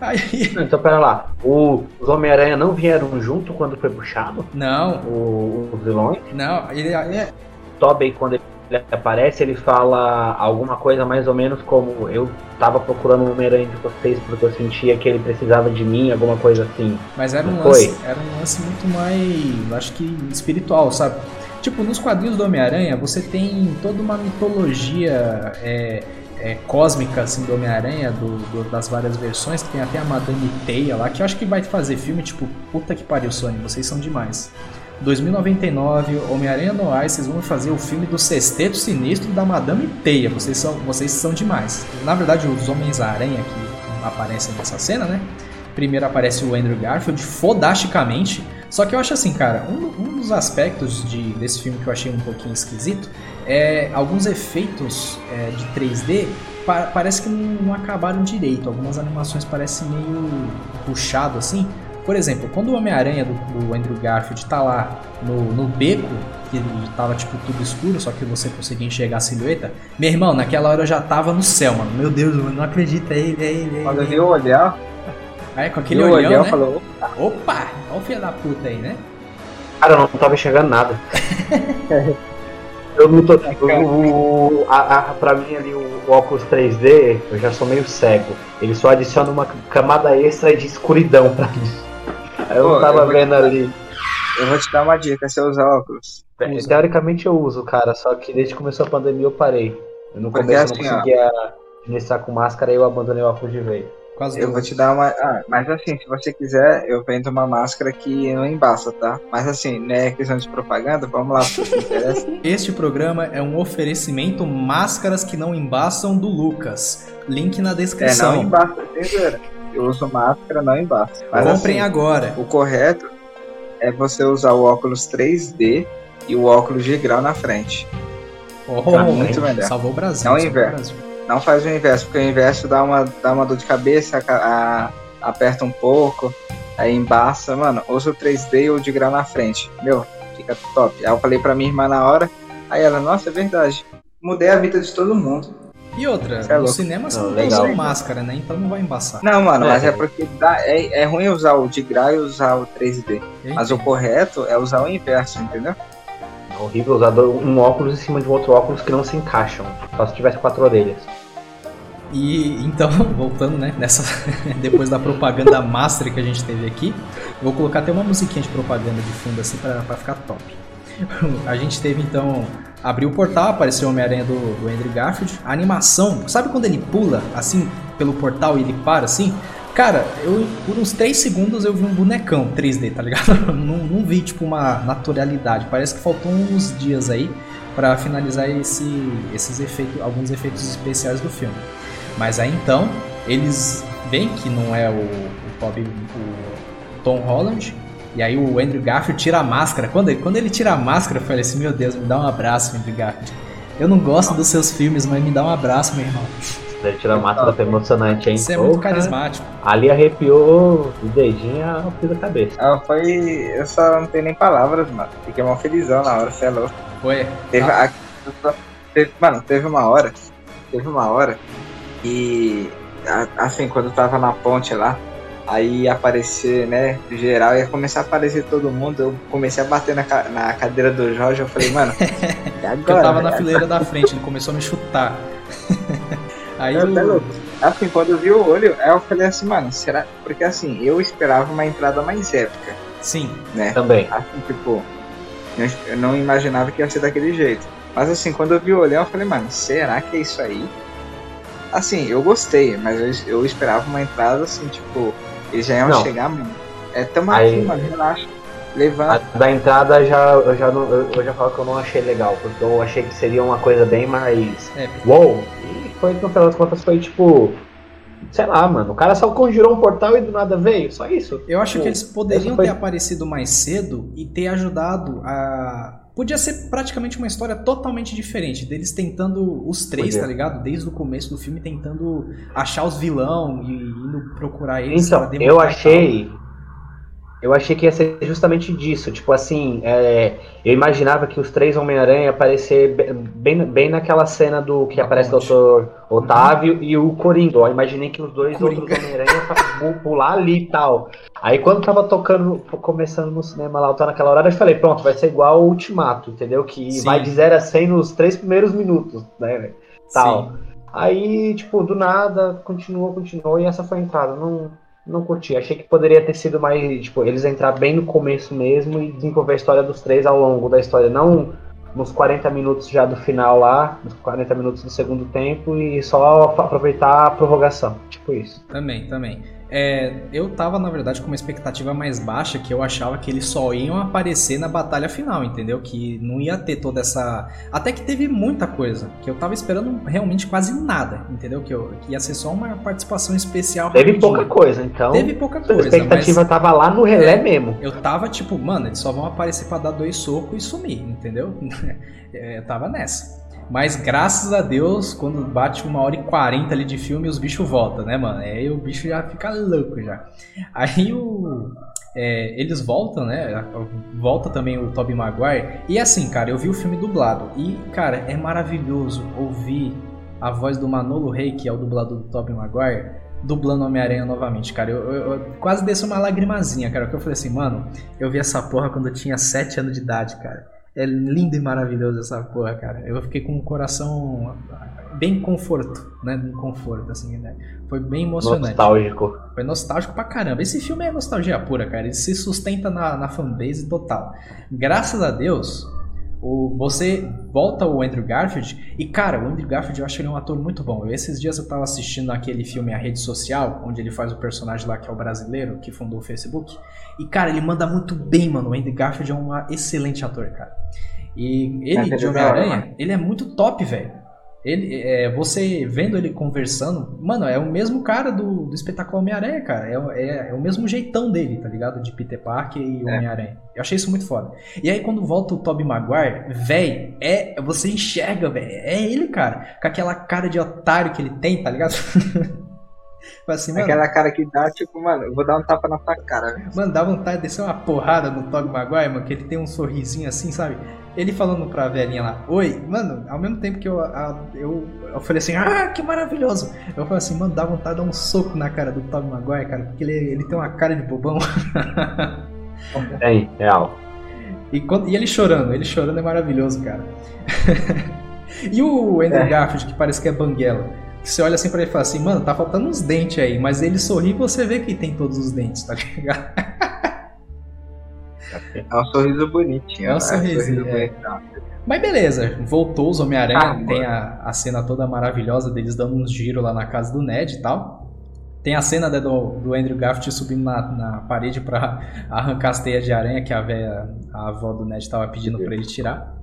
Aí... Então, pera lá. O, os Homem-Aranha não vieram junto quando foi puxado? Não. O, os vilões? Não, ele é. Tobey, quando ele aparece, ele fala alguma coisa mais ou menos como eu tava procurando o Homem-Aranha de vocês porque eu sentia que ele precisava de mim, alguma coisa assim. Mas era um, lance, era um lance muito mais, acho que espiritual, sabe? Tipo, nos quadrinhos do Homem-Aranha, você tem toda uma mitologia é, é, cósmica assim, do Homem-Aranha, do, do, das várias versões, que tem até a Madame Teia lá, que eu acho que vai fazer filme, tipo, puta que pariu, Sony, vocês são demais. 2099, Homem-Aranha Noir, vocês vão fazer o filme do Sexteto Sinistro da Madame Teia, vocês são, vocês são demais. Na verdade, os Homens-Aranha que aparecem nessa cena, né? Primeiro aparece o Andrew Garfield, fodasticamente. Só que eu acho assim, cara, um, um dos aspectos de, desse filme que eu achei um pouquinho esquisito é alguns efeitos é, de 3D pa parece que não, não, acabaram direito. Algumas animações parecem meio puxado assim. Por exemplo, quando o Homem-Aranha do, do Andrew Garfield tá lá no, no beco, que tava tipo tudo escuro, só que você conseguia enxergar a silhueta, meu irmão, naquela hora eu já tava no céu, mano. Meu Deus, mano, não acredito, é ele, é ele, é Quando eu ele. vi o olhar, Aí com aquele olhão, olhar, né? falou, Opa, olha o filho da puta aí, né? Cara, eu não tava enxergando nada. eu não tô. <laughs> O, o- a, a, pra mim ali, o, o óculos 3D, eu já sou meio cego. Ele só adiciona uma camada extra de escuridão pra mim. Aí Eu Pô, não tava eu vendo ali. eu vou te dar uma dica, você usa óculos. Usa. Teoricamente eu uso, cara, só que desde que começou a pandemia eu parei. Eu no Porque começo assim, não conseguia administrar com máscara e eu abandonei o óculos de vez. Eu vou te dar uma. Ah, mas assim, se você quiser, eu vendo uma máscara que não embaça, tá? Mas assim, não é questão de propaganda, vamos lá, você interessa. <laughs> Este programa é um oferecimento máscaras que não embaçam do Lucas. Link na É, descrição. não embaça, entendeu? Eu uso máscara, não embaça. Mas Comprem assim, agora. o correto é você usar o óculos 3D e o óculos de grau na frente. Oh, Tá muito melhor. Salvou o Brasil. Salvou o inverno. Não faz o inverso, porque o inverso dá uma, dá uma dor de cabeça, a- a- aperta um pouco, aí embaça. Mano, usa o 3D ou de grau na frente. Meu, fica top. Aí eu falei pra minha irmã na hora, aí ela, nossa, é verdade. Mudei a vida de todo mundo. E outra, é no cinema você Não, não tá legal. usando máscara, né? Então não vai embaçar. Não, mano, É, mas é porque dá, é, é ruim usar o de grau e usar o 3D. Eu Mas o correto é usar o inverso, entendeu? É horrível usar um óculos em cima de um outro óculos que não se encaixam. Só se tivesse quatro orelhas. E então, <laughs> voltando, né, nessa <laughs> depois da propaganda master que a gente teve aqui, vou colocar até uma musiquinha de propaganda de fundo assim pra ficar top. <laughs> A gente teve então abriu o portal, apareceu o Homem-Aranha do, do Andrew Garfield. A animação, sabe quando ele pula assim pelo portal e ele para assim? Cara, eu por uns 3 segundos eu vi um bonecão 3D, tá ligado? <laughs> Não, não vi tipo uma naturalidade. Parece que faltou uns dias aí pra finalizar esse, esses efeitos, alguns efeitos especiais do filme. Mas aí então, eles veem que não é o, o, Toby- o Tom Holland. E aí o Andrew Garfield tira a máscara. Quando ele, quando ele tira a máscara, eu falei assim, meu Deus, me dá um abraço, Andrew Garfield. Eu não gosto dos seus filmes, mas me dá um abraço, meu irmão. Deve tirar a máscara foi emocionante, hein? Você é Pô, muito cara, carismático. Ali arrepiou o dedinho ao fio da cabeça. Ah, foi. Eu só não tenho nem palavras, mano. Fiquei mal felizão na hora, você é louco. Foi. Teve, Ah, a- teve- mano, teve uma hora. Teve uma hora que. a- Assim, quando eu tava na ponte lá, aí ia aparecer, né? Geral, ia começar a aparecer todo mundo. Eu comecei a bater na, ca- na cadeira do Jorge. Eu falei, mano, porque <laughs> eu agora. tava na né? fileira da <laughs> frente, ele começou a me chutar. <laughs> Aí Eu até o... louco. Assim, quando eu vi o olho, aí eu falei assim, mano, será? Porque assim, eu esperava uma entrada mais épica, Sim, né? Também. Assim, tipo, eu- eu não imaginava que ia ser daquele jeito. Mas assim, quando eu vi o olhão, eu falei, mano, será que é isso aí? Assim, eu gostei, mas eu, eu esperava uma entrada assim, tipo, eles já iam Não. chegar, mano. É, tamo Aí- aqui, mano, relaxa. A Levanta. da entrada já, eu já não, eu, eu já falo que eu não achei legal, porque eu achei que seria uma coisa bem mais. é, Uou! E foi, no final das contas, foi tipo. Sei lá, mano. O cara só conjurou um portal e do nada veio. Só isso. Eu acho Pô, que eles poderiam foi- ter aparecido mais cedo e ter ajudado a. Podia ser praticamente uma história totalmente diferente, deles tentando, os três, Podia. tá ligado? Desde o começo do filme, tentando achar os vilão e indo procurar eles. Então, eu achei. Eu achei que ia ser justamente disso. Tipo assim, é, eu imaginava que os três Homem-Aranha ia aparecer be- bem, bem naquela cena do que aparece o Dr. Otávio e o Coringa. Eu imaginei que os dois Coringa. outros Homem-Aranha pular ali e tal. Aí quando tava tocando, começando no cinema lá, eu tava naquela hora, eu falei, pronto, vai ser igual o Ultimato, entendeu? Que Sim. vai de 0 a 100 nos três primeiros minutos, né, tal. Sim. Aí, tipo, do nada, continuou, continuou, e essa foi a entrada. Não, não curti. Achei que poderia ter sido mais, tipo, eles entrar bem no começo mesmo e desenvolver a história dos três ao longo da história. Não nos 40 minutos já do final lá, nos 40 minutos do segundo tempo, e só aproveitar a prorrogação. Tipo isso. Também, também. É, eu tava, na verdade, com uma expectativa mais baixa, que eu achava que eles só iam aparecer na batalha final, entendeu? Que não ia ter toda essa. Até que teve muita coisa, que eu tava esperando realmente quase nada, entendeu? Que, eu, que ia ser só uma participação especial. Teve rapidinho. pouca coisa, então Teve pouca a coisa, expectativa mas tava lá no relé É. mesmo. eu tava tipo, mano, eles só vão aparecer pra dar dois socos e sumir, entendeu? <laughs> É, eu tava nessa. Mas graças a Deus, quando bate uma hora e quarenta ali de filme, os bichos voltam, né, mano? Aí o bicho já fica louco já. Aí o. é, eles voltam, né? Volta também o Tobey Maguire. E assim, cara, eu vi o filme dublado. E, cara, é maravilhoso ouvir a voz do Manolo Rey, que é o dublador do Tobey Maguire, dublando Homem-Aranha novamente, cara. Eu, eu, eu quase desci uma lagrimazinha, cara. Porque eu falei assim, mano, eu vi essa porra quando eu tinha 7 anos de idade, cara. É lindo e maravilhoso essa porra, cara. Eu fiquei com o coração bem conforto, né? Um conforto, assim, né? Foi bem emocionante. Nostálgico. Foi nostálgico pra caramba. Esse filme é nostalgia pura, cara. Ele se sustenta na, na fanbase total. Graças a Deus, o, você volta o Andrew Garfield e, cara, o Andrew Garfield eu acho ele um ator muito bom. Eu, esses dias eu tava assistindo aquele filme A Rede Social, onde ele faz o personagem lá que é o brasileiro, que fundou o Facebook. E, cara, ele manda muito bem, mano. O Andrew Garfield é um excelente ator, cara. E ele, de Homem-Aranha, ele é muito top, velho. Ele, é, você vendo ele conversando, mano, é o mesmo cara do, do espetáculo Homem-Aranha, cara. É, é, é, o mesmo jeitão dele, tá ligado? De Peter Parker e é. Homem-Aranha. Eu achei isso muito foda. E aí, quando volta o Tobey Maguire, véi, é, você enxerga, velho. É ele, cara. Com aquela cara de otário que ele tem, tá ligado? <laughs> assim, mano, Aquela cara que dá, tipo, mano, eu vou dar um tapa na tua cara. Mano, dá vontade de descer uma porrada no Tobey Maguire, mano, que ele tem um sorrisinho assim, sabe? Ele falando pra velhinha lá, oi, mano, ao mesmo tempo que eu, a, eu, eu falei assim, ah, que maravilhoso. Eu falei assim, mano, dá vontade de dar um soco na cara do Tom Maguire, cara, porque ele, ele tem uma cara de bobão. <laughs> Tem, real. E, quando, e ele chorando, ele chorando é maravilhoso, cara. <laughs> e o Andrew é. Garfield, que parece que é banguela. Que você olha assim pra ele e fala assim, mano, tá faltando uns dentes aí, mas ele sorri e você vê que tem todos os dentes, tá ligado? <laughs> É um sorriso bonitinho. É um né? sorriso. É. Mas beleza, voltou os Homem-Aranha, ah, tem a, a cena toda maravilhosa deles dando uns giros lá na casa do Ned e tal. Tem a cena né, do, do Andrew Garfield subindo na, na parede para <laughs> arrancar as teias de aranha que a, véia, a avó do Ned estava pedindo para ele tirar.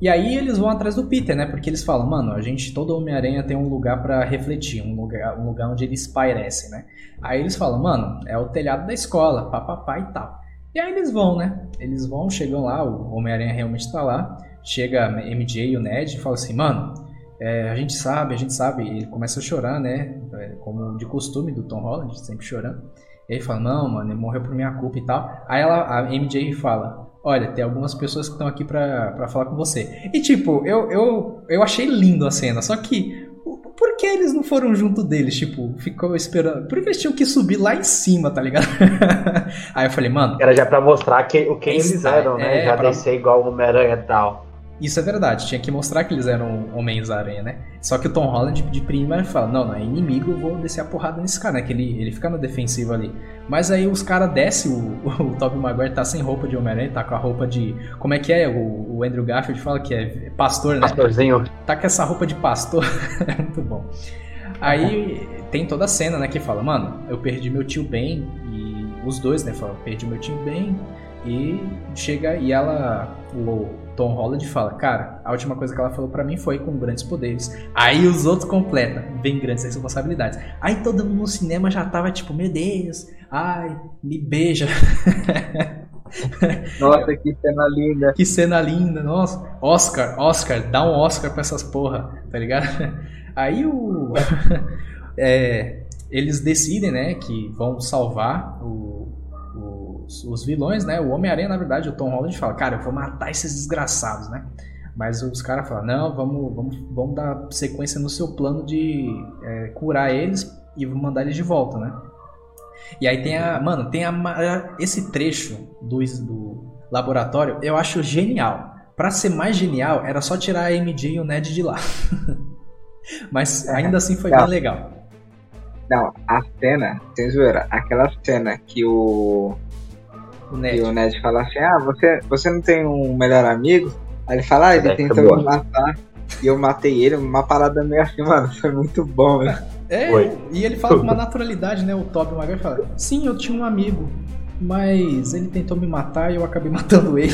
E aí eles vão atrás do Peter, né? Porque eles falam, mano, a gente, todo Homem-Aranha tem um lugar para refletir, um lugar, um lugar onde ele espairece, né? Aí eles falam, mano, é o telhado da escola, papapá e tal. E aí eles vão, né? Eles vão, chegam lá, o Homem-Aranha realmente tá lá. Chega MJ e o Ned e fala assim, mano, é, a gente sabe, a gente sabe. E ele começa a chorar, né? É, como de costume do Tom Holland, sempre chorando. E ele fala, não, mano, ele morreu por minha culpa e tal. Aí ela, a MJ fala, olha, tem algumas pessoas que estão aqui pra, pra falar com você. E tipo, eu, eu, eu achei lindo a cena, só que por que eles não foram junto deles? Tipo, ficou esperando. Por que eles tinham que subir lá em cima, tá ligado? <laughs> Aí eu falei, mano. Era já pra mostrar que, o que eles eram, né? É, já pra... descer igual o Homem-Aranha e tal. Isso é verdade, tinha que mostrar que eles eram Homens-Aranha, né? Só que o Tom Holland de primeira fala: Não, não, é inimigo, eu vou descer a porrada nesse cara, né? Que ele, ele fica na defensiva ali. Mas aí os caras descem, o, <laughs> o Tobey Maguire tá sem roupa de Homem-Aranha, tá com a roupa de. Como é que é? O, o Andrew Garfield fala que é pastor, né? Pastorzinho. Tá com essa roupa de pastor. <laughs> é muito bom. Aí tem toda a cena, né? Que fala: Mano, eu perdi meu tio Ben. E os dois, né? Falam: Perdi meu tio Ben. E chega e ela. O, Tom Holland fala, cara, a última coisa que ela falou para mim foi com grandes poderes. Aí os outros completam, vem grandes responsabilidades. Aí todo mundo no cinema já tava tipo, meu Deus, ai, me beija. <laughs> Nossa, que cena linda. Que cena linda, nossa. Oscar, Oscar, dá um Oscar pra essas porra, tá ligado? <laughs> Aí o. <laughs> é, eles decidem, né, que vão salvar o, os, os vilões, né? O Homem-Aranha, na verdade, o Tom Holland fala, cara, eu vou matar esses desgraçados, né? Mas os caras falam, não, vamos, vamos, vamos dar sequência no seu plano de é, curar eles e mandar eles de volta, né? E aí tem a. Mano, tem a. Esse trecho do, do laboratório eu acho genial. Para ser mais genial, era só tirar a MJ e o Ned de lá. <laughs> Mas ainda assim foi bem legal. Não, a cena, sem zoeira, aquela cena que o o Ned. E o Ned fala assim: Ah, você, você não tem um melhor amigo? Aí ele fala: Ah, ele é, tentou me matar. E eu matei ele, uma parada meio assim, mano, <laughs> foi muito bom, velho. É, Foi. e ele fala com uma <laughs> naturalidade, né? O Tobey Maguire fala: Sim, eu tinha um amigo, mas ele tentou me matar e eu acabei <laughs> matando ele.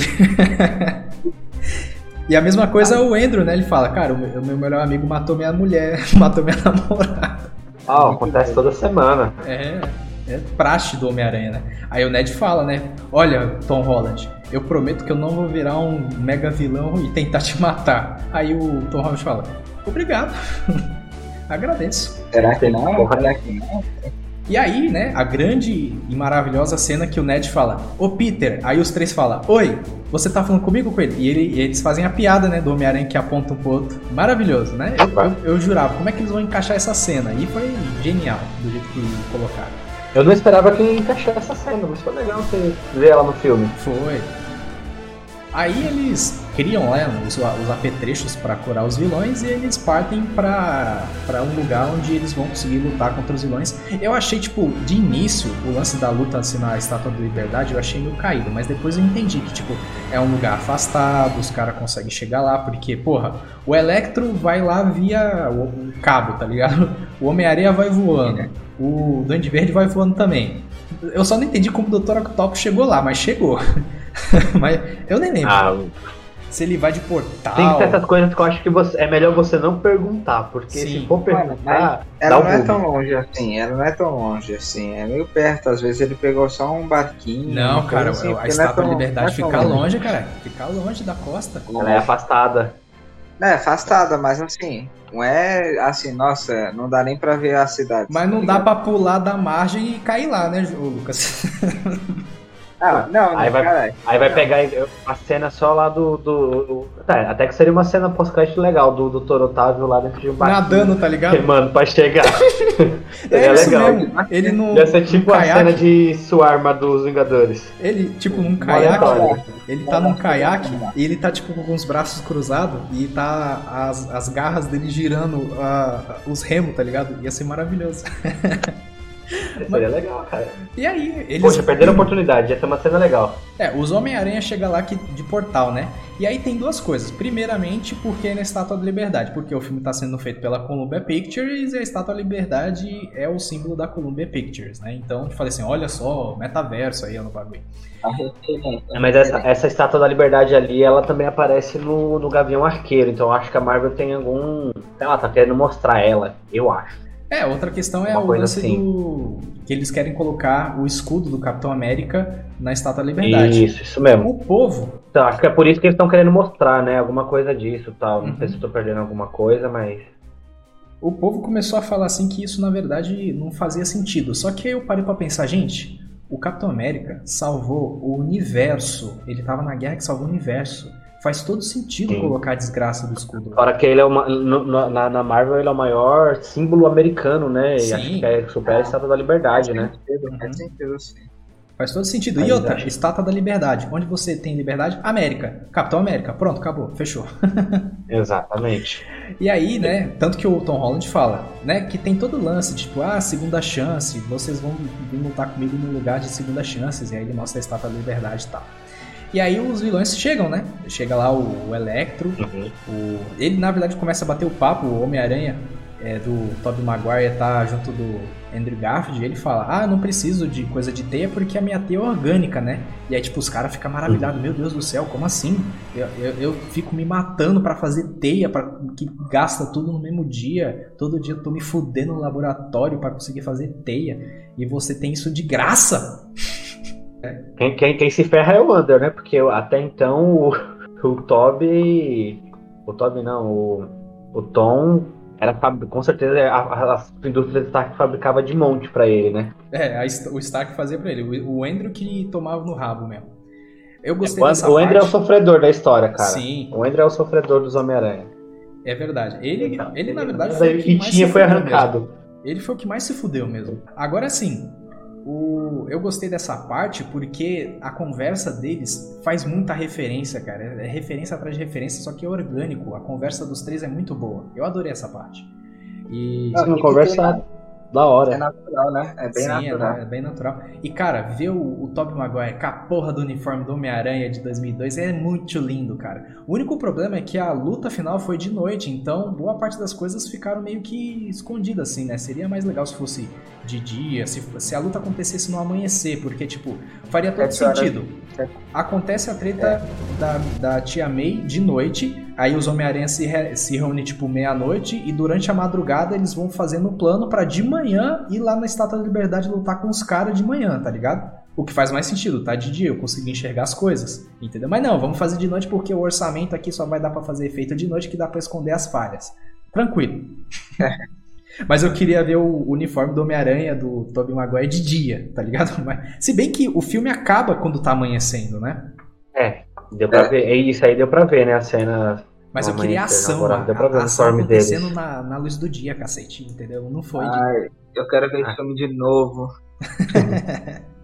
e a mesma coisa o Andrew, né? Ele fala: Cara, o meu, melhor amigo matou minha mulher, matou minha namorada. Ah, acontece toda semana. É é praxe do Homem-Aranha, né? Aí o Ned fala, né? Olha, Tom Holland, eu prometo que eu não vou virar um mega vilão e tentar te matar. Aí o Tom Holland fala, obrigado. <laughs> Agradeço. Será que não? Será que não? E aí, né, a grande e maravilhosa cena que o Ned fala, ô Peter, aí os três falam, oi, você tá falando comigo com ele? E, ele, e eles fazem a piada, né, do Homem-Aranha que aponta um pro outro. Maravilhoso, né? Eu, eu, eu jurava, como é que eles vão encaixar essa cena? E foi genial, do jeito que colocaram. Eu não esperava que ia encaixar essa cena, mas foi legal você ver ela no filme. Foi. Aí eles criam né, os, os apetrechos para curar os vilões e eles partem para um lugar onde eles vão conseguir lutar contra os vilões. Eu achei, tipo, de início, o lance da luta assim, na Estátua da Liberdade, eu achei meio caído, mas depois eu entendi que, tipo, é um lugar afastado, os caras conseguem chegar lá, porque, porra, o Electro vai lá via o, o cabo, tá ligado? O Homem-Areia vai voando, o Duende Verde vai voando também. Eu só não entendi como o Dr. Octopus chegou lá, mas chegou. <laughs> mas eu nem lembro. Ah, Se ele vai de portal. tem certas coisas que eu acho que você, é melhor você não perguntar, porque Sim. se for perguntar, Ela um não é tão longe assim, ela não é tão longe assim, é meio perto. Às vezes ele pegou só um barquinho. Não, cara, assim, a é Estátua da tão- Liberdade é fica tão longe, cara. Fica longe da costa. Ela é afastada. É, afastada, mas assim, não é assim, nossa, não dá nem pra ver a cidade. Mas não dá pra pular da margem e cair lá, né, Lucas? <laughs> Ah, não, Aí não, vai- caralho. Aí vai pegar a cena só lá do. do, do- tá, até que seria uma cena pós-crédito legal do Dr. Otávio lá dentro de um barquinho. Nadando, tá ligado? <laughs> Remando pra chegar. <laughs> É isso legal. mesmo. Ele no, Ia ser tipo no a cena de Suarma dos Vingadores. ele tipo num caiaque, ele tá num caiaque e ele tá tipo com os braços cruzados e tá as, as garras dele girando ah, os remos, tá ligado? Ia ser maravilhoso. <laughs> Seria legal, cara. E aí, eles Poxa, perderam a oportunidade, ia ser uma cena legal. É, os Homem-Aranha chega lá que, de portal, né? E aí tem duas coisas. Primeiramente, porque é na Estátua da Liberdade, porque o filme está sendo feito pela Columbia Pictures e a Estátua da Liberdade é o símbolo da Columbia Pictures, né? Então eu falei assim, olha só, metaverso aí no bagulho. É, Mas essa, essa estátua da liberdade ali, ela também aparece no, no Gavião Arqueiro, então eu acho que a Marvel tem algum. Sei lá, tá querendo mostrar ela, eu acho. É, outra questão é Uma o lance assim. do... que eles querem colocar o escudo do Capitão América na Estátua da Liberdade. Isso, isso mesmo. O povo Então, acho que é por isso que eles estão querendo mostrar, né? Alguma coisa disso e tal. Não Uhum. sei se eu tô perdendo alguma coisa, mas. O povo começou a falar assim que isso na verdade não fazia sentido. Só que aí eu parei pra pensar, gente, o Capitão América salvou o universo. Ele tava na guerra que salvou o universo. Faz todo sentido Sim. colocar a desgraça do escudo. lá. Fora que ele é uma. no- na, na Marvel ele é o maior símbolo americano, né? E Sim. acho que é supera a estátua da liberdade, né? Faz sentido, sim. Faz todo sentido. Aí E outra, acho- estátua da liberdade. Onde você tem liberdade? América. Capitão América. Pronto, acabou. Fechou. <laughs> Exatamente. E aí, né, tanto que o Tom Holland fala, né, que tem todo o lance, tipo, ah, segunda chance, vocês vão vir lutar comigo no lugar de segunda chances, e aí ele mostra a estátua da liberdade e tal. E aí os vilões chegam, né? Chega lá o, o Electro, Uhum. o- ele na verdade começa a bater o papo, o Homem-Aranha é, do Tobey Maguire tá junto do Andrew Garfield, e ele fala, ah, não preciso de coisa de teia porque a minha teia é orgânica, né? E aí, tipo, os caras ficam maravilhados, meu Deus do céu, como assim? Eu, eu, eu fico me matando pra fazer teia, pra, que gasta tudo no mesmo dia. Todo dia eu tô me fudendo no laboratório pra conseguir fazer teia. E você tem isso de graça? Quem, quem, quem se ferra é o Under, né? Porque até então o, o Toby. O Toby não, o, o Tom era com certeza a, a, as indústrias de Stark fabricava de monte pra ele, né? É, a o Stark fazia pra ele. O, o Andrew que tomava no rabo mesmo. Eu gostei O, dessa o Andrew é o parte. sofredor da história, cara. Sim, O Andrew é o sofredor dos Homem-Aranha. é verdade. Ele, ele na verdade, Mas foi o que se foi arrancado. mesmo. Ele foi o que mais se fudeu mesmo. Agora sim, o... eu gostei dessa parte porque a conversa deles faz muita referência, cara. É referência atrás de referência, só que é orgânico. A conversa dos três é muito boa. Eu adorei essa parte. E. Ah, e conversa da hora. É natural, né? É bem Sim, natural. É, é bem natural. E, cara, ver o, o Tobey Maguire com a porra do uniforme do Homem-Aranha de 2002 é muito lindo, cara. O único problema é que a luta final foi de noite, então boa parte das coisas ficaram meio que escondidas, assim, né? Seria mais legal se fosse de dia, se, se a luta acontecesse no amanhecer, porque, tipo, faria todo horas. sentido. Sete. Acontece a treta da, da tia May de noite, aí os Homem-Aranha se, re- se reúnem, tipo, meia-noite, e durante a madrugada eles vão fazendo um plano pra de manhã ir lá na Estátua da Liberdade lutar com os caras de manhã, tá ligado? O que faz mais sentido, tá de dia, eu consegui enxergar as coisas, entendeu? Mas não, vamos fazer de noite porque o orçamento aqui só vai dar pra fazer efeito de noite que dá pra esconder as falhas. Tranquilo. <laughs> Mas eu queria ver o uniforme do Homem-Aranha do Tobey Maguire de dia, tá ligado? <laughs> Mas, se bem que o filme acaba quando tá amanhecendo, né? É, deu pra ver. É isso aí deu pra ver, né? A cena. Mas eu queria ação, a, deu pra ver a o ação deles. acontecendo na, na luz do dia, cacete, entendeu? Não foi. de- Ai, eu quero ver Ah. esse filme de novo. <laughs>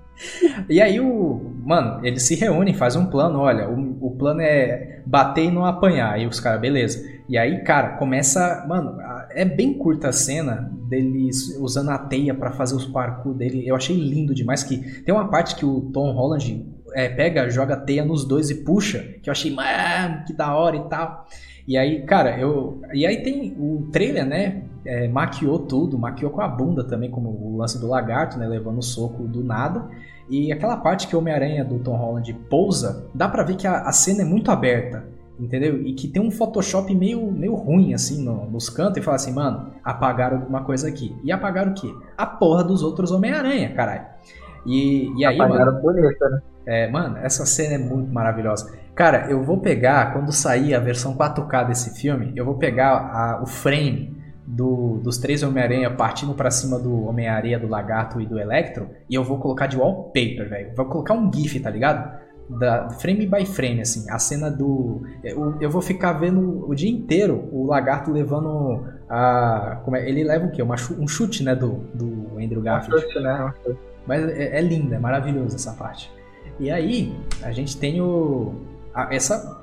E aí o. Mano, eles se reúnem, fazem um plano. Olha, o, o plano é bater e não apanhar. Aí os caras, beleza. E aí, cara, começa. Mano, a- é bem curta a cena deles usando a teia pra fazer os parkour dele. Eu achei lindo demais. Que tem uma parte que o Tom Holland é, pega, joga teia nos dois e puxa. Que eu achei, mano, que da hora e tal. E aí, cara, eu. E aí tem o trailer, né? é, maquiou tudo, maquiou com a bunda também, como o lance do lagarto, né? Levando o soco do nada. E aquela parte que o Homem-Aranha do Tom Holland pousa, dá pra ver que a, a cena é muito aberta, entendeu? E que tem um Photoshop meio, meio ruim, assim, no- nos cantos, e fala assim, mano, apagaram alguma coisa aqui. E apagaram o quê? A porra dos outros Homem-Aranha, caralho. E, e aí, mano. Apagaram bonita, né? É, mano, essa cena é muito maravilhosa. Cara, eu vou pegar, quando sair a versão 4K desse filme, eu vou pegar a- o frame do- dos três Homem-Aranha partindo pra cima do Homem-Areia, do Lagarto e do Electro, e eu vou colocar de wallpaper, velho. Vou colocar um GIF, tá ligado? Da, frame by frame, assim, a cena do. Eu, eu vou ficar vendo o dia inteiro o lagarto levando a. Como é, ele leva o quê? Uma um chute, né? Do, do Andrew Garfield. Chute, né? Mas é, é linda, é maravilhosa essa parte. E aí, a gente tem o, a- essa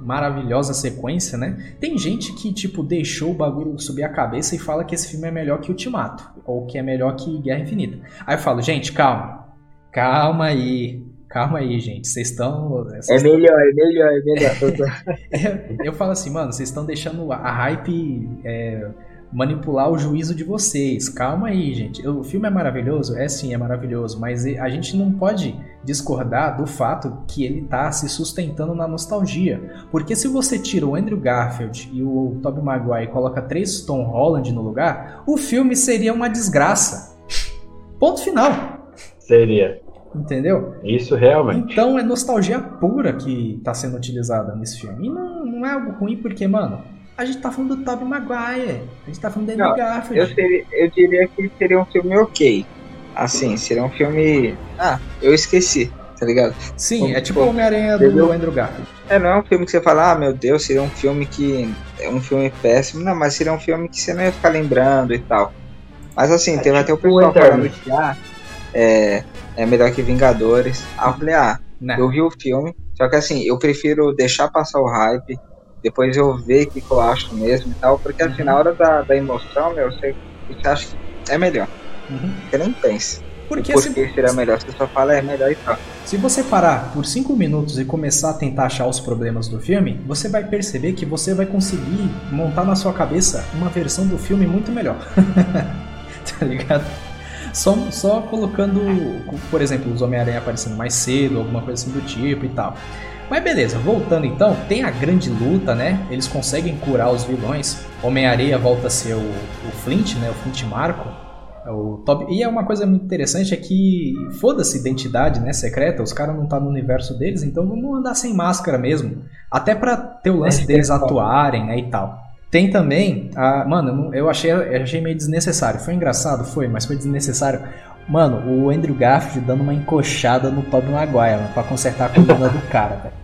maravilhosa sequência, né? Tem gente que, tipo, deixou o bagulho subir a cabeça e fala que esse filme é melhor que Ultimato, ou que é melhor que Guerra Infinita. Aí eu falo, gente, calma. Calma aí. Calma aí, gente. Vocês estão. É melhor, é melhor, é melhor. <laughs> Eu falo assim, mano, vocês estão deixando a hype é, manipular o juízo de vocês. Calma aí, gente. O filme é maravilhoso? É sim, é maravilhoso. Mas a gente não pode discordar do fato que ele tá se sustentando na nostalgia. Porque se você tira o Andrew Garfield e o Tobey Maguire e coloca três Tom Holland no lugar, o filme seria uma desgraça. Ponto final. Seria. Entendeu? Isso realmente. Então é nostalgia pura que tá sendo utilizada nesse filme. E não, não é algo ruim porque, mano, a gente tá falando do Tobey Maguire. A gente tá falando do Andrew Não, Garfield. Eu, seria, eu diria que seria um filme ok. Assim, seria um filme. Ah, eu esqueci, tá ligado? Sim, é tipo o Homem-Aranha do entendeu? Andrew Garfield. É, não é um filme que você fala, ah, meu Deus, seria um filme que. É um filme péssimo. Não, mas seria um filme que você não ia ficar lembrando e tal. Mas assim, É teve até o tipo o pessoal falando que ah, é, é melhor que Vingadores. Aí eu falei, ah, Né? eu vi o filme, só que assim, eu prefiro deixar passar o hype, depois eu ver o que, que eu acho mesmo e tal, porque assim, na hora da, da emoção, meu, você, você acha que é melhor. Uhum. Você nem pensa. Porque Por se, melhor? Você só fala é melhor e tal. se você parar por 5 minutos e começar a tentar achar os problemas do filme, você vai perceber que você vai conseguir montar na sua cabeça uma versão do filme muito melhor. <laughs> tá ligado? Só, só colocando, por exemplo, os Homem-Aranha aparecendo mais cedo, alguma coisa assim do tipo e tal. Mas beleza, voltando então, tem a grande luta, né? Eles conseguem curar os vilões. Homem-Areia volta a ser o, o Flint, né? O Flint Marco. É O Toby- E é uma coisa muito interessante é que foda-se identidade, né, secreta, os caras não tá no universo deles, então vamos andar sem máscara mesmo, até pra ter o lance É, deles é, atuarem, né, e tal. Tem também, a, mano, eu achei, eu achei meio desnecessário. Foi engraçado, foi, mas foi desnecessário. Mano, o Andrew Garfield dando uma encoxada no Tobey Maguire, mano, pra consertar a coluna do cara, velho.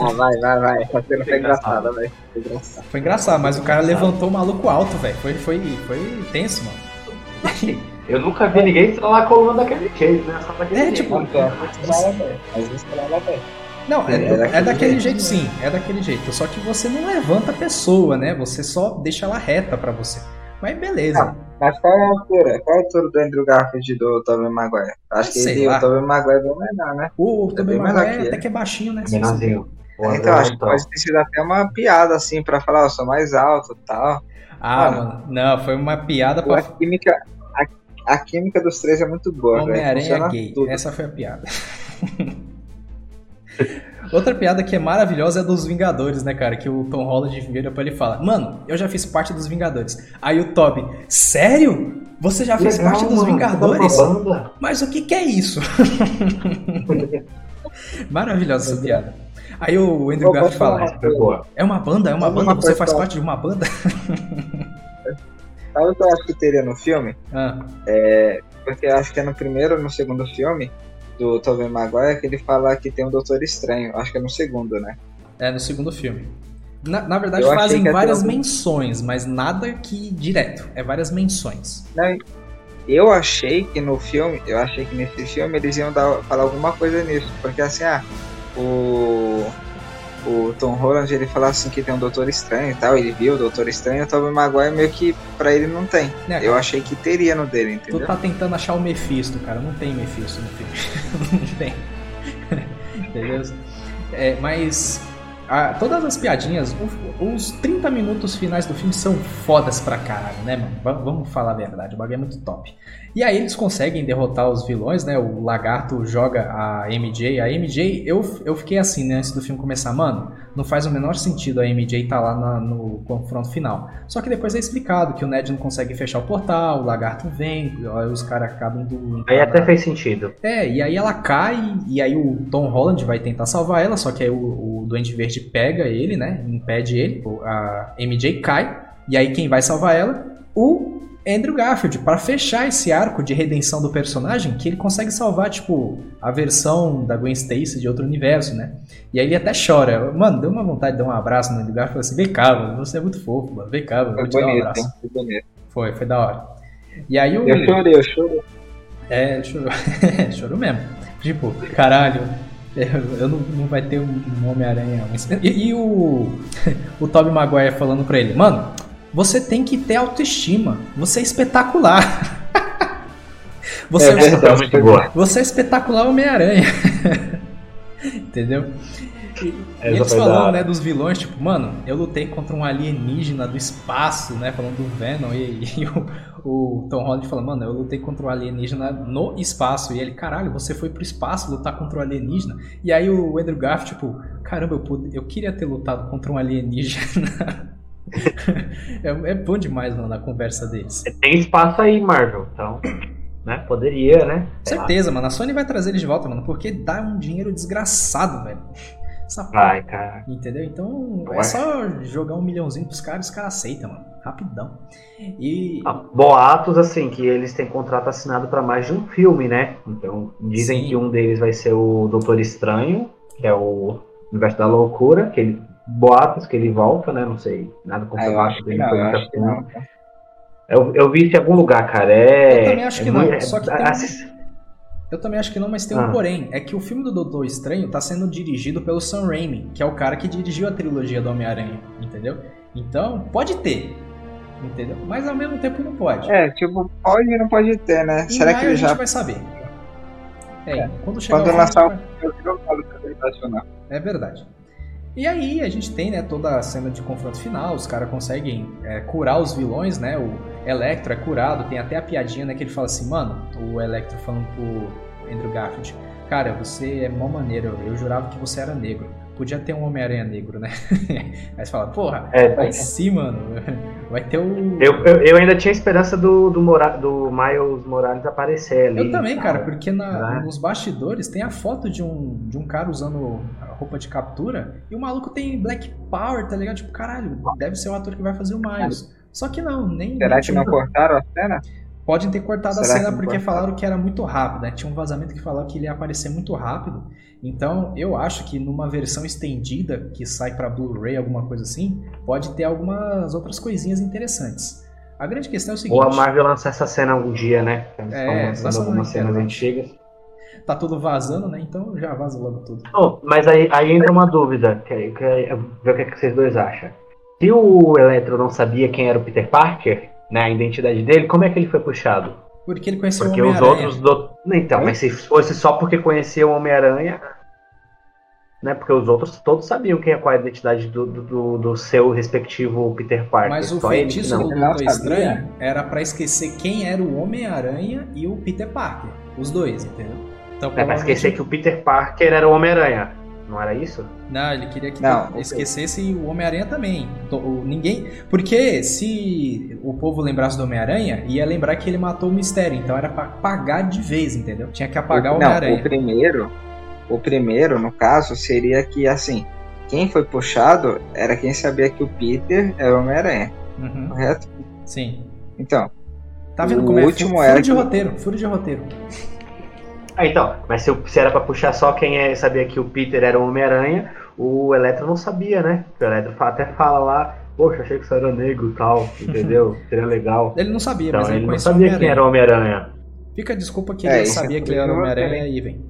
Ah, vai, vai, vai. Essa cena foi Engraçado. engraçada, velho. Foi engraçado. Foi engraçado, mas o cara levantou o maluco alto, velho. Foi, foi, foi tenso, mano. <laughs> Eu nunca vi ninguém estralar a coluna daquele jeito, né? Só daquele É, jeito. tipo, vezes estrala, velho. Não, é, É, é é daquele daquele jeito. jeito sim, é daquele jeito. Só que você não levanta a pessoa, né? Você só deixa ela reta pra você. Mas beleza. Ah, Mas qual é a altura? Qual é a altura do Andrew Garfield e do Tobey Maguire? Acho que ele, o Tobey Maguire é bem menor, né? O Tobey bem menor Maguire até ele. que é baixinho, né? Menorzinho. O então, acho que pode ter sido até uma piada, assim, pra falar, eu sou mais alto e tal. Ah, mano. Não, foi uma piada A pra química, a, a química dos três é muito boa, velho. Homem-Aranha Funciona gay. tudo. Essa foi a piada. <laughs> Outra piada que é maravilhosa é a dos Vingadores, né, cara? Que o Tom Holland vira pra ele e fala: Mano, eu já fiz parte dos Vingadores. Aí o Toby, sério? Você já fez Legal, parte dos mano, Vingadores? tá numa banda. Mas o que, que é isso? <laughs> Maravilhosa essa piada. Aí o Andrew Garfield falar fala. É uma banda? É uma banda? Você faz parte de uma banda? Sabe o que eu acho que teria no filme? Ah, Porque eu acho que é no primeiro ou no segundo filme do Tobey Maguire que ele fala que tem um Doutor Estranho. Acho que é no segundo, né? é no segundo filme. Na, na verdade, Eu fazem várias algum- menções, mas nada que direto. É várias menções. Não, eu achei que no filme, eu achei que nesse filme eles iam dar, falar alguma coisa nisso, porque assim, ah, o, o Tom Holland ele fala assim que tem um Doutor Estranho e tal, ele viu o Doutor Estranho, o Tobey Maguire meio que pra ele não tem. Né, Eu achei que teria no dele, Tu entendeu? tá tentando achar o Mephisto, cara. Não tem Mephisto no filme. <laughs> não tem. <laughs> Entendeu? É, mas ah, todas as piadinhas, os 30 minutos finais do filme são fodas pra caralho, né, mano? Va- Vamos falar a verdade, o bagulho é muito top. E aí eles conseguem derrotar os vilões, né? O lagarto joga a MJ. A MJ, eu, eu fiquei assim, né, antes do filme começar, mano, não faz o menor sentido a MJ tá lá na- no confronto final. Só que depois é explicado que o Ned não consegue fechar o portal, o lagarto vem, os caras acabam do. Aí até fez sentido. É, e aí ela cai, e aí o Tom Holland vai tentar salvar ela, só que aí o, o Duende Verde pega ele, né? Impede ele, a MJ cai, e aí quem vai salvar ela? O Andrew Garfield, para fechar esse arco de redenção do personagem, que ele consegue salvar, tipo, a versão da Gwen Stacy de outro universo, né? E aí ele até chora. Mano, deu uma vontade de dar um abraço no Andrew Garfield, assim, vem cá, mano, você é muito fofo, mano, vem cá, mano, vou te dar um bonito, abraço. Foi bonito. Foi, foi da hora. E aí o... Eu chorei, eu chorei. É, ele chorou. <laughs> chorou mesmo. Tipo, caralho, eu, não, não vai ter um Homem-Aranha. E, e o, <laughs> o Tobey Maguire falando pra ele, mano, você tem que ter autoestima. Você é espetacular. <laughs> Você É é, verdade. Foi muito boa. você é espetacular Homem-Aranha. <laughs> Entendeu? E, Essa eles hora. né, dos vilões, tipo, mano, eu lutei contra um alienígena do espaço, né, falando do Venom, e, <laughs> e o, o Tom Holland falando, mano, eu lutei contra um alienígena no espaço, e ele, caralho, você foi pro espaço lutar contra um alienígena? E aí o Andrew Garfield, tipo, caramba, eu, pude- eu queria ter lutado contra um alienígena. <laughs> é, é bom demais, mano, a conversa deles. Tem espaço aí, Marvel. Então, né? Poderia, né? Certeza, mano, a Sony vai trazer ele de volta, mano, porque dá um dinheiro desgraçado, velho. Essa porra Vai, cara. Entendeu? Então é Ué. só jogar um milhãozinho pros caras, os caras aceitam, mano. Rapidão. E. Ah, Boatos, assim, que eles têm contrato assinado pra mais de um filme, né? Então, dizem Sim. que um deles vai ser o Doutor Estranho, que é o Universo da Loucura, que ele. Boatos que ele volta, né? Não sei. Nada Ah, eu acho que não, eu acho que não. Eu, eu vi isso em algum lugar, cara. É, Eu também acho que é não, muito- só que é- um- Eu também acho que não, mas tem um Ah. porém. É que o filme do Doutor Estranho tá sendo dirigido pelo Sam Raimi, que é o cara que dirigiu a trilogia do Homem-Aranha, entendeu? Então, pode ter. Entendeu? Mas ao mesmo tempo não pode. É, tipo, pode e não pode ter, né? Em Será que ele a gente já vai saber. É, quando chegar Quando lançar o filme, eu falo que é. É verdade. E aí a gente tem né, toda a cena de confronto final, os caras conseguem é, curar os vilões, né? O Electro é curado, tem até a piadinha né, que ele fala assim, mano, o Electro falando pro Andrew Garfield, cara, você é mó maneiro, eu jurava que você era negro. Podia ter um Homem-Aranha negro, né? <laughs> aí você fala, porra, É, vai sim, mano. <laughs> Vai ter o. eu, eu, eu ainda tinha esperança do, do, Mora, do Miles Morales aparecer ali. Eu também, cara, porque na- né? nos bastidores tem a foto de um, de um cara usando a roupa de captura e o maluco tem Black Power, tá ligado? Tipo, caralho, deve ser o ator que vai fazer o Miles. Só que não, nem. Será que não cortaram a cena? Podem ter cortado a Será cena que não porque falaram que era muito rápido, né? Tinha um vazamento que falava que ele ia aparecer muito rápido. Então, eu acho que numa versão estendida, que sai pra Blu-ray, alguma coisa assim, pode ter algumas outras coisinhas interessantes. A grande questão é o seguinte: Ou a Marvel lançar essa cena algum dia, né? Eles É, estão lança lançando algumas cenas antigas. tá tudo vazando, né? Então já vaza logo tudo. Oh, mas aí, aí entra uma dúvida, que, que, ver o que, é que vocês dois acham. Se o Electro não sabia quem era o Peter Parker, né, a identidade dele, como é que ele foi puxado? Porque ele conheceu Porque o os Homem-Aranha. outros. Do... Então, mas se fosse só porque conhecia o Homem-Aranha. Né, porque os outros todos sabiam quem é qual é a identidade do, do- do, seu respectivo Peter Parker. Mas o feitiço do Doutor. Estranho era pra esquecer quem era o Homem-Aranha e o Peter Parker. Os dois, entendeu? Então, É pra esquecer que o Peter Parker era o Homem-Aranha. Não era isso? Não, ele queria que Não, esquecesse o Homem-Aranha também. To- o- Ninguém. Porque se o povo lembrasse do Homem-Aranha, ia lembrar que ele matou o mistério. Então era pra apagar de vez, entendeu? Tinha que apagar o não, Homem-Aranha. o primeiro, o primeiro, no caso, seria que assim, quem foi puxado era quem sabia que o Peter era o Homem-Aranha, Uhum, correto? Sim. Então, Tá vendo O como é? último Furo era de que- roteiro, furo de roteiro. Ah, então, mas se, eu- se era pra puxar só quem é, sabia que o Peter era o Homem-Aranha, o Eletro não sabia, né? O Eletro fa- até fala lá, poxa, achei que você era negro e tal, <laughs> entendeu? Seria legal. Ele não sabia, Então mas ele, ele não sabia quem era o Homem-Aranha. Fica a desculpa que É, ele isso sabia é que ele era o Homem-Aranha e vem.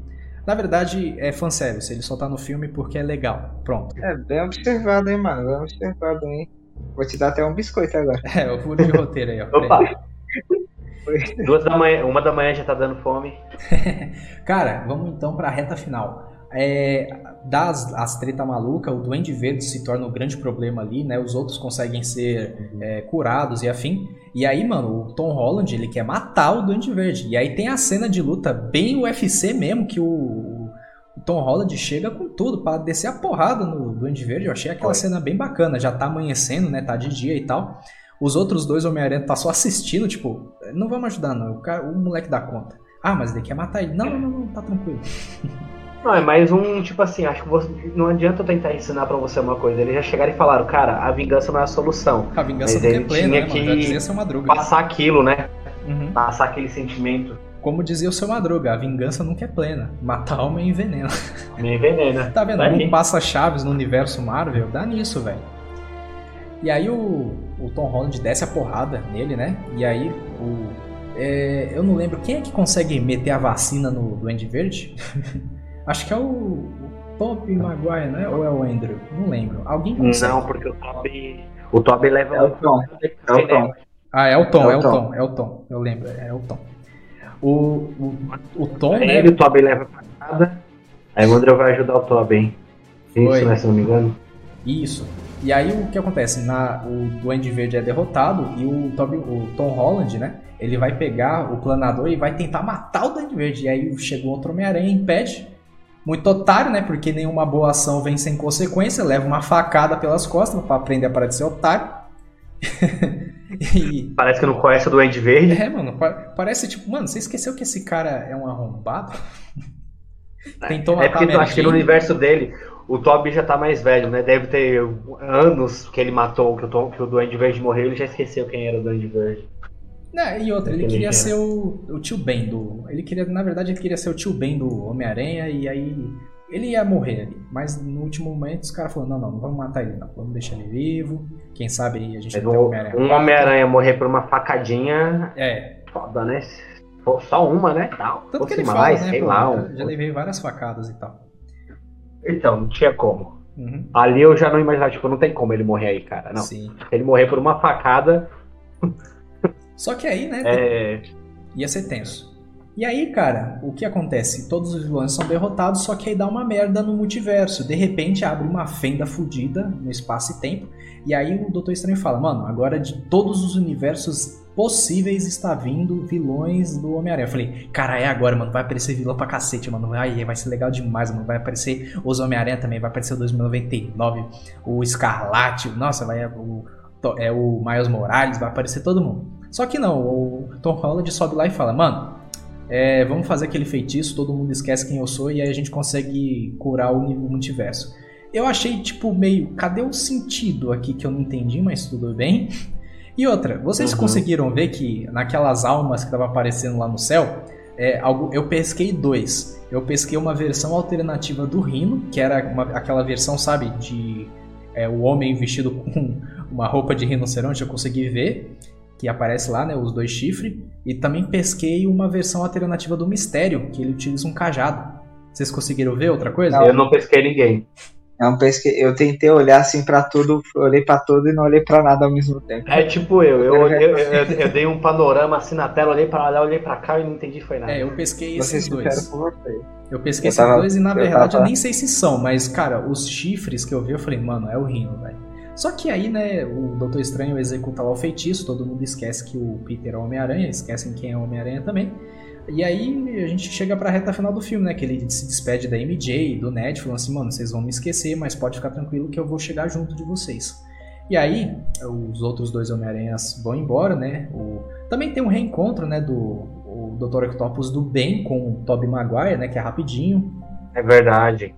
Na verdade, é fanservice, ele só tá no filme porque é legal. Pronto. é bem observado, hein, mano? Bem observado, hein? Vou te dar até um biscoito agora. <laughs> É, o furo de roteiro aí, ó. Opa! Duas da manhã, uma da manhã já tá dando fome. <laughs> Cara, vamos então pra reta final. É, das as treta maluca, o Duende Verde se torna o grande problema ali, né? Os outros conseguem ser é, curados e afim. E aí, mano, o Tom Holland, ele quer matar o Duende Verde. E aí tem a cena de luta bem UFC mesmo, que o, o Tom Holland chega com tudo pra descer a porrada no Duende Verde. Eu achei aquela Foi. cena bem bacana. Já tá amanhecendo, né? Tá de dia e tal. Os outros dois Homem-Aranha tá só assistindo, tipo, não vamos ajudar, não. O, cara, o moleque dá conta. Ah, mas ele quer matar ele. Não, não, não, não, tá tranquilo. <laughs> Não, é mais um, tipo assim, acho que você, não adianta eu tentar ensinar pra você uma coisa. Eles já chegaram e falaram, cara, a vingança não é a solução. A vingança Mas é ele plena, tinha né, mano? que Já seu Madruga. Passar aquilo, né? Uhum. Passar aquele sentimento. Como dizia o seu Madruga, a vingança nunca é plena. Matar alma é envenena. <laughs> Me envenena. Tá vendo? Tá aí. Um passa-chaves no universo Marvel, dá nisso, velho. E aí o, o Tom Holland desce a porrada nele, né? E aí o. é, eu não lembro quem é que consegue meter a vacina no Duende Verde. <laughs> Acho que é o, o Tobey Maguire, né? Ou é o Andrew? Não lembro. Alguém consegue. Não, porque o Toby. O Toby leva É o Tom. É o Tom. Ah, é o Tom, É o é o Tom. É o Tom. Eu lembro, é o Tom. O, o, o Tom, né? Ele, o Toby leva pra casa. Aí o André vai ajudar o? Foi. Isso, né? Se não me engano. Isso. E aí o que acontece? Na, o Duende Verde é derrotado e o, Toby, o Tom Holland, né? Ele vai pegar o planador e vai tentar matar o Duende Verde. E aí chegou outro Homem-Aranha e impede. Muito otário, né? Porque nenhuma boa ação vem sem consequência. Leva uma facada pelas costas pra aprender a parar de ser otário. <laughs> e. Parece que não conhece o Duende Verde. É, mano, pa- parece tipo, mano, você esqueceu que esse cara é um arrombado? Tentou É matar porque a eu acho que no universo dele, o Toby já tá mais velho, né? Deve ter anos que ele matou, que o, Tom- que o Duende Verde morreu, ele já esqueceu quem era o Duende Verde. Né, e outra, ele queria que ser o, o tio Ben do. Ele queria, na verdade, ele queria ser o tio Ben do Homem-Aranha e aí ele ia morrer ali. Mas no último momento os caras falaram, não, não, não vamos matar ele não, vamos deixar ele vivo. Quem sabe a gente não tem um Homem-Aranha. um Homem-Aranha morrer por uma facadinha, É, foda, né? Só uma, né? Não, tanto fosse que ele fala, mais, né? sei pô, lá. um- já levei várias facadas e tal. Então, não tinha como. Uhum, Ali eu já não imaginava, tipo, não tem como ele morrer aí, cara. Não. Sim. Ele morrer por uma facada, Só que aí, né, é. ia ser tenso. E aí, cara, o que acontece? Todos os vilões são derrotados, só que aí dá uma merda no multiverso. De repente abre uma fenda fodida no espaço e tempo. E aí o Doutor Estranho fala, mano, agora de todos os universos possíveis está vindo vilões do Homem-Aranha. Eu falei, cara, é agora, mano, vai aparecer vilão pra cacete, mano. Ai, vai ser legal demais, mano. Vai aparecer os Homem-Aranha também, vai aparecer o 2099, o Escarlate, nossa, vai o, é o Miles Morales, vai aparecer todo mundo. Só que não, o Tom Holland sobe lá e fala, mano, é, vamos fazer aquele feitiço, todo mundo esquece quem eu sou e aí a gente consegue curar o multiverso. Eu achei, tipo, meio. Cadê o sentido aqui que eu não entendi, mas tudo bem. E outra, vocês Uhum. conseguiram ver que naquelas almas que tava aparecendo lá no céu, é, algo, eu pesquei dois. Eu pesquei uma versão alternativa do Rino, que era uma- aquela versão, sabe, de é, o homem vestido com <laughs> uma roupa de rinoceronte, eu consegui ver, que aparece lá, né, os dois chifres. E também pesquei uma versão alternativa do Mistério, que ele utiliza um cajado. Vocês conseguiram ver outra coisa? Eu não pesquei ninguém. É um pesque... Eu tentei olhar assim pra tudo, olhei pra tudo e não olhei pra nada ao mesmo tempo. É tipo eu, eu, <laughs> eu, eu, eu dei um panorama assim na tela, olhei pra lá, olhei pra cá e não entendi foi nada. É, eu pesquei esses dois. Eu pesquei Eu esses tava- dois e na eu verdade eu tava- nem sei se são, mas cara, os chifres que eu vi, eu falei, mano, é o Rino, velho. Só que aí, né, o Doutor Estranho executa lá o feitiço, todo mundo esquece que o Peter é o Homem-Aranha, esquecem quem é o Homem-Aranha também. E aí a gente chega pra reta final do filme, né, que ele se despede da MJ, do Ned, falando assim, mano, vocês vão me esquecer, mas pode ficar tranquilo que eu vou chegar junto de vocês. E aí, os outros dois Homem-Aranhas vão embora, né? O... Também tem um reencontro, né, do Dr. Octopus do bem com o Tobey Maguire, né, que é rapidinho. É verdade.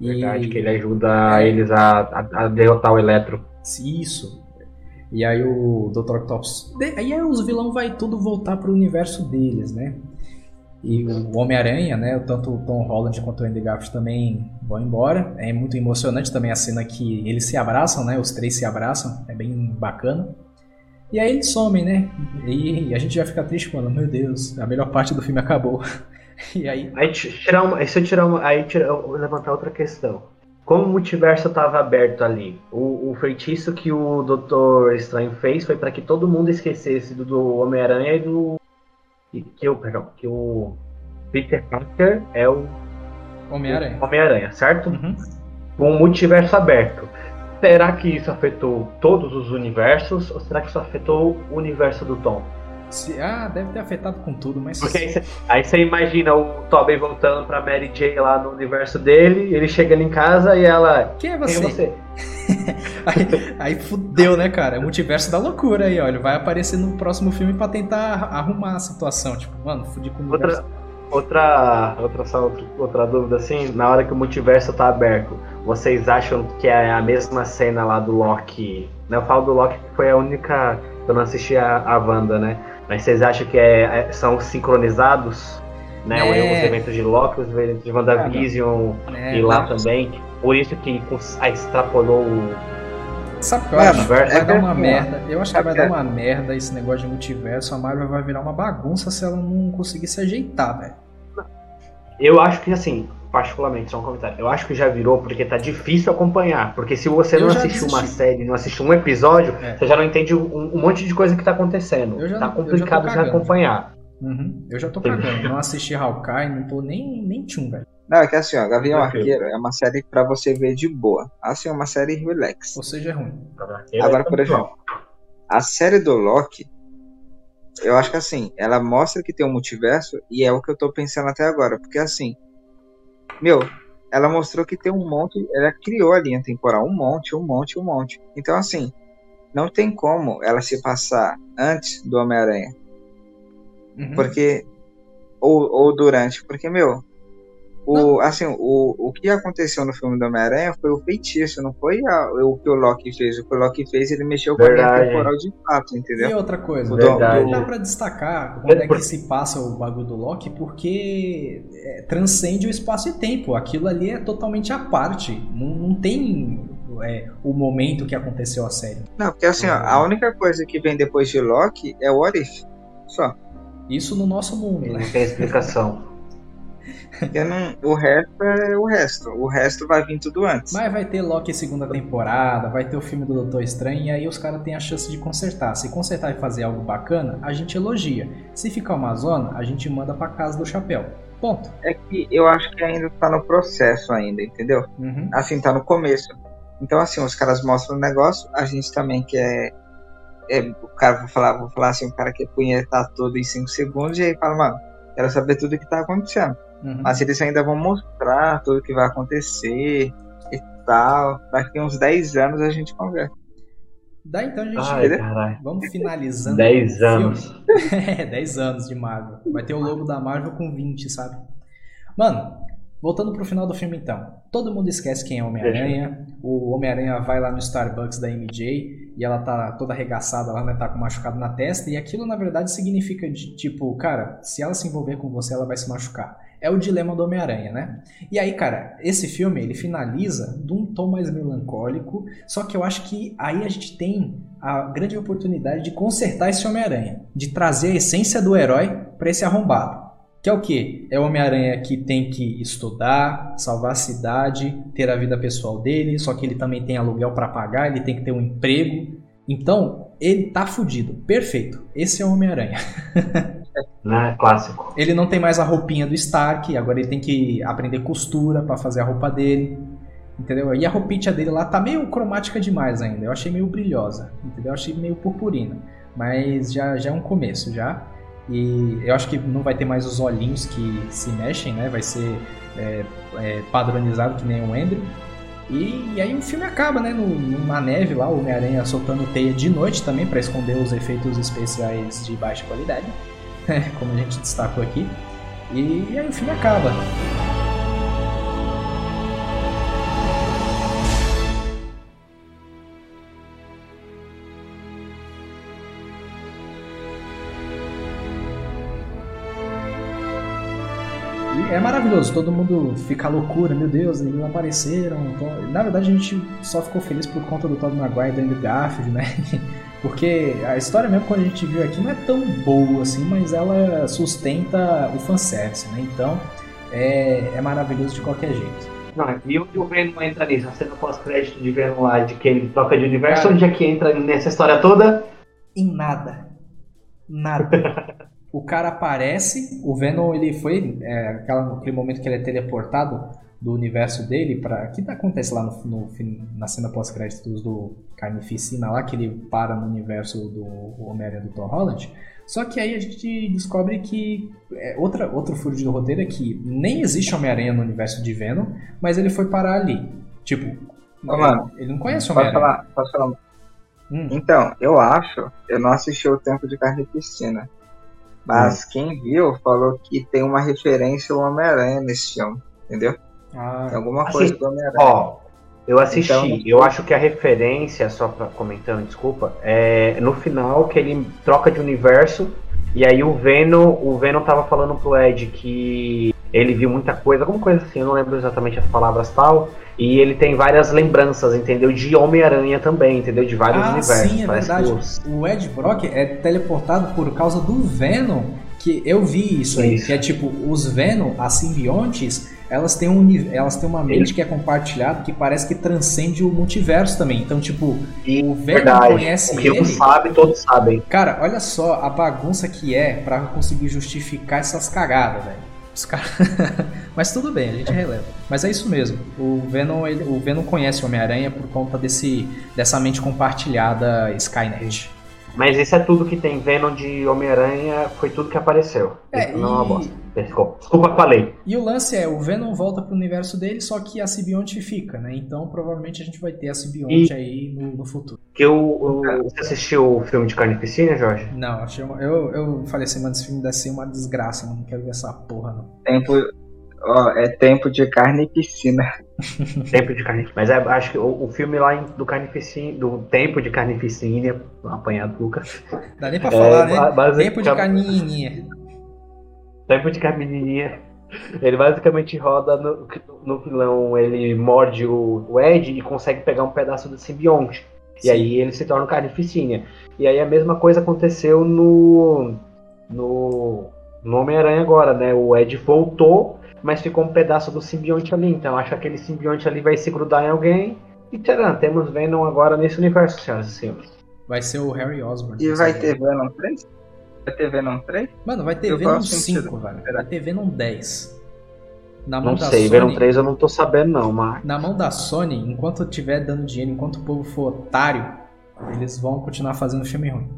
E- Verdade, que ele ajuda É. eles a, a, a derrotar o Eletro. Isso. E aí o Dr. Octopus. Aí os vilões vai tudo voltar pro universo deles, né? E o Homem-Aranha, né? Tanto o Tom Holland quanto o Andy Garfield também vão embora. É muito emocionante também a cena que eles se abraçam, né? Os três se abraçam. É bem bacana. E aí eles somem, né? E a gente já fica triste falando, meu Deus, a melhor parte do filme acabou. <laughs> <laughs> E aí. Aí ti- tirar uma, se eu tirar uma, aí tirar, levantar outra questão. Como o multiverso estava aberto ali, o, o feitiço que o Doutor Estranho fez foi para que todo mundo esquecesse do, do Homem-Aranha e do e que o perdão, que o Peter Parker é o Homem-Aranha. Homem-Aranha, certo? Uhum. Com o multiverso aberto. Será que isso afetou todos os universos ou será que isso afetou o universo do Tom? Se- ah, deve ter afetado com tudo, mas. Porque aí você, aí você imagina o Tobey voltando pra Mary Jane lá no universo dele, ele chegando em casa e ela. Quem é Quem você? é você? <laughs> Aí, aí fudeu, né, cara? É o multiverso da loucura aí, olha. Vai aparecer no próximo filme pra tentar arrumar a situação. Tipo, mano, fudi com o universo. Outra, outra, outra, outra, outra dúvida assim, na hora que o multiverso tá aberto, vocês acham que é a mesma cena lá do Loki? Né? Eu falo do Loki que foi a única eu não assisti a, a Wanda, né? Mas vocês acham que é, é- são sincronizados? Né? É. Os eventos de Loki, os eventos de WandaVision É, e lá né? também. Por isso que ah, extrapolou o. Sabe que eu acho? Vai é dar uma merda. Eu acho que vai dar é- uma merda esse negócio de multiverso. A Marvel vai virar uma bagunça se ela não conseguir se ajeitar, velho. Eu acho que assim, particularmente, só um comentário. Eu acho que já virou porque tá difícil acompanhar. Porque se você Eu não assistiu uma desisti. série, não assistiu um episódio, É. você já não entende um, um monte de coisa que tá acontecendo. Já- tá eu já complicado de acompanhar. Uhum. Eu já tô cagando. Não assisti Hawkeye, não tô nem, nem tchum, velho. Não, é que assim, ó, Gavião. Arqueiro é uma série pra você ver de boa. Assim, é uma série relax. Ou seja, é ruim. Agora, por exemplo, a série do Loki, eu acho que assim, ela mostra que tem um multiverso e é o que eu tô pensando até agora. Porque assim, meu, ela mostrou que tem um monte, ela criou a linha temporal, um monte, um monte, um monte. Então, assim, não tem como ela se passar antes do Homem-Aranha. Uhum. Porque. Ou, ou durante. Porque, meu. O, assim, o, o que aconteceu no filme do Homem-Aranha foi o feitiço, não foi a- o que o Loki fez. O que o Loki fez, ele mexeu com a linha Verdade. temporal de fato, E entendeu? outra coisa, O Verdade. dá pra destacar quando é que se passa o bagulho do Loki, porque é, transcende o espaço e tempo. Aquilo ali é totalmente à parte. Não, não tem é, o momento que aconteceu a série. Não, porque assim, ó, a única coisa que vem depois de Loki é o What If. Só. Isso no nosso mundo, Não né? tem explicação. <laughs> <laughs> Porque não, o resto é o resto. O resto vai vir tudo antes. Mas vai ter Loki segunda temporada, vai ter o filme do Doutor Estranho, e aí os caras têm a chance de consertar. Se consertar e fazer algo bacana, a gente elogia. Se ficar uma zona, a gente manda pra casa do chapéu. Ponto. É que eu acho que ainda tá no processo ainda, entendeu? Uhum. assim, tá no começo. Então, assim, os caras mostram o negócio, a gente também quer. É, o cara vai falar, vou falar assim, o cara quer punhetar tudo em 5 segundos e aí fala, mano, quero saber tudo o que tá acontecendo. Uhum. Mas eles ainda vão mostrar tudo o que vai acontecer e tal. Daqui uns 10 anos a gente conversa. Daí então a gente. Ai. Vamos finalizando. 10 o filme. anos. <laughs> é, 10 anos de Marvel. Vai ter o logo da Marvel com 20, sabe? Mano, voltando pro final do filme então. Todo mundo esquece quem é o Homem-Aranha. O Homem-Aranha vai lá no Starbucks da MJ e ela tá toda arregaçada lá, né? Tá com machucado na testa. E aquilo na verdade significa de tipo, cara, se ela se envolver com você, ela vai se machucar. É o dilema do Homem-Aranha, né? E aí, cara, esse filme ele finaliza de um tom mais melancólico, só que eu acho que aí a gente tem a grande oportunidade de consertar esse Homem-Aranha, de trazer a essência do herói pra esse arrombado. Que é o quê? É o Homem-Aranha que tem que estudar, salvar a cidade, ter a vida pessoal dele, só que ele também tem aluguel pra pagar, ele tem que ter um emprego. Então, ele tá fudido. Perfeito. Esse é o Homem-Aranha. <laughs> Né? Clássico. Ele não tem mais a roupinha do Stark, agora ele tem que aprender costura pra fazer a roupa dele. Entendeu? E a roupinha dele lá tá meio cromática demais ainda. Eu achei meio brilhosa, entendeu? Eu achei meio purpurina. Mas já, já é um começo já. E eu acho que não vai ter mais os olhinhos que se mexem, né? Vai ser é, é, padronizado que nem o Andrew. E, e aí o filme acaba, né? No, numa neve lá, o Homem-Aranha soltando teia de noite também para esconder os efeitos especiais de baixa qualidade. Né, como a gente destacou aqui. E aí o filme acaba. é maravilhoso, todo mundo fica loucura, meu Deus, eles apareceram. Então, na verdade, a gente só ficou feliz por conta do Todd Maguire e do Andrew Garfield, né? <laughs> Porque a história mesmo, quando a gente viu aqui, não é tão boa assim, mas ela sustenta o fanservice, né? Então, é, é maravilhoso de qualquer jeito. Não, e onde o Venom entra nisso? A cena pós-crédito de Venom lá, de que ele troca de universo, Cara. onde é que entra nessa história toda? Em nada. Nada. <laughs> o cara aparece, o Venom ele foi é, aquela, aquele momento que ele é teleportado do universo dele para que acontece lá no, no na cena pós-créditos do Carnificina lá que ele para no universo do Homem-Aranha do Tom Holland. Só que aí a gente descobre que é, outra, outro furo de roteiro é que nem existe Homem-Aranha no universo de Venom, mas ele foi parar ali. Tipo, Ô, mano, ele não conhece Homem-Aranha. falar, posso falar? Hum. Então, eu acho, eu não assisti o Tempo de Carnificina. Mas quem viu falou que tem uma referência ao Homem-Aranha nesse filme, entendeu? Ah, Tem alguma Assim, coisa do Homem-Aranha. Ó, eu assisti, Então- eu acho que a referência, só pra, comentando, desculpa, é no final que ele troca de universo e aí o Venom, o Venom tava falando pro Ed que ele viu muita coisa, alguma coisa assim, eu não lembro exatamente as palavras tal, e ele tem várias lembranças, entendeu? De Homem-Aranha também, entendeu? De vários Ah, universos. sim, é verdade. que O Ed Brock é teleportado por causa do Venom, que eu vi isso aí, Isso. que é tipo, os Venom, as simbiontes, elas têm, um, elas têm uma mente que é compartilhada que parece que transcende o multiverso também. Então, tipo, E, o Venom verdade, conhece o que ele. um sabe, todos sabem. Cara, olha só a bagunça que é pra conseguir justificar essas cagadas, velho. Os caras. <laughs> Mas tudo bem, a gente releva. Mas é isso mesmo. O Venom, ele- o Venom conhece o Homem-Aranha por conta desse, dessa mente compartilhada Skynet. Mas isso é tudo que tem Venom de Homem-Aranha, foi tudo que apareceu. É, não é uma e- bosta. Desculpa, desculpa falei. E o lance é, o Venom volta pro universo dele, só que a simbionte fica, né? Então provavelmente a gente vai ter a simbionte aí no, no futuro. Que o, o- você assistiu o filme de Carnificina, Jorge? Não, achei uma- eu, eu falei assim, mano, esse filme deve ser uma desgraça, mano. Não quero ver essa porra, não. Tempo, ó, é tempo de carne e piscina. <laughs> Tempo de Carnificina. Mas é, acho que o, o filme lá em- do Carnificina, do Tempo de Carnificina, apanhado Lucas. Dá nem pra É, falar, né? basic- Tempo de caninha. Tempo de Carnificina. Ele basicamente roda no, no vilão, ele morde o, o Ed e consegue pegar um pedaço do simbionte. E aí ele se torna um carnificina. E aí a mesma coisa aconteceu no. no. no Homem-Aranha agora, né? O Ed voltou, mas ficou um pedaço do simbionte ali. Então acho que aquele simbionte ali vai se grudar em alguém. E tcharam, temos Venom agora nesse universo, senhoras e senhores. Vai ser o Harry Osborn. E vai ter Venom 3? Vai ter Venom 3? Mano, vai ter Eu Venom gosto 5, sentido. velho. Vai ter Venom 10. Na mão Não da sei, Sony, Venom 3 eu não tô sabendo não, mas. Na mão da Sony, enquanto tiver dando dinheiro, enquanto o povo for otário, eles vão continuar fazendo filme ruim.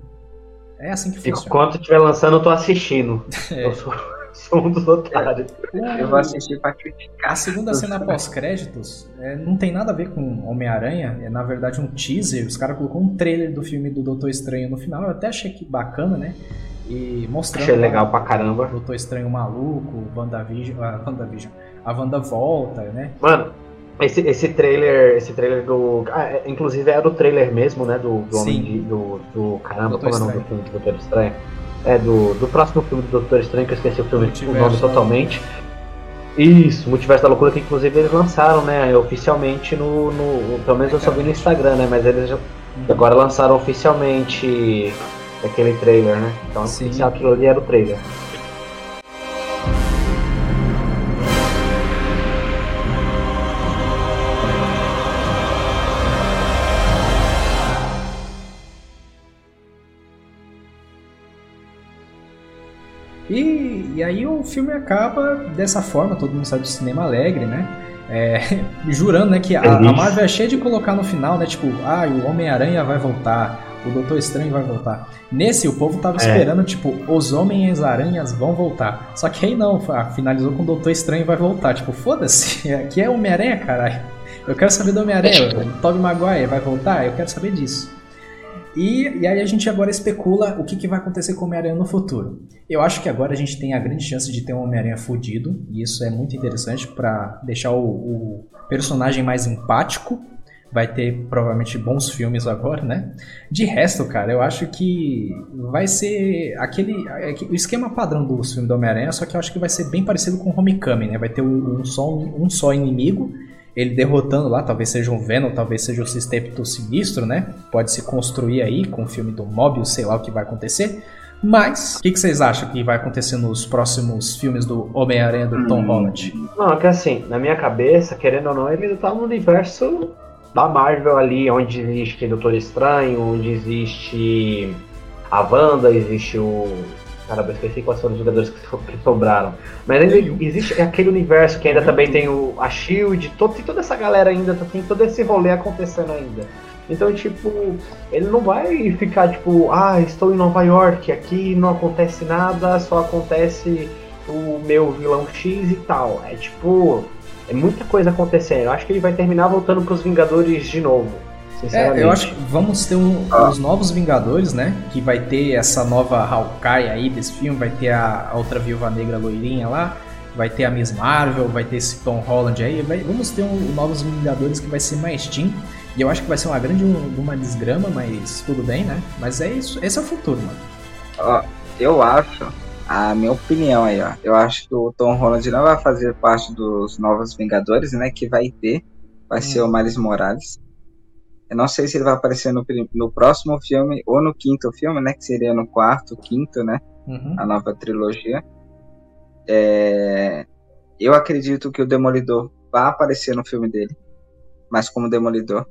É assim que E funciona. enquanto estiver lançando, eu tô assistindo. <laughs> É. Eu sou, <laughs> sou um dos otários. Eu vou assistir pra criticar. A segunda cena pós-créditos é, não tem nada a ver com Homem-Aranha, é na verdade um teaser. Os caras colocou um trailer do filme do Doutor Estranho no final. Eu até achei que bacana, né? E mostrando. Achei legal pra caramba. o Doutor Estranho maluco, WandaVision, a WandaVision. A Wanda volta, né? Mano, esse, esse trailer, esse trailer do. Ah, é, inclusive era o trailer mesmo, né? Do, do Homem Sim. de, do, do. Caramba, Doutor como é o nome do filme do Doutor Estranho? É, do, do próximo filme do Doutor Estranho, que eu esqueci o, filme, o nome totalmente. Isso, Multiverso da Loucura, que inclusive eles lançaram, né? Oficialmente no. no pelo menos eu só vi no Instagram, né? Mas eles já, agora lançaram oficialmente aquele trailer, né? Então Sim. oficial aquilo ali era o trailer. Aí o filme acaba dessa forma, todo mundo sai do cinema alegre, né? É, <laughs> jurando, né, que a, a Feliz. Marvel é cheia de colocar no final, né? Tipo, ah, o Homem-Aranha vai voltar, o Doutor Estranho vai voltar. Nesse, o povo tava É. esperando, tipo, os Homens-Aranhas vão voltar. Só que aí não, ah, finalizou com o Doutor Estranho vai voltar. Tipo, foda-se, <laughs> aqui é Homem-Aranha, caralho. Eu quero saber do Homem-Aranha, o Tobey Maguire vai voltar, eu quero saber disso. E, e aí a gente agora especula o que, que vai acontecer com o Homem-Aranha no futuro. Eu acho que agora a gente tem a grande chance de ter um Homem-Aranha fudido, e isso é muito interessante pra deixar o, o personagem mais empático, Vai ter provavelmente bons filmes agora, né? De resto, cara, eu acho que vai ser aquele. O esquema padrão do filme do Homem-Aranha, só que eu acho que vai ser bem parecido com Homecoming, né? Vai ter um, um só, um só inimigo ele derrotando lá, talvez seja um Venom, talvez seja o Sistepto Sinistro, né? Pode se construir aí com o filme do Mobius, sei lá o que vai acontecer. Mas, o que, que, vocês acham que vai acontecer nos próximos filmes do Homem-Aranha do Tom hum. Holland? Não, é que assim, na minha cabeça, querendo ou não, ele tá no universo da Marvel ali, onde existe Doutor Estranho, onde existe a Wanda, existe o Caramba, eu esqueci quais foram os jogadores que, que sobraram. Mas ainda existe aquele universo que ainda também tem o, a Shield, todo, tem toda essa galera ainda, tem todo esse rolê acontecendo ainda. Então, tipo, ele não vai ficar tipo, ah, estou em Nova York, aqui não acontece nada, só acontece o meu vilão X e tal. É tipo, é muita coisa acontecendo. Eu acho que ele vai terminar voltando para os Vingadores de novo. É, eu acho que vamos ter os novos Vingadores, né? Que vai ter essa nova Hawkeye aí desse filme, vai ter a, a outra Viúva Negra loirinha lá, vai ter a Miss Marvel, vai ter esse Tom Holland aí. Vai, vamos ter um, novos Vingadores que vai ser mais team. E eu acho que vai ser uma grande uma desgrama, mas tudo bem, né? Mas é isso, esse é o futuro, mano. Ó, eu acho, a minha opinião aí, ó. Eu acho que o Tom Holland não vai fazer parte dos novos Vingadores, né? Que vai ter. Vai hum. ser o Miles Morales. Eu não sei se ele vai aparecer no, no próximo filme ou no quinto filme, né? Que seria no quarto, quinto, né? Uhum. A nova trilogia. É... Eu acredito que o Demolidor vai aparecer no filme dele, mas como Demolidor.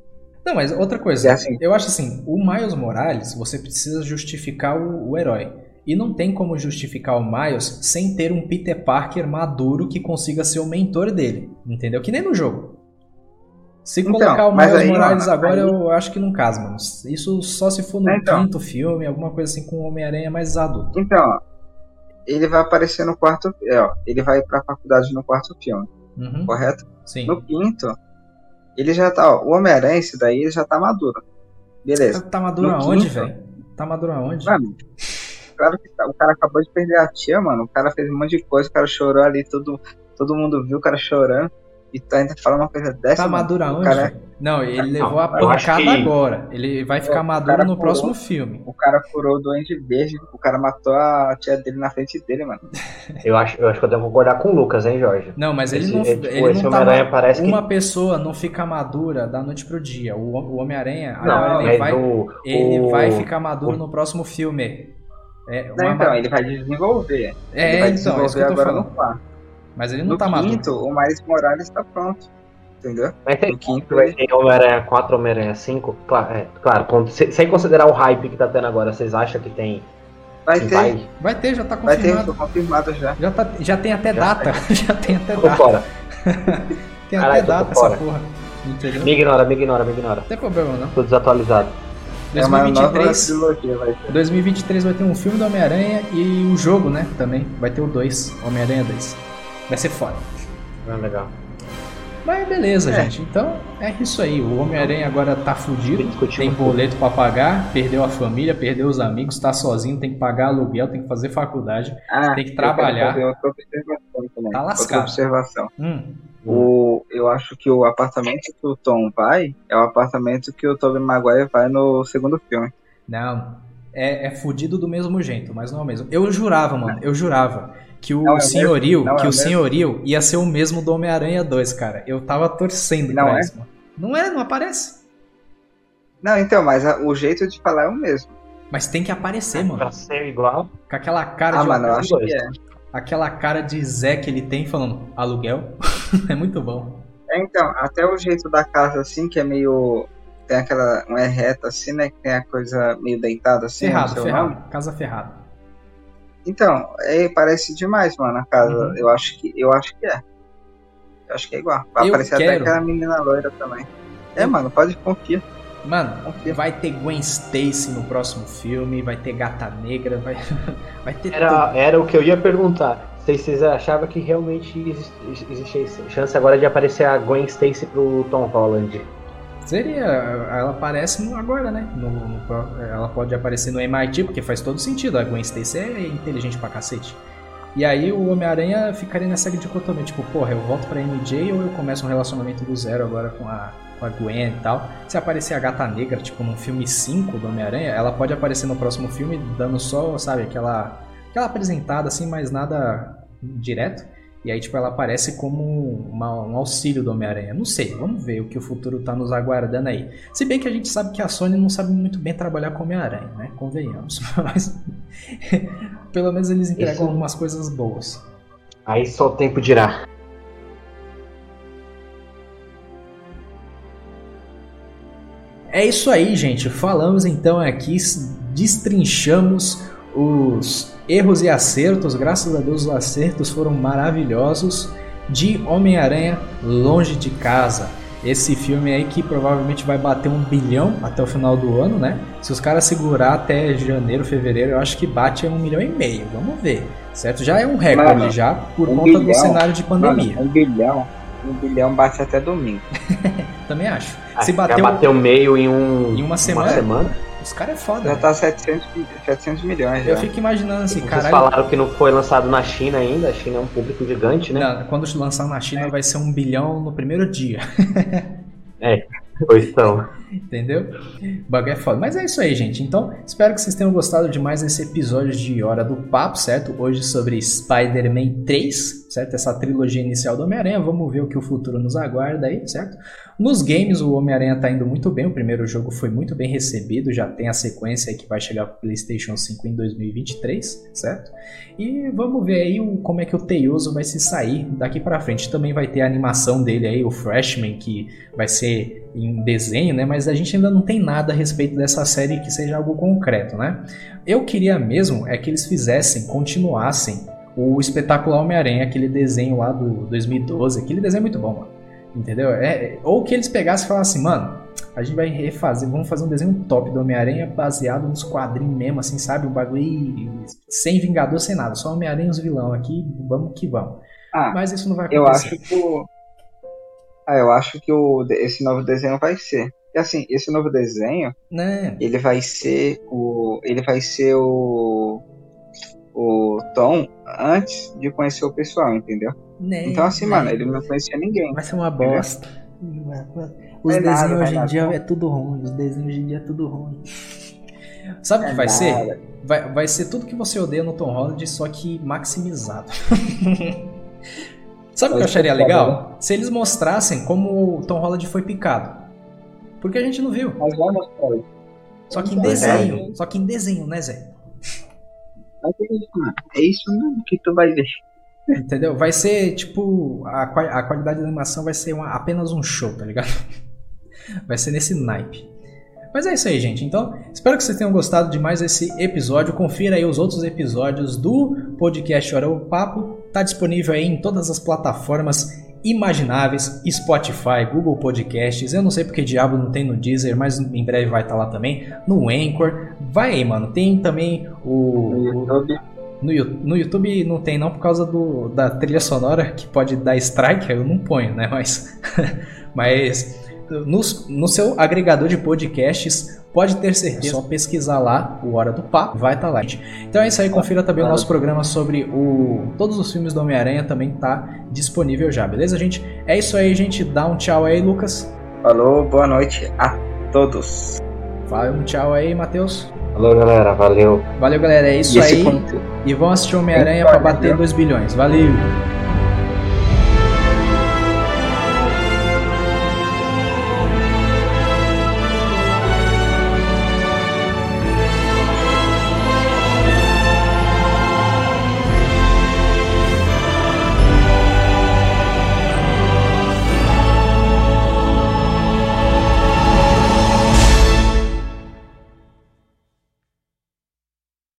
Não, mas outra coisa, é assim. eu acho assim, o Miles Morales, você precisa justificar o, o herói. E não tem como justificar o Miles sem ter um Peter Parker maduro que consiga ser o mentor dele. Entendeu? Que nem no jogo. Se então, colocar o Miles aí, Morales ó, agora, aí... eu acho que não casa, mano. Isso só se for no então, quinto filme, alguma coisa assim com o Homem-Aranha mais adulto. Então, ó, ele vai aparecer no quarto. É, ó, ele vai pra faculdade no quarto filme. Uhum. Correto? Sim. No quinto, ele já tá. Ó, o Homem-Aranha, esse daí, ele já tá maduro. Beleza. Tá, tá maduro no aonde, velho? Tá maduro aonde? Mano, claro que tá, o cara acabou de perder a tia, mano. O cara fez um monte de coisa, o cara chorou ali, todo, todo mundo viu o cara chorando. E tu ainda fala uma coisa dessa. Tá maduro aonde? Cara... Não, ele não, levou a pancada que... agora. Ele vai ficar é, maduro no próximo filme. O cara furou o Duende Verde, o cara matou a tia dele na frente dele, mano. <laughs> eu, acho, eu acho que eu devo concordar com o Lucas, hein, Jorge? Não, mas ele esse, não, tipo, ele não tá. Parece uma que... pessoa não fica madura da noite pro dia. O, o Homem-Aranha, ele, vai, o, ele o... vai ficar maduro no próximo filme. É, uma... não, então, ele vai desenvolver. É, ele vai então, desenvolver é isso que eu tô agora falando. no quarto. Mas ele não no tá quinto, maduro. o Miles Morales tá pronto. Entendeu? Vai ter, no quinto vai ter Homem-Aranha 4, Homem-Aranha 5. Claro, é, claro sem considerar o hype que tá tendo agora, vocês acham que tem. Vai ter. Vai? vai? ter, já tá confirmado. Vai ter, confirmado já. Já, tá, já tem até já data. <laughs> já tem até data. Fora. <laughs> tem Caralho, até data essa porra. Entendeu? Me ignora, me ignora, me ignora. Não tem problema não. Tô desatualizado. 2023, é vai 2023 vai ter um filme do Homem-Aranha e o jogo, né? Também. Vai ter o 2, Homem-Aranha 2. Vai ser foda. É legal. Mas beleza, é. gente. Então é isso aí. O Homem-Aranha agora tá fudido. Tem boleto para pagar, perdeu a família, perdeu os amigos, tá sozinho, tem que pagar aluguel, tem que fazer faculdade, ah, tem que trabalhar. Eu outra observação também. Tá lascado. Outra observação. Hum. O, eu acho que o apartamento que o Tom vai é o apartamento que o Tobey Maguire vai no segundo filme. Não, é, é fudido do mesmo jeito, mas não é o mesmo. Eu jurava, mano, eu jurava que o não, senhorio, não, que é o senhorio ia ser o mesmo do Homem-Aranha 2, cara. Eu tava torcendo não pra é? isso, mano. Não é, não aparece. Não, então, mas a, o jeito de falar é o mesmo. Mas tem que aparecer, mano. Pra ser igual. Com aquela cara ah, de. Mano, eu acho que é. Aquela cara de Zé que ele tem falando aluguel. <laughs> é muito bom. É, então, até o jeito da casa assim, que é meio. Tem aquela. Não é reta assim, né? Que tem a coisa meio deitada assim. Ferrado, ferrado. Nome. Casa ferrada. Então, é, parece demais, mano, a casa. Uhum. Eu acho que eu acho que é. Eu acho que é igual. Vai eu aparecer quero. até aquela menina loira também. É, mano, pode confiar. Mano, Confia. vai ter Gwen Stacy no próximo filme, vai ter Gata Negra, vai, <laughs> vai ter era, tudo. Era o que eu ia perguntar. Se vocês achavam que realmente existia chance agora de aparecer a Gwen Stacy pro Tom Holland. Seria, ela aparece agora, né? No, no, ela pode aparecer no MIT, porque faz todo sentido. A Gwen Stacy é inteligente pra cacete. E aí o Homem-Aranha ficaria nessa dicotomia, tipo, porra, eu volto pra MJ ou eu começo um relacionamento do zero agora com a, com a Gwen e tal. Se aparecer a Gata Negra, tipo, num filme 5 do Homem-Aranha, ela pode aparecer no próximo filme dando só, sabe, aquela, aquela apresentada assim, mas nada direto. E aí, tipo, ela aparece como uma- um auxílio do Homem-Aranha. Não sei, vamos ver o que o futuro tá nos aguardando aí. Se bem que a gente sabe que a Sony não sabe muito bem trabalhar com Homem-Aranha, né? Convenhamos. <laughs> Mas pelo menos eles entregam Isso. algumas coisas boas. Aí só o tempo dirá. É isso aí, gente. Falamos então aqui, destrinchamos os erros e acertos. Graças a Deus, os acertos foram maravilhosos. De Homem-Aranha Longe de Casa. Esse filme aí que provavelmente vai bater um bilhão até o final do ano, né? Se os caras segurar até janeiro, fevereiro, eu acho que bate um milhão e meio. Vamos ver, certo? Já é um recorde Mano, já por um conta do bilhão? cenário de pandemia. Mano, um bilhão. Um bilhão bate até domingo. <laughs> Também acho. Ah, Se bateu bateu meio em um. em uma semana, semana. Os caras é foda. Já velho. tá 700, mi- 700 milhões já. Eu fico imaginando assim, Vocês caralho. falaram que não foi lançado na China ainda. A China é um público gigante, né? Não, quando lançar na China vai ser um bilhão no primeiro dia, <laughs> Pois então. entendeu? O bagulho é foda. Mas é isso aí, gente. Então, espero que vocês tenham gostado de mais esse episódio de Hora do Papo, certo? Hoje sobre Spider-Man 3, certo? Essa trilogia inicial do Homem-Aranha. Vamos ver o que o futuro nos aguarda aí, certo? Nos games, o Homem-Aranha tá indo muito bem. O primeiro jogo foi muito bem recebido. Já tem a sequência que vai chegar pro PlayStation 5 em 2023, certo? E vamos ver aí como é que o Teioso vai se sair daqui pra frente. Também vai ter a animação dele aí, o Freshman, que vai ser em desenho, né? Mas a gente ainda não tem nada a respeito dessa série que seja algo concreto, né? Eu queria mesmo é que eles fizessem, continuassem o espetacular Homem-Aranha, aquele desenho lá do 2012. Aquele desenho é muito bom, mano. Entendeu? É, ou que eles pegassem e falassem, mano, a gente vai refazer, vamos fazer um desenho top do Homem-Aranha baseado nos quadrinhos mesmo, assim, sabe? Um bagulho sem Vingador, sem nada. Só Homem-Aranha e os vilão aqui, vamos que vamos. Ah, Mas isso não vai Eu acontecer. acho que o. Ah, eu acho que o, esse novo desenho vai ser. E assim, esse novo desenho, Né? ele vai ser o. Ele vai ser o. O Tom antes de conhecer o pessoal, entendeu? né Então assim, né. mano, ele não conhecia ninguém. Vai ser uma bosta. Os nada, desenhos vai hoje em nada. dia é tudo ruim. Os desenhos hoje em dia é tudo ruim. <laughs> Sabe o que vai nada. ser? Vai, vai ser tudo que você odeia no Tom Holland, só que maximizado. <laughs> Sabe o que eu acharia legal? Se eles mostrassem como o Tom Holland foi picado. Porque a gente não viu. Mas vai mostrar. Só que em É. desenho. Só que em desenho, né, Zé? Ter isso. É isso mesmo que tu vai ver. Entendeu? Vai ser tipo. A, a qualidade da animação vai ser uma- apenas um show, tá ligado? <laughs> Vai ser nesse naipe. Mas é isso aí, gente. Então, espero que vocês tenham gostado de mais esse episódio. Confira aí os outros episódios do podcast Hora do Papo. Tá disponível aí em todas as plataformas imagináveis, Spotify, Google Podcasts. Eu não sei porque diabo não tem no Deezer, mas em breve vai estar lá também. No Anchor. Vai aí, mano. Tem também o, No YouTube. no, no YouTube não tem não por causa do, da trilha sonora que pode dar strike, eu não ponho, né? Mas, <laughs> mas no, no seu agregador de podcasts, pode ter certeza, é só pesquisar lá o Hora do Papo, vai estar lá. gente. Então é isso aí, confira também o nosso programa sobre o todos os filmes do Homem-Aranha também tá disponível já, beleza, gente? É isso aí, gente. Dá um tchau aí, Lucas. Falou, boa noite a todos. Fala um tchau aí, Matheus. Falou, galera. Valeu. Valeu, galera. É isso E aí. conteúdo- E vão assistir Homem-Aranha pra bater 2 bilhões. Valeu!